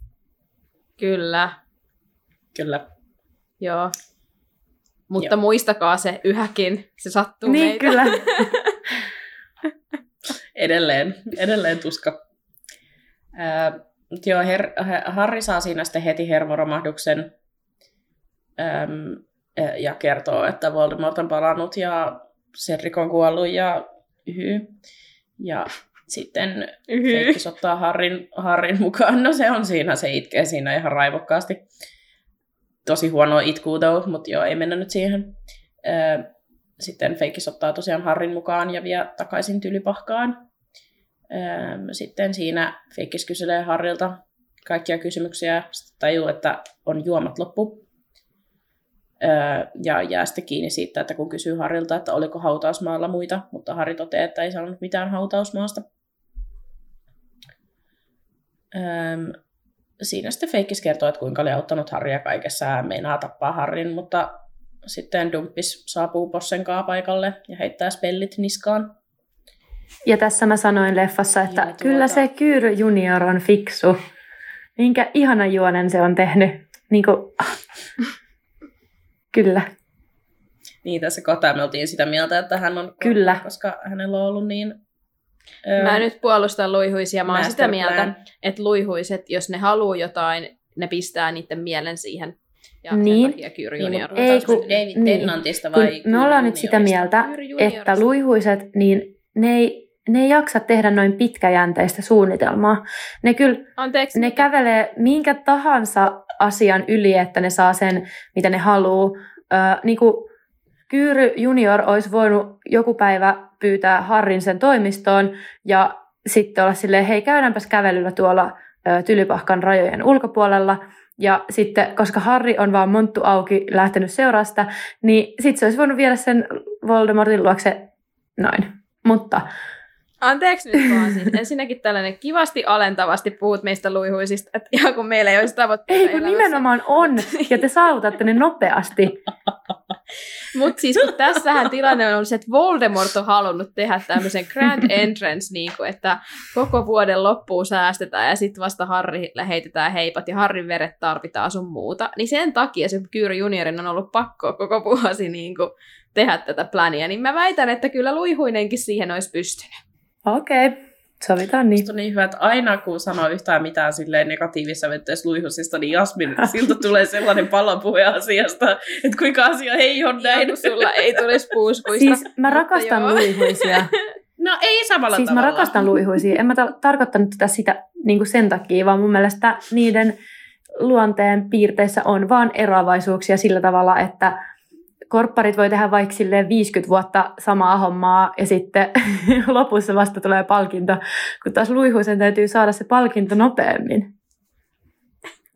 <laughs> Kyllä. Kyllä. Joo. Mutta Joo. muistakaa se yhäkin, se sattuu niin, meitä. kyllä. <laughs> edelleen, edelleen tuska. Äh, joo, Her- Harri saa siinä sitten heti hermoromahduksen ähm, ja kertoo, että Voldemort on palannut ja Cedric on kuollut ja yhy. Ja sitten Feikkis ottaa Harrin, Harrin mukaan. No se on siinä, se itkee siinä ihan raivokkaasti tosi huonoa itkuu though, mutta joo, ei mennä nyt siihen. Sitten Feikis ottaa tosiaan Harrin mukaan ja vie takaisin tylypahkaan. Sitten siinä Feikis kyselee Harrilta kaikkia kysymyksiä, sitten tajuu, että on juomat loppu. Ja jää sitten kiinni siitä, että kun kysyy Harrilta, että oliko hautausmaalla muita, mutta Harri toteaa, että ei sanonut mitään hautausmaasta siinä sitten Feikkis kertoo, että kuinka oli auttanut Harria kaikessa ja meinaa tappaa Harrin, mutta sitten Dumppis saapuu Possenkaa paikalle ja heittää spellit niskaan. Ja tässä mä sanoin leffassa, että tuota... kyllä se Kyyry Junior on fiksu. Minkä ihana juonen se on tehnyt. Niin kuin... <laughs> kyllä. Niin, tässä kohtaa me oltiin sitä mieltä, että hän on Kyllä. koska hänellä on ollut niin Mä nyt puolustan luihuisia. Mä oon sitä mieltä, että luihuiset, jos ne haluaa jotain, ne pistää niiden mielen siihen. Ja niin. sen takia Junior. Niin, ei, kun, David niin. vai kun Me ollaan nyt sitä mieltä, että luihuiset, niin ne ei, ne ei jaksa tehdä noin pitkäjänteistä suunnitelmaa. Ne kyllä, Anteeksi, ne kävelee minkä tahansa asian yli, että ne saa sen, mitä ne haluaa. Öö, niin kuin Kyyry junior olisi voinut joku päivä pyytää Harrin sen toimistoon ja sitten olla silleen, hei käydäänpäs kävelyllä tuolla Tylypahkan rajojen ulkopuolella. Ja sitten, koska Harri on vaan monttu auki lähtenyt seurasta, niin sitten se olisi voinut viedä sen Voldemortin luokse noin. Mutta Anteeksi nyt vaan siis. <laughs> Ensinnäkin tällainen kivasti alentavasti puhut meistä luihuisista, että ihan kun meillä ei olisi tavoitteita Ei kun elämässä. nimenomaan on, ja te saavutatte ne nopeasti. <laughs> Mutta siis kun tässähän tilanne on ollut se, että Voldemort on halunnut tehdä tämmöisen grand entrance, niin kuin, että koko vuoden loppuun säästetään ja sitten vasta Harri heitetään heipat ja Harrin veret tarvitaan sun muuta. Niin sen takia se Kyyri juniorin on ollut pakko koko vuosi niin kuin, tehdä tätä plania. Niin mä väitän, että kyllä luihuinenkin siihen olisi pystynyt. Okei, okay. sovitaan niin. on niin hyvä, että aina kun sanoo yhtään mitään silleen negatiivisessa vetteessä luihusista, niin Jasmin <laughs> siltä tulee sellainen palapuhe asiasta, että kuinka asia ei ole näin. Ja sulla ei tulisi puuskuista. Siis mä rakastan luihuisia. <laughs> No ei samalla siis tavalla. mä rakastan luihuisia. En mä ta- tarkoittanut tätä sitä niin kuin sen takia, vaan mun mielestä niiden luonteen piirteissä on vaan eroavaisuuksia sillä tavalla, että korpparit voi tehdä vaikka 50 vuotta samaa hommaa ja sitten <laughs> lopussa vasta tulee palkinto, kun taas luihuisen täytyy saada se palkinto nopeammin.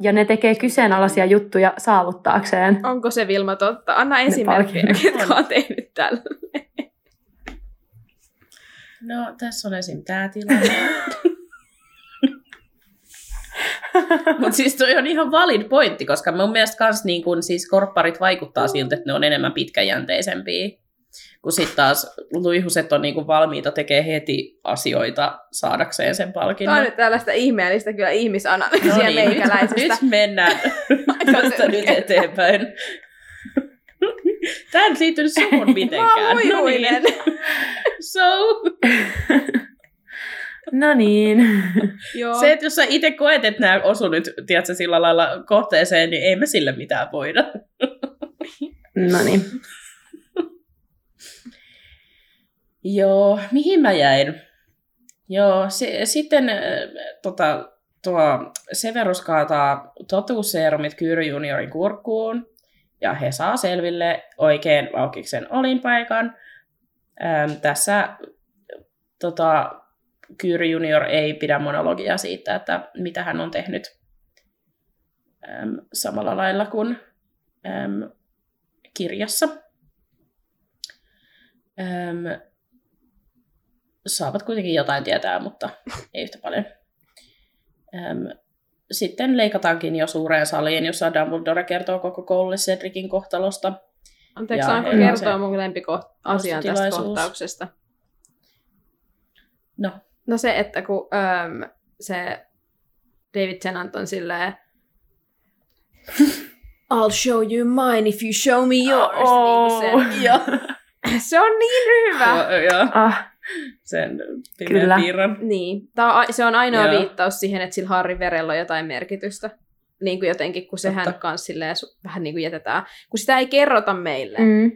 Ja ne tekee kyseenalaisia juttuja saavuttaakseen. Onko se Vilma totta? Anna esimerkkejä, ketkä on tehnyt tällä. No, tässä on esim. tämä tilanne. <laughs> <laughs> Mutta siis toi on ihan valid pointti, koska mun mielestä kans niin kun, siis korpparit vaikuttaa siltä, että ne on enemmän pitkäjänteisempiä. Kun sitten taas luihuset on niinku valmiita tekemään heti asioita saadakseen sen palkinnon. Tämä on nyt tällaista ihmeellistä kyllä ihmisanalyysiä no niin, meikäläisestä. Nyt, nyt mennään <laughs> tästä nyt eteenpäin. Tämä ei liittynyt suhun mitenkään. Mä oon no niin. So. <laughs> No niin. <laughs> Joo. Se, että jos sä itse koet, että nämä osu nyt, tiedätkö, sillä lailla kohteeseen, niin ei me sille mitään voida. <laughs> No niin. Joo, mihin mä jäin? Joo, se, sitten äh, tota, tuo Severus kaataa totuusseerumit Kyyry juniorin kurkkuun, ja he saa selville oikein Vaukiksen olinpaikan. Ähm, tässä tota, Kyyry junior ei pidä monologia siitä, että mitä hän on tehnyt ähm, samalla lailla kuin ähm, kirjassa. Ähm, saavat kuitenkin jotain tietää, mutta ei yhtä paljon. Ähm, sitten leikataankin jo suureen saliin, jossa Dumbledore kertoo koko koululle Cedricin kohtalosta. Anteeksi, saanko kertoa mun lempikoasian tästä nostotilaisuus. kohtauksesta? No, No se, että kun äm, se David Tennant on silleen I'll show you mine if you show me yours. Oh. Niin se, joo. <laughs> se on niin hyvä. joo. Ah, Sen Kyllä. piirron. Niin. Tää on, se on ainoa Joo. viittaus siihen, että sillä Harry verellä on jotain merkitystä. Niin kuin jotenkin, kun sehän Totta. kans silleen vähän niin kuin jätetään. Kun sitä ei kerrota meille. mm.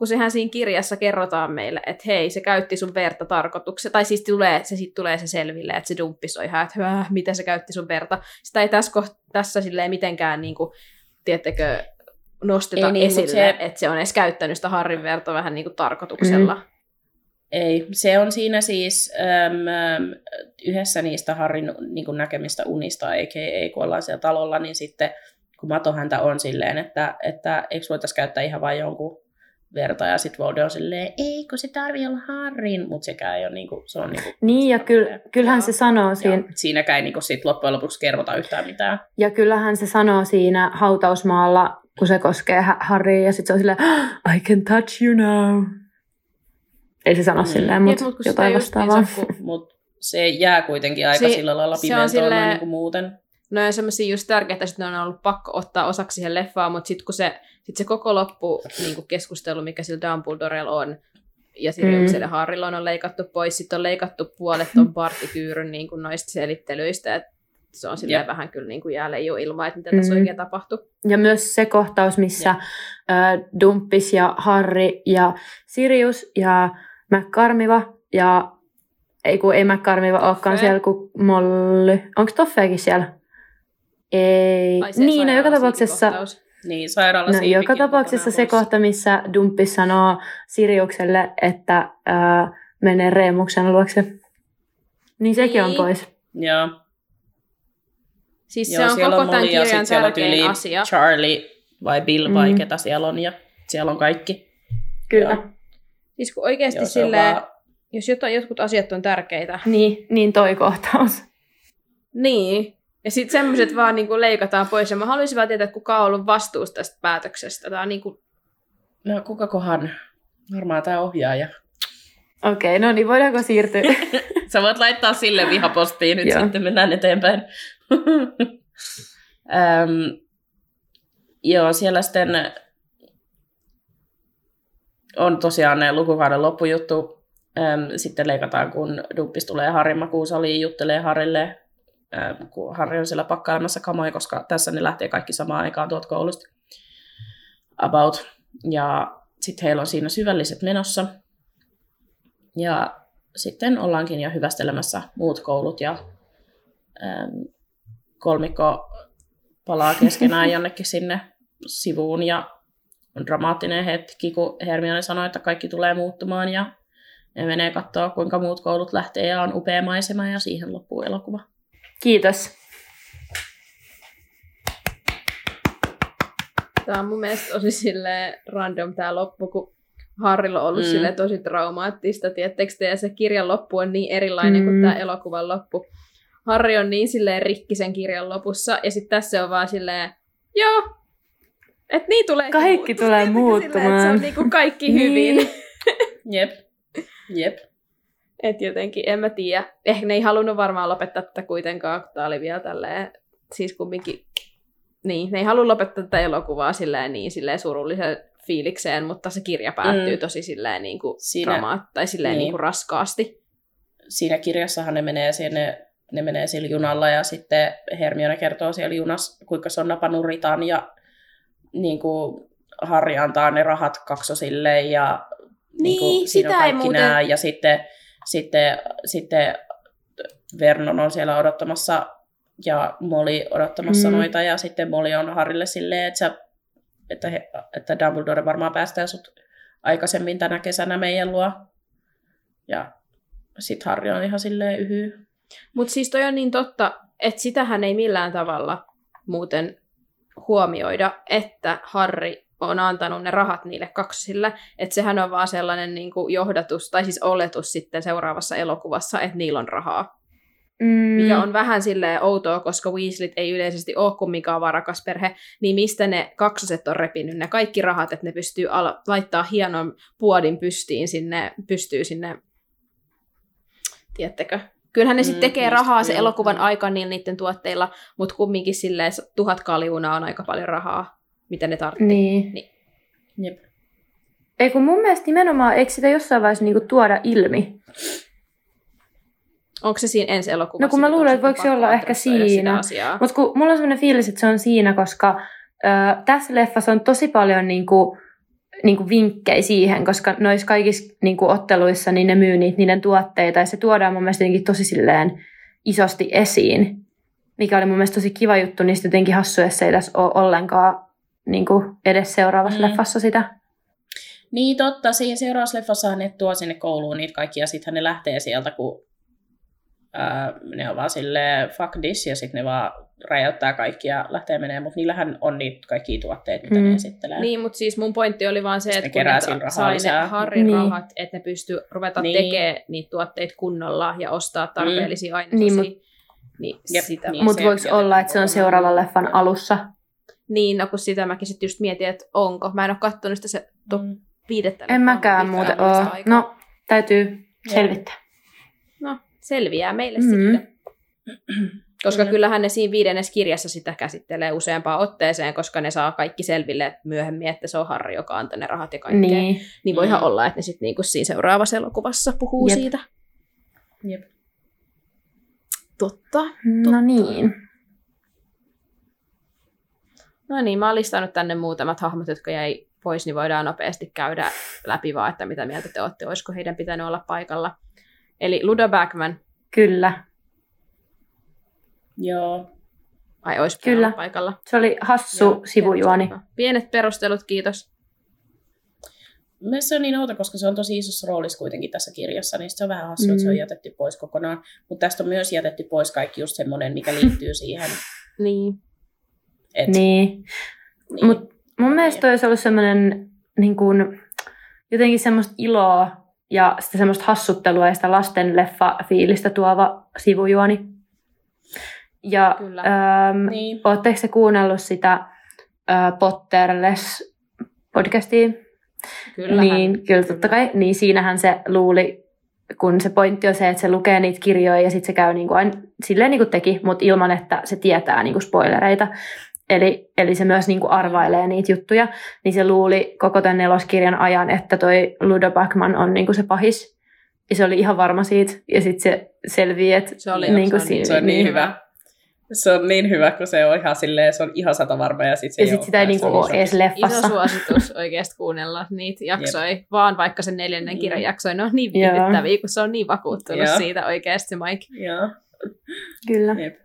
Kun sehän siinä kirjassa kerrotaan meille, että hei, se käytti sun verta tarkoituksessa, tai siis tulee, se sit tulee se selville, että se dumppis on ihan, että "Häh, miten se käytti sun verta. Sitä ei tässä, koht- tässä silleen mitenkään, niin kuin, tiedättekö, nosteta Ei niin, esille, se- että se on edes käyttänyt sitä Harrin verta vähän niin kuin tarkoituksella. Mm. Ei, se on siinä siis äm, äm, yhdessä niistä Harrin niin kuin näkemistä unista, a.k.a. kun ollaan siellä talolla, niin sitten kun Mato häntä on silleen, että, että eikö voitaisiin käyttää ihan vain jonkun verta, ja sitten Volde on silleen, ei, kun se tarvii olla Harrin, mutta sekään ei ole niin kuin, se on niin kuin, Niin, ja kyll, kyllähän Joo. se sanoo ja siinä, siinäkään ei niin kuin sit loppujen lopuksi kerrota yhtään mitään. ja kyllähän se sanoo siinä hautausmaalla, kun se koskee Harrya, ja sitten se on silleen, "Ah, I can touch you now. Ei se sano Mm. silleen, mutta mut jotain vastaavaa. kun- Mutta se jää kuitenkin aika Si- sillä lailla se on pimentoon silleen- niin kuin muuten. No ja semmoisia just tärkeitä, että ne on ollut pakko ottaa osaksi siihen leffaan, mutta sitten kun se, sit se koko loppu niin keskustelu, mikä sillä Dumbledorella on, ja Siriukselle mm. Harrilla on leikattu pois, sitten on leikattu puolet ton partikyyryn niin kuin noista selittelyistä, että se on silleen vähän kyllä niin kuin jää leiju ilman, että mitä tässä Mm. oikein tapahtui. Ja myös se kohtaus, missä ä, Dumppis ja Harry ja Sirius ja McCarmiva ja ei kun ei McCarmiva olekaan siellä kuin Molly. Onko Toffeekin siellä? Ei. Ai se Niin, no joka tapauksessa. Niin, sairaala no, joka on tapauksessa se kohta, missä Dumppis sanoo Siriukselle, että ää, menee Reemuksen luokse. Niin sekin on Niin. pois. pois. Joo. Siis Joo, se on koko on tämän ja kirjan siellä on tyyli asia. Charlie vai Bill vai Mm. ketä siellä on ja siellä on kaikki. Kyllä. Joo. Siis kun oikeasti Joo, on silleen, vaan- jos jotain, jotkut asiat on tärkeitä, Niin, niin toi kohtaus. Niin. Ja sitten semmoiset vaan niinku leikataan pois. Ja mä haluaisin vaan tietää, että kuka on ollut vastuussa tästä päätöksestä. Tää on niinku... No kukakohan? Varmaan tämä ohjaaja. Okei, no niin voidaanko siirtyä? <laughs> Sä voit laittaa sille vihapostiin, nyt Joo. sitten mennään eteenpäin. <laughs> Öm, joo, siellä sitten on tosiaan ne lukukauden loppujuttu. Öm, sitten leikataan, kun Duppis tulee Harrin makuusaliin, juttelee Harrille, öm, kun Harri on siellä pakkailemassa kamoja, koska tässä ne lähtee kaikki samaan aikaan tuolta koulusta. About. Ja sitten heillä on siinä syvälliset menossa. Ja sitten ollaankin jo hyvästelemässä muut koulut ja äm, kolmikko palaa keskenään <laughs> jonnekin sinne sivuun ja on dramaattinen hetki, kun Hermione sanoi, että kaikki tulee muuttumaan ja ne menee katsoa, kuinka muut koulut lähtee ja on upea maisema ja siihen loppuu elokuva. Kiitos. Tää on mun mielestä tosi silleen random tää loppu, kun Harrilla on ollut Mm. silleen tosi traumaattista, tiettekö te? Ja se kirjan loppu on niin erilainen mm. kuin tämä elokuvan loppu. Harri on niin silleen rikki sen kirjan lopussa, ja sitten tässä on vaan silleen, joo, että niin tulee Kaikki tulee Että se muuttumaan. on niinku kaikki Niin. hyvin. <laughs> Jep. Jep. Et jotenkin, en mä tiedä. Ehkä ne ei halunnut varmaan lopettaa tätä kuitenkaan, kun tää oli vielä tälleen, siis kumminkin, niin, ne ei halua lopettaa tätä elokuvaa silleen niin silleen surullisen fiilikseen, mutta se kirja päättyy Mm. tosi silleen niin kuin Siinä- dramaat, tai silleen niin. niin. kuin raskaasti. siinä kirjassahan ne menee sinne ne menee sillä junalla ja sitten Hermione kertoo siellä junassa, kuinka se on napannut Ritan ja niin kuin Harri antaa ne rahat kaksosille ja niin, kuin, sitä siinä on ei kaikki muuten- nämä. Ja sitten, sitten, sitten Vernon on siellä odottamassa ja Molly odottamassa Mm. noita ja sitten Molly on Harrille silleen, että, sä, että, he, että Dumbledore varmaan päästää sut aikaisemmin tänä kesänä meidän luo. Ja sitten Harri on ihan silleen yhyy. Mutta siis toi on niin totta, että sitähän ei millään tavalla muuten huomioida, että Harri on antanut ne rahat niille kaksosille, että sehän on vaan sellainen niin kuin johdatus, tai siis oletus sitten seuraavassa elokuvassa, että niillä on rahaa. Mm. Mikä on vähän silleen outoa, koska Weasleyt ei yleisesti ole kumminkaan varakas perhe, niin mistä ne kaksoset on repinyt ne kaikki rahat, että ne pystyy al- laittaa hienon puodin pystiin sinne, pystyy sinne, tiedättekö? Kyllähän ne sitten Mm, tekee just, rahaa se joo, elokuvan joo. aikana niillä niiden tuotteilla, mutta kumminkin silleen tuhat kaljuunaa on aika paljon rahaa, mitä ne tarvitsee. Niin. Niin. Jep. Ei kun mun mielestä nimenomaan, eikö sitä jossain vaiheessa niinku tuoda ilmi? Onko se siinä ensi elokuvassa? No kun mä luulen, että voiko se olla ehkä siinä. Mutta kun mulla on sellainen fiilis, että se on siinä, koska ö, tässä leffassa on tosi paljon niinku, niinku vinkkejä siihen, koska noissa kaikissa niinku, otteluissa niin ne myy niitä, niiden tuotteita ja se tuodaan mun mielestä jotenkin tosi silleen isosti esiin, mikä oli mun mielestä tosi kiva juttu, niistä jotenkin hassu, ei tässä ole ollenkaan niinku, edes seuraavassa Mm. leffassa sitä. Niin totta, siinä seuraavassa leffassahan ne tuo sinne kouluun niitä kaikkia, ja sittenhän ne lähtee sieltä, kun ää, ne on vaan silleen fuck this, ja sitten ne vaan räjäyttää kaikki ja lähtee menemään, mutta niillähän on niitä kaikkia tuotteita, mitä Mm. ne esittelee. Niin, mutta siis mun pointti oli vaan se, Sitten että kun kerää ne rahaa sai lisää. ne Harrin Niin. rahat, että ne pystyy ruveta Niin. tekemään niitä tuotteita kunnolla ja ostaa tarpeellisia ainesosia. Niin, Niin, mut- niin niin. Mutta se voiko olla, että se on seuraavan leffan alussa? Niin, no kun sitä mäkin sitten just mietin, että onko. Mä en ole katsonut sitä se to- Mm. viidettä. En mäkään muuten ole. No, täytyy selvittää. no, selviää meille Mm. sitten. Koska Kyllä. kyllähän ne siinä viidennes kirjassa sitä käsittelee useampaan otteeseen, koska ne saa kaikki selville myöhemmin, että se on Harri, joka antaa ne rahat ja kaikkea. Niin, Niin. voihan Mm. olla, että ne sitten niinku siinä seuraavassa elokuvassa puhuu Jep. siitä. Jep. Totta. No niin. No niin, mä oon listannut tänne muutamat hahmot, jotka jäi pois, niin voidaan nopeasti käydä läpi vaan, että mitä mieltä te olette, olisiko heidän pitänyt olla paikalla. Eli Ludo Backman, Kyllä. Joo. vai olisi Kyllä. paikalla? Se oli hassu Joo, sivujuoni. perustelut. Pienet perustelut, kiitos. Mielestäni se on niin outo, koska se on tosi isossa roolissa kuitenkin tässä kirjassa, niin se on vähän hassu, mm. että se on Mm. jätetty pois kokonaan. Mutta tästä on myös jätetty pois kaikki just semmoinen, mikä liittyy siihen. Niin. Et, Niin. niin. Mut mun mielestä toi olisi ollut semmoinen niin kuin, jotenkin semmoista iloa ja sitä semmoista hassuttelua ja sitä lasten leffa-fiilistä tuova sivujuoni. Ja Kyllä. ähm, Niin. ootteko te kuunnellut sitä äh, Potterless podcastia? Kyllähän. Niin, kyllä totta kai. Niin siinähän se luuli, kun se pointti on se, että se lukee niitä kirjoja ja sitten se käy niin kuin aina, silleen niin kuin teki, mutta ilman, että se tietää niin kuin spoilereita. Eli, eli se myös niin kuin arvailee niitä juttuja. Niin se luuli koko tämän neloskirjan ajan, että toi Ludo Backman on niin kuin se pahis. Ja se oli ihan varma siitä. Ja sitten se selvii, että Se oli- niin kuin se on siinä, Se on niin hyvä. Se on niin hyvä, kun se on ihan silleen, se on ihan sata varma ja sitten se Ja ei sitten sitä ei niin on ole iso. edes Iso leffassa. suositus oikeasti kuunnella niitä jaksoja, vaan vaikka sen neljännen Mm. kirjan jaksoja, ne on niin viihdyttäviä, kun se on niin vakuuttunut Joo. siitä oikeasti se Mike. Joo. Kyllä. Jep.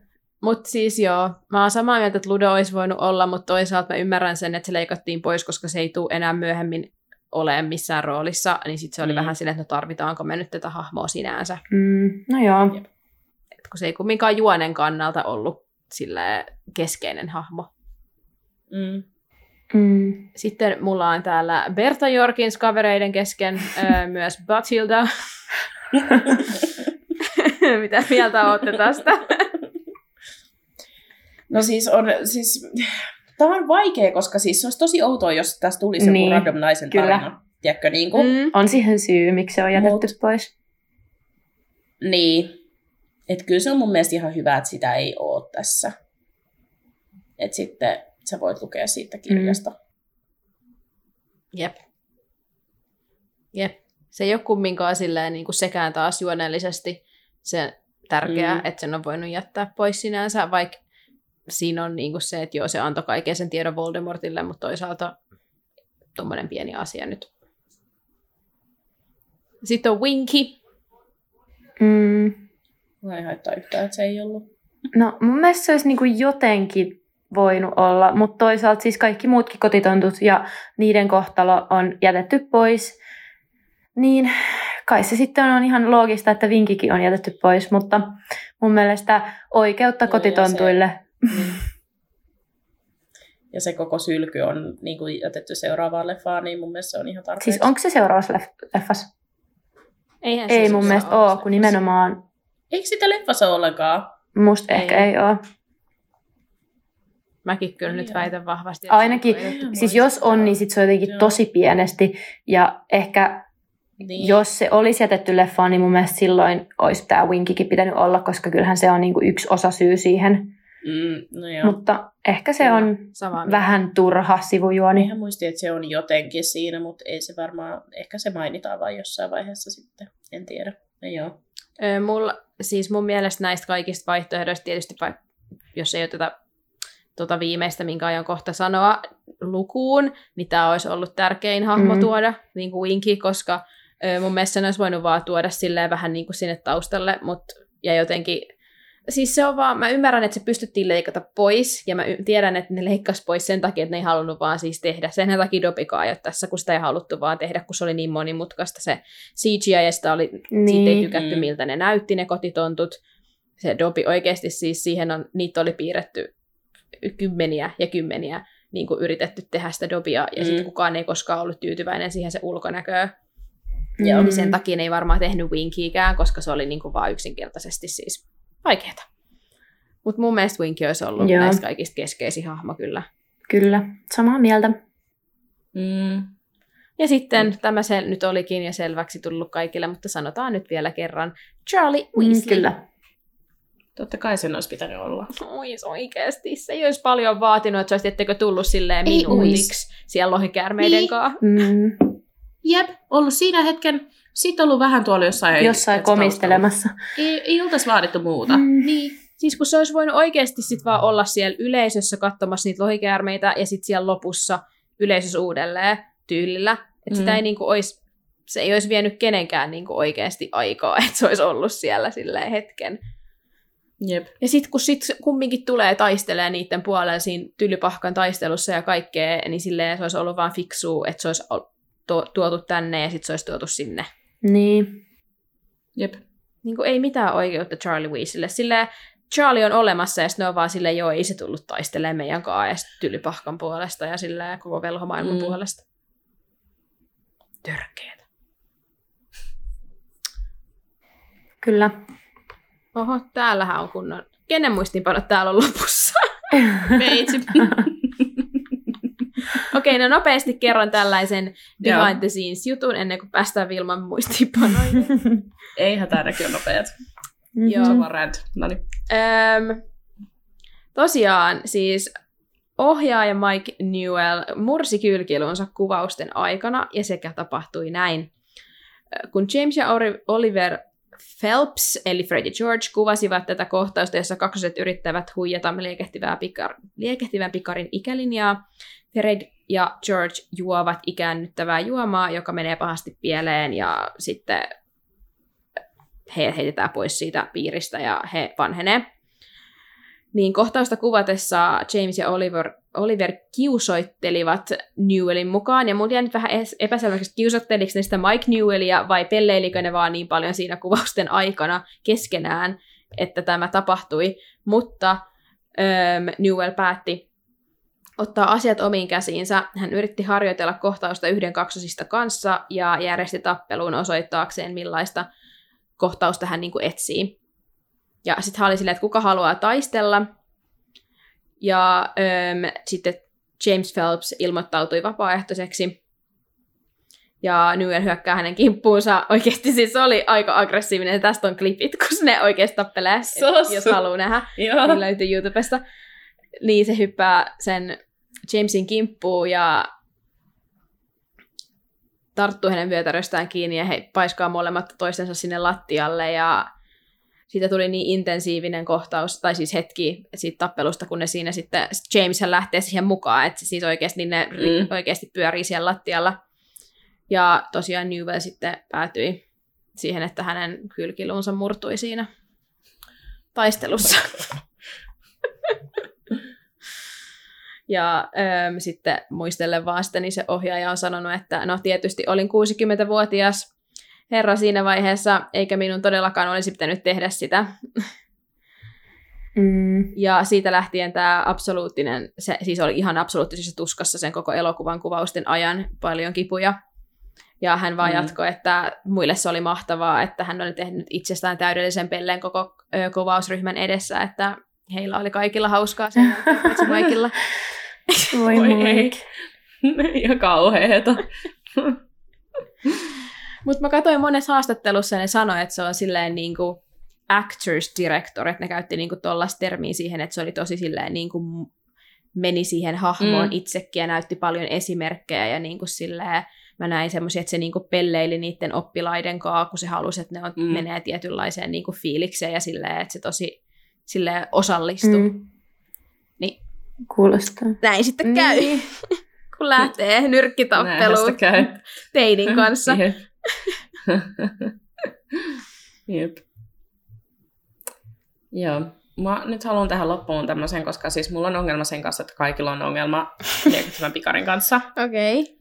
Mutta siis joo, mä oon samaa mieltä, että Ludo olisi voinut olla, mutta toisaalta mä ymmärrän sen, että se leikattiin pois, koska se ei tule enää myöhemmin olemaan missään roolissa, niin sitten se oli Mm. vähän silleen, että no tarvitaanko me nyt tätä hahmoa sinänsä. Mm, no joo. Et kun se ei kumminkaan juonen kannalta ollut silleen keskeinen hahmo. Mm. Mm. Sitten mulla on täällä Berta Jorkins kavereiden kesken öö, <laughs> myös Bathilda. <laughs> Mitä mieltä olette tästä? <laughs> No siis on, siis, tämä on vaikea, koska siis se olisi tosi outoa, jos tästä tulisi Niin, joku random naisen kyllä. tarina. Tiedätkö, niin kuin? Mm. On siihen syy, miksi se on jätetty Mut- pois. Niin. Että kyllä se on mun mielestä ihan hyvä, että sitä ei ole tässä. Että sitten sä voit lukea siitä kirjasta. Mm. Jep. Jep. Se ei ole kumminkaan silleen niin kuin sekään taas juonellisesti se tärkeää, mm. että sen on voinut jättää pois sinänsä, vaikka siinä on niinku se, että joo, se antoi kaiken sen tiedon Voldemortille, mutta toisaalta tuommoinen pieni asia nyt. Sitten on Winky. Mm. Mua ei haittaa yhtään, että se ei ollut. No mun mielestä se olisi niin kuin jotenkin voinut olla, mutta toisaalta siis kaikki muutkin kotitontut ja niiden kohtalo on jätetty pois. Niin kai se sitten on ihan loogista, että vinkikin on jätetty pois, mutta mun mielestä oikeutta kotitontuille. Niin. Ja se koko sylky on niin kuin jätetty seuraavaan leffaan, niin mun mielestä se on ihan tarpeeksi. Siis onko se seuraavassa leff- leffassa? Eihän Ei se mun saa mielestä olla ole, kun se. nimenomaan Eikö sitä leffassa ole ollenkaan? musta Ei. ehkä ei ole. Mäkin kyllä Ai nyt joo. väitän vahvasti. että Ainakin, siis jos on, niin sit se on jotenkin Joo. tosi pienesti. Ja ehkä Niin. Jos se olisi jätetty leffaan, niin mun mielestä silloin olisi tämä Winkikin pitänyt olla, koska kyllähän se on niinku yksi osa syy siihen. Mm, no joo. Mutta ehkä se Kyllä, on Samaa mieltä. vähän turha sivujuoni. Ihan muistin, että se on jotenkin siinä, mutta ei se varmaan, ehkä se mainitaan vain jossain vaiheessa sitten, en tiedä. No joo. Öö, mulla, siis mun mielestä näistä kaikista vaihtoehdoista tietysti, vaikka jos ei oteta tota viimeistä, minkä aion kohta sanoa lukuun, niin tämä olisi ollut tärkein hahmo Mm. mm. tuoda, niin kuin Winky, koska ö, mun mielestä sen olisi voinut vaan tuoda silleen vähän niin kuin sinne taustalle, mutta ja jotenkin, siis se on vaan, mä ymmärrän, että se pystyttiin leikata pois, ja mä y- tiedän, että ne leikkasi pois sen takia, että ne ei halunnut vaan siis tehdä. Sen takia Dopikaan ei ole tässä, kun sitä ei haluttu vaan tehdä, kun se oli niin monimutkaista se CGI, ja sitä oli, niin. siitä ei Niin. tykätty, Mm. miltä ne näytti ne kotitontut. Se Dopi oikeasti siis siihen on, niitä oli piirretty kymmeniä ja kymmeniä niin kuin yritetty tehdä sitä Dobia, ja mm. Mm. sitten kukaan ei koskaan ollut tyytyväinen siihen se ulkonäköön. Joo, Niin sen takia ne ei varmaan tehnyt Winkiikään, koska se oli niin kuin vaan yksinkertaisesti siis vaikeeta. Mutta mun mielestä Winky olisi ollut Joo. Näistä kaikista keskeisin hahmo kyllä. Kyllä, samaa mieltä. Mm. Ja sitten mm. tämä se nyt olikin ja selväksi tullut kaikille, mutta sanotaan nyt vielä kerran. Charlie Mm, Weasley. kyllä. Totta kai sen olisi pitänyt olla. Oi, se oikeasti. Se ei olisi paljon vaatinut, että se olisi ettekö tullut silleen minuutiksi siellä lohikäärmeiden Niin. kanssa. Mm, Jep, ollut siinä hetken, sit ollut vähän tuolla jossain... jossain komistelemassa. Ei, ei oltaisi vaadittu muuta. Mm. Niin. Siis kun se olisi voinut oikeasti sit vaan olla siellä yleisössä katsomassa niitä lohikäärmeitä ja sitten siellä lopussa yleisössä uudelleen tyylillä. Että mm. sitä ei niinku olisi, se ei olisi vienyt kenenkään niinku oikeasti aikaa, <laughs> että se olisi ollut siellä silleen hetken. Jep. Ja sitten kun sit kumminkin tulee taistelee niiden puolella siinä tylypahkan taistelussa ja kaikkea, niin silleen se olisi ollut vaan fiksua, että se olisi to- tuotu tänne ja sitten se olisi tuotu sinne. Niin. Jep. Niin kuin ei mitään oikeutta Charlie Weasleylle. Silleen Charlie on olemassa ja sitten ne on vaan silleen, joo, ei se tullut taistelemaan meidän kanssa ja tylypahkan puolesta ja silleen koko velhomaailman Mm. puolesta. Törkeetä. Kyllä. Oho, täällähän on kunnon. Kenen muistinpanot täällä on lopussa? <laughs> Meitsi. Okei, no nopeasti kerron tällaisen Joo. behind the scenes jutun ennen kuin päästään Vilman muistiinpanoihin. <laughs> ei hätää, on nopeat. Joo. Se on vaan rant. Noniin. Öm, tosiaan siis ohjaaja Mike Newell mursi kylkilunsa kuvausten aikana ja sekä tapahtui näin. Kun James ja Oliver Phelps, eli Fred ja George, kuvasivat tätä kohtausta, jossa kaksoset yrittävät huijata liekehtivää pikar, liekehtivän pikarin ikälinjaa, Fred ja George juovat ikäännyttävää juomaa, joka menee pahasti pieleen ja sitten he heitetään pois siitä piiristä ja he vanhenee. Niin kohtausta kuvatessa James ja Oliver, Oliver kiusoittelivat Newellin mukaan, ja mun jäi nyt vähän epäselväksi, että kiusotteliko ne sitä Mike Newellia vai pelleilikö ne vaan niin paljon siinä kuvausten aikana keskenään, että tämä tapahtui. Mutta ähm, Newell päätti ottaa asiat omiin käsiinsä. Hän yritti harjoitella kohtausta yhden kaksosista kanssa ja järjesti tappelun osoittaakseen, millaista kohtausta hän niin kuin etsii. Ja sitten hän oli silleen, että kuka haluaa taistella. Ja öm, sitten James Phelps ilmoittautui vapaaehtoiseksi. Ja Newell hyökkää hänen kimppuunsa. Oikeasti siis oli aika aggressiivinen. Tästä on klipit, kun ne oikeasti tappelee, jos haluaa nähdä. Joo. Niin löytyy YouTubesta. Niin se hyppää sen Jamesin kimppuun ja tarttuu hänen vyötäröstään kiinni ja he paiskaa molemmat toistensa sinne lattialle ja siitä tuli niin intensiivinen kohtaus, tai siis hetki siitä tappelusta, kun ne siinä sitten, James lähtee siihen mukaan, että siis oikeasti niin ne mm. oikeasti pyörii siellä lattialla. Ja tosiaan Newell sitten päätyi siihen, että hänen kylkiluunsa murtui siinä taistelussa. <laughs> Ja ähm, sitten muistellen vaan sitä, niin se ohjaaja on sanonut, että no tietysti olin 60-vuotias herra siinä vaiheessa, eikä minun todellakaan olisi pitänyt tehdä sitä. Mm. Ja siitä lähtien tämä absoluuttinen, se siis oli ihan absoluuttisessa tuskassa sen koko elokuvan kuvausten ajan, paljon kipuja. Ja hän vaan mm. jatkoi, että muille se oli mahtavaa, että hän oli tehnyt itsestään täydellisen pelleen koko ö, kuvausryhmän edessä, että heillä oli kaikilla hauskaa sen kaikilla. <laughs> <laughs> Voi, Voi ei. Ihan <laughs> kauheeta. Mutta mä katsoin monessa haastattelussa, ne sanoi, että se on silleen niin kuin actors director, että ne käytti niin tuollaista termiä siihen, että se oli tosi silleen niin kuin meni siihen hahmoon mm. itsekin ja näytti paljon esimerkkejä ja niin kuin silleen, mä näin semmoisia, että se niin kuin pelleili niiden oppilaiden kanssa, kun se halusi, että ne on, mm. menee tietynlaiseen niin kuin fiilikseen ja silleen, että se tosi silleen osallistuu. Mm. Niin. Kuulostaa. Näin sitten käy, niin. <laughs> kun lähtee nyrkkitappeluun teidin <laughs> kanssa. <laughs> Jep. Joo. Mä nyt haluan tähän loppuun tämmöisen, koska siis mulla on ongelma sen kanssa, että kaikilla on ongelma tämän pikarin kanssa. Okei. Okay.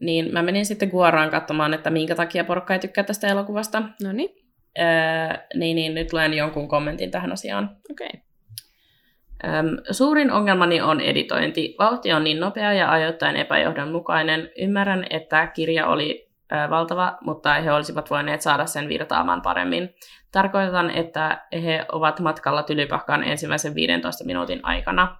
Niin mä menin sitten Guaraan katsomaan, että minkä takia porukka ei tykkää tästä elokuvasta. No niin. Öö, niin, niin nyt luen jonkun kommentin tähän asiaan. Okei. Okay. Öm, suurin ongelmani on editointi. Vauhti on niin nopea ja ajoittain epäjohdonmukainen. Ymmärrän, että kirja oli ö, valtava, mutta he olisivat voineet saada sen virtaamaan paremmin. Tarkoitan, että he ovat matkalla tylypahkaan ensimmäisen 15 minuutin aikana.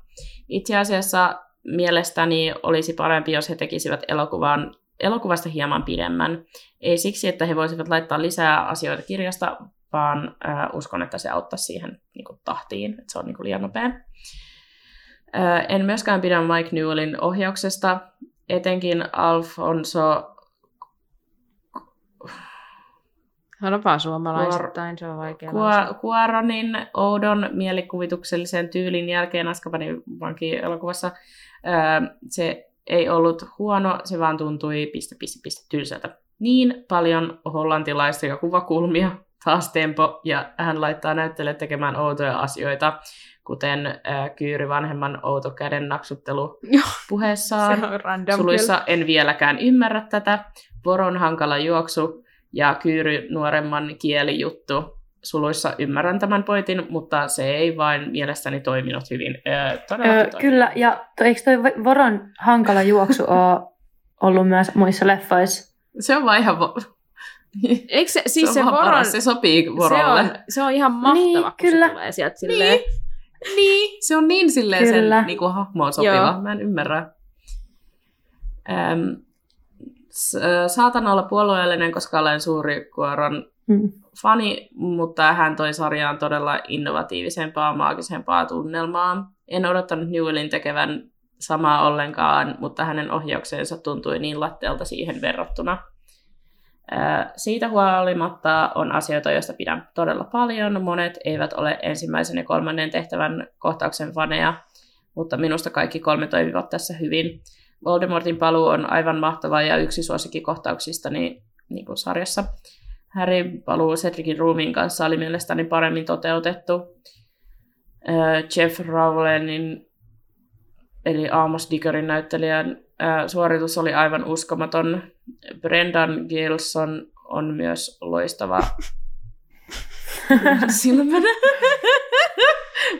Itse asiassa mielestäni olisi parempi, jos he tekisivät elokuvan, elokuvasta hieman pidemmän. Ei siksi, että he voisivat laittaa lisää asioita kirjasta, vaan äh, uskon, että se auttaisi siihen niin kuin, tahtiin, että se on niin kuin, liian nopea. Äh, en myöskään pidä Mike Newellin ohjauksesta, etenkin Alfonso Sanopaa suomalaisittain, se on vaikea Kuaronin oudon mielikuvituksellisen tyylin jälkeen Askabanin vanki-elokuvassa se ei ollut huono, se vaan tuntui piste, piste, piste tylsältä. Niin paljon hollantilaisia kuvakulmia, taas tempo, ja hän laittaa näyttelijät tekemään outoja asioita, kuten äh, Kyyri vanhemman outo käden naksuttelu puheessaan. Suluissa en vieläkään ymmärrä tätä. Voron hankala juoksu ja Kyyry nuoremman kielijuttu suluissa ymmärrän tämän pointin, mutta se ei vain mielestäni toiminut hyvin. Öö, öö, kyllä, ja to, eikö toi Voron hankala juoksu <laughs> ole ollut myös muissa leffoissa? Se on vaan ihan... Vo- Eikö se, siis se, se, voron, se sopii Vorolle. Se on, se on ihan mahtava, niin, kun kyllä. se tulee sieltä silleen. Niin, niin. se on niin silleen kyllä. sen niin kuin hahmoon sopiva. Joo. Mä en ymmärrä. Ähm, saatan olla puolueellinen, koska olen suuri Kuoron mm. fani, mutta hän toi sarjaan todella innovatiivisempaa, maagisempaa tunnelmaa. En odottanut Newellin tekevän samaa ollenkaan, mutta hänen ohjaukseensa tuntui niin latteelta siihen verrattuna. Siitä huolimatta on asioita, joista pidän todella paljon. Monet eivät ole ensimmäisen ja kolmannen tehtävän kohtauksen faneja, mutta minusta kaikki kolme toimivat tässä hyvin. Voldemortin paluu on aivan mahtava ja yksi suosikkikohtauksista niin, niin kuin sarjassa. Harry paluu Cedricin ruumiin kanssa oli mielestäni paremmin toteutettu. Jeff Rowlandin eli Amos Dickerin näyttelijän suoritus oli aivan uskomaton. Brendan Gilson on myös loistava <laughs> silmänä.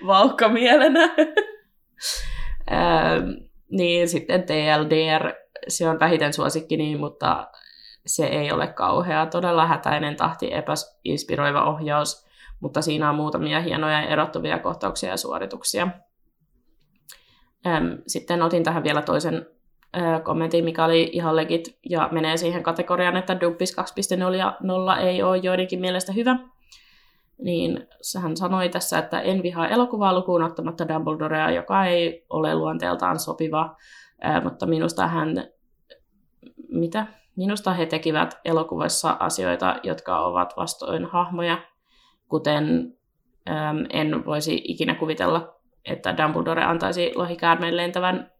Vauhkamielenä. niin sitten TLDR, se on vähiten suosikkini, mutta se ei ole kauhea. Todella hätäinen tahti, epäinspiroiva ohjaus, mutta siinä on muutamia hienoja erottuvia kohtauksia ja suorituksia. Sitten otin tähän vielä toisen kommentin, mikä oli ihan legit ja menee siihen kategoriaan, että Dumpis 2.0 ja 0 ei ole joidenkin mielestä hyvä. Niin hän sanoi tässä, että en vihaa elokuvaa lukuun ottamatta Dumbledorea, joka ei ole luonteeltaan sopiva, mutta minusta hän, mitä? Minusta he tekivät elokuvassa asioita, jotka ovat vastoin hahmoja. kuten äm, en voisi ikinä kuvitella, että Dumbledore antaisi lohikäärmeen lentävän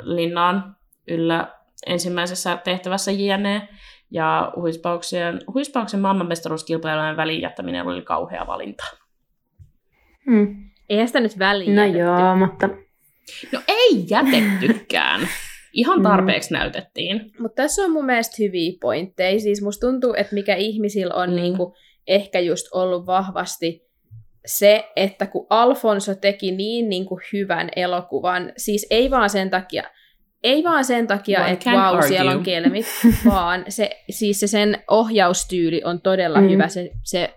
linnaan yllä ensimmäisessä tehtävässä JNE, ja huispauksen, huispauksen maailmanmestaruuskilpailujen väliin jättäminen oli kauhea valinta. Mm. Eihän sitä nyt väliin No jätetty. joo, mutta No ei jätettykään. Ihan tarpeeksi näytettiin. Mutta tässä on mun mielestä hyviä pointteja. Siis musta tuntuu, että mikä ihmisillä on Mm. mm. niinku ehkä just ollut vahvasti se, että kun Alfonso teki niin niinku hyvän elokuvan, siis ei vaan sen takia, ei vaan sen takia, One että vau, argue. siellä on kelmit, <laughs> vaan se, siis se sen ohjaustyyli on todella Mm. hyvä. Se, se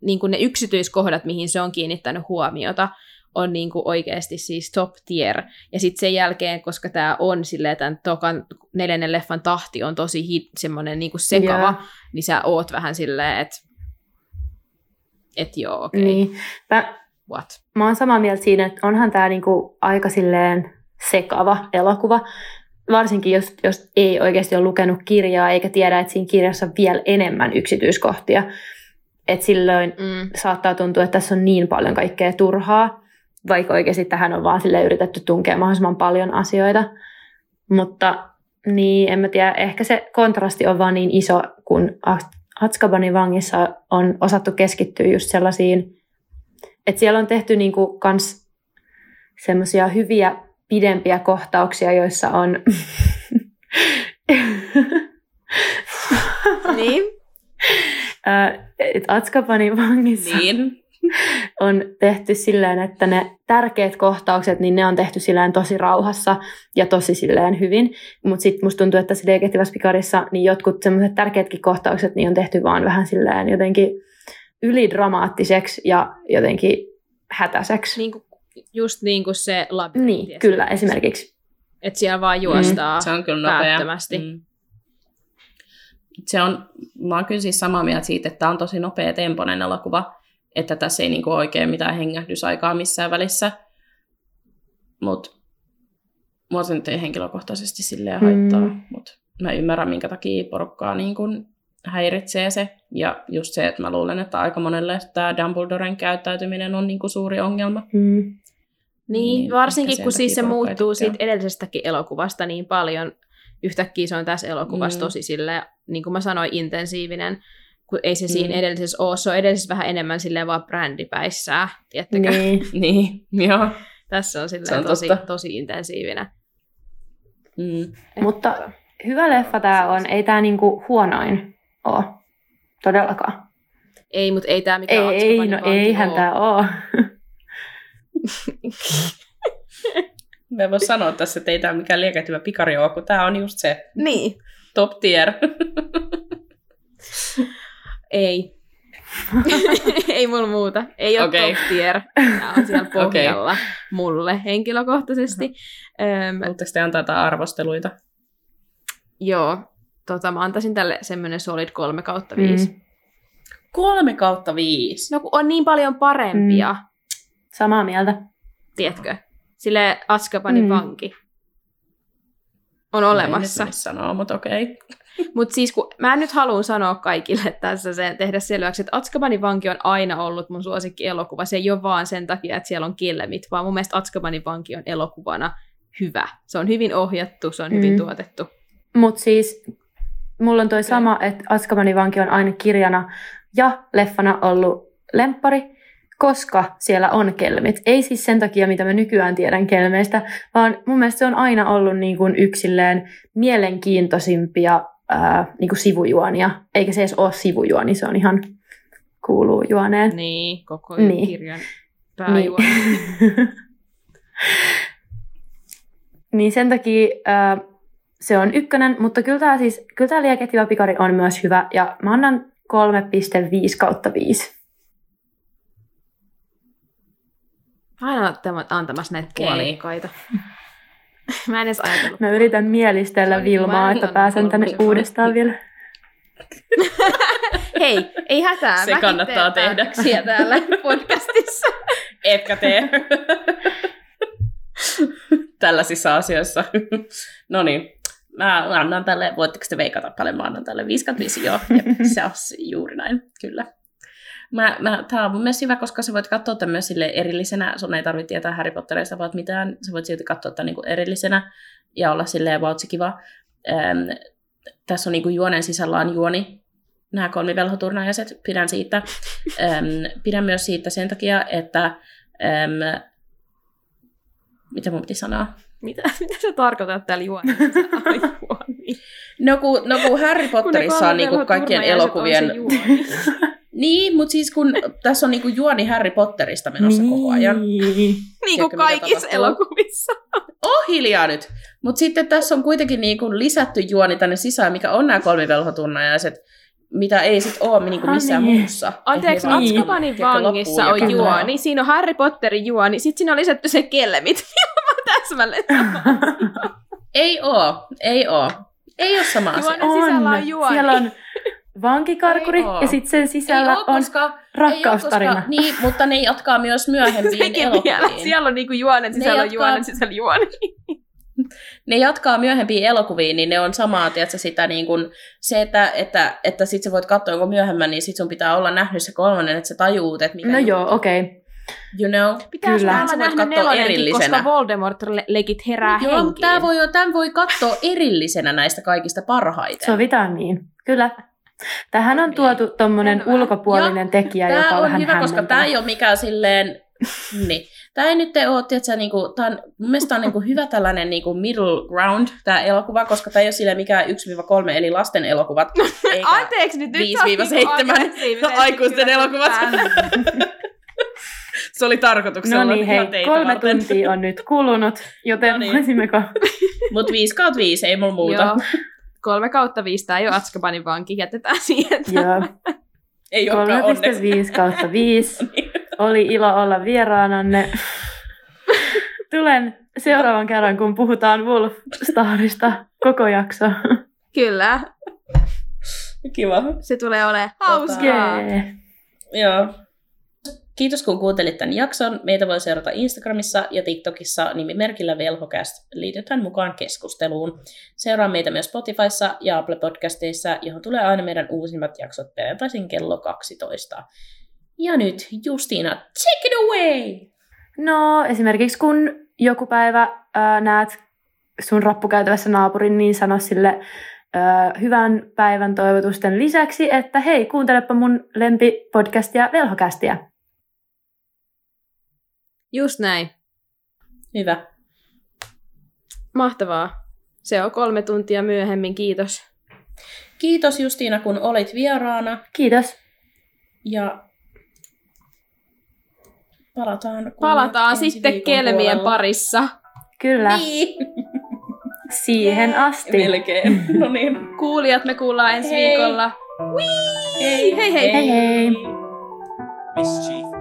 niin kuin ne yksityiskohdat, mihin se on kiinnittänyt huomiota, on niin kuin oikeasti siis top tier. Ja sitten sen jälkeen, koska tämä on silleen, tämän tokan neljännen leffan tahti on tosi hit, semmoinen niin kuin sekava, Joo. niin sä oot vähän silleen, että et joo, okei, okay, niin. Mä, what? mä oon samaa mieltä siinä, että onhan tämä niinku aika silleen sekava elokuva. Varsinkin jos, jos ei oikeasti ole lukenut kirjaa eikä tiedä, että siinä kirjassa on vielä enemmän yksityiskohtia. Et silloin Mm. saattaa tuntua, että tässä on niin paljon kaikkea turhaa, vaikka oikeasti tähän on vaan sille yritetty tunkea mahdollisimman paljon asioita. Mutta niin, en mä tiedä, ehkä se kontrasti on vaan niin iso, kun Azkabanin vangissa on osattu keskittyä just sellaisiin, että siellä on tehty niinku kans semmoisia hyviä pidempiä kohtauksia, joissa on Niin? <laughs> Azkabanin vangissa Niin. on tehty silleen, että ne tärkeät kohtaukset, niin ne on tehty silleen tosi rauhassa ja tosi silleen hyvin. Mutta sitten musta tuntuu, että Detektiivas Pikarissa, niin jotkut semmoiset tärkeätkin kohtaukset, niin on tehty vaan vähän silleen jotenkin ylidramaattiseksi ja jotenkin hätäiseksi. Niin kuin, just niin kuin se labyrintti. Niin, kyllä, esimerkiksi. Että siellä vaan juostaa. Se on kyllä nopea. päättömästi. Mm. Se on, mä oon kyllä siis samaa mieltä siitä, että tämä on tosi nopea temponen elokuva, että tässä ei niinku oikein mitään hengähdysaikaa missään välissä. Mutta mua se nyt ei henkilökohtaisesti silleen haittaa, Mm. mm. mutta mä ymmärrän, minkä takia porukkaa niin kun häiritsee se. Ja just se, että mä luulen, että aika monelle tämä Dumbledoren käyttäytyminen on niin kuin suuri ongelma. Mm. Niin, Niin, varsinkin kun siis se ei muuttuu siitä edellisestäkin elokuvasta niin paljon. Yhtäkkiä se on tässä elokuvassa Mm. tosi silleen, niin kuin mä sanoin, intensiivinen. Kun ei se siinä Mm. edellisessä ole. Se on edellisessä vähän enemmän silleen vaan brändipäissään, tiettäkö? Niin. <laughs> Niin, joo. Tässä on silleen Se on tosi, totta. tosi intensiivinen. Mm. Mutta hyvä leffa tämä on. Ei tämä niinku huonoin ole. Todellakaan. Ei, mutta ei tämä Ei, mikään ei, Azkabanin no vanki eihän oo. tämä ole. <laughs> Mä en voi sanoa tässä, että ei tämä mikään liekätyvä pikari ole, kun tämä on just se Niin. top tier. Ei. <laughs> ei mulla muuta. Ei ole okay. top tier. Tämä on siellä <laughs> pohjalla mulle henkilökohtaisesti. Öm, Oletteko te antaa jotain arvosteluita? joo, tota, mä antaisin tälle semmoinen solid 3 kautta 5. Mm. Kolme kautta viisi. No kun on niin paljon parempia, mm. Samaa mieltä. tiedätkö? Sille Azkabanin Mm. vanki on olemassa. En nyt sanoa, mutta okei. <laughs> Mutta siis kun mä en nyt halua sanoa kaikille tässä sen, tehdä selväksi, että Azkabanin vanki on aina ollut mun suosikki elokuva. Se ei ole vaan sen takia, että siellä on killemit, vaan mun mielestä Azkabanin vanki on elokuvana hyvä. Se on hyvin ohjattu, se on hyvin Mm. tuotettu. Mutta siis mulla on toi sama, että Azkabanin vanki on aina kirjana ja leffana ollut lemppari, koska siellä on kelmit. Ei siis sen takia, mitä mä nykyään tiedän kelmeistä, vaan mun mielestä se on aina ollut niin kuin yksilleen mielenkiintoisimpia ää, niin kuin sivujuonia. Eikä se edes ole sivujuoni, se on ihan kuuluu juoneen. Niin, koko Niin. kirjan pääjuoni. Niin. <laughs> niin sen takia ää, se on ykkönen, mutta kyllä tämä siis, kyllä tämä liekehtivä pikari on myös hyvä, ja mä annan 3,5 kautta 5. Aina antamassa näitä Okei. puolikkaita. <laughs> mä en edes ajatellut. Mä yritän mielistellä Vilmaa, että pääsen tänne uudestaan vielä. <laughs> Hei, ei hätää. Se mäkin kannattaa tehdä. täällä <laughs> podcastissa. Etkä tee. Tällaisissa asioissa. no niin. Mä annan tälle, voitteko te veikata paljon, mä annan tälle 55, joo. Jep, se on juuri näin, kyllä. Mä, mä, tää on mun mielestä hyvä, koska sä voit katsoa tämän myös sille erillisenä. Sun ei tarvitse tietää Harry Potterista vaan mitään. Sä voit silti katsoa tämän niinku erillisenä ja olla silleen vautsi kiva. Ähm, tässä on niinku juonen sisällä on juoni, nämä kolmivelhoturnajaiset. Pidän siitä. Ähm, pidän myös siitä sen takia, että ähm, mitä mun piti sanoa? Mitä, mitä sä tarkoitat täällä juonissa? No kun, no kun Harry Potterissa on niinku kaikkien elokuvien... <laughs> Niin, mutta siis kun <laughs> tässä on niinku juoni Harry Potterista menossa niin. koko ajan. niin kuin kaikissa elokuvissa. Oh hiljaa nyt. Mutta sitten tässä on kuitenkin niinku lisätty juoni tänne sisään, mikä on nämä kolmivelhotunnaiset, mitä ei sit ole niinku missään niin. muussa. Anteeksi, Azkabanin vangissa on juoni, siinä on Harry Potterin juoni, sitten siinä on lisätty se kelmit. <laughs> Mä täsmälleen Ei oo, ei oo. Ei ole sama asia. Juonen sisällä on juoni. Siellä on vankikarkuri Ei ja sitten sen sisällä ei on koska, rakkaustarina. Ei <laughs> koska, niin, mutta ne jatkaa myös myöhempiin <laughs> Sekin vielä. elokuviin. Siellä on niinku juonen Ne sisällä on jatkaa- juonen sisällä juoni. <laughs> ne jatkaa myöhempiin elokuviin, niin ne on samaa, tiedätkö, sitä niin kuin, se, että, että, että sit sä voit katsoa jonkun myöhemmin, niin sit sun pitää olla nähnyt se kolmonen, että sä tajuut, että mikä No juttu. joo, okei. Okay. You know? Pitää Kyllä. olla nähnyt katsoa nelonenkin, erillisenä. koska Voldemort-legit herää Joo, henkiin. tämä voi, tämän voi katsoa erillisenä näistä kaikista parhaiten. Sovitaan niin. Kyllä. Tähän on Niin. tuotu tommonen Hyvä. ulkopuolinen tekijä, joka Tämä on vähän hyvä, koska tämä hämmentävä. ei ole mikään silleen... niin. Tämä ei nyt ole, tiedätkö, niinku, tää on, mun mielestä on niinku hyvä tällainen niinku middle ground, tämä elokuva, koska tämä ei ole silleen mikään 1-3 eli lasten elokuvat, eikä Anteeksi nyt, nyt sä oot 5-7 niinku aikuisten elokuvat. Se oli tarkoituksella. No niin, hei, kolme varten. tuntia on nyt kulunut, joten No niin. voisimmeko... Mut 5 kautta 5, ei mulla muuta. Joo. Kolme kautta viisi, tää ei ole Azkabanin vanki, jätetään siihen. Joo, Ei olekaan onneksi. 3,5 kautta 5. <laughs> Oli ilo olla vieraananne. <laughs> Tulen seuraavan kerran, kun puhutaan Wolfstarista koko jakso. Kyllä, Kiva. se tulee olemaan hauskaa. Jee. Joo. Kiitos kun kuuntelit tämän jakson. Meitä voi seurata Instagramissa ja TikTokissa nimimerkillä Velhocast. Liitytään mukaan keskusteluun. Seuraa meitä myös Spotifyssa ja Apple Podcasteissa, johon tulee aina meidän uusimmat jaksot perjantaisin kello 12. Ja nyt Justiina, take it away! No esimerkiksi kun joku päivä ää, näet sun rappukäytävässä naapurin, niin sano sille ää, hyvän päivän toivotusten lisäksi, että hei, kuuntelepa mun lempipodcastia Velhokästiä. Just näin. Hyvä. Mahtavaa. Se on kolme tuntia myöhemmin, kiitos. Kiitos Justiina, kun olit vieraana. Kiitos. Ja palataan. Palataan ensi sitten kelmien puolella. parissa. Kyllä, Niin. siihen asti. Melkein. <laughs> No niin. Kuulijat me kuullaan ensi Hei. viikolla. Hei Hei hei! Hei hei. Mischief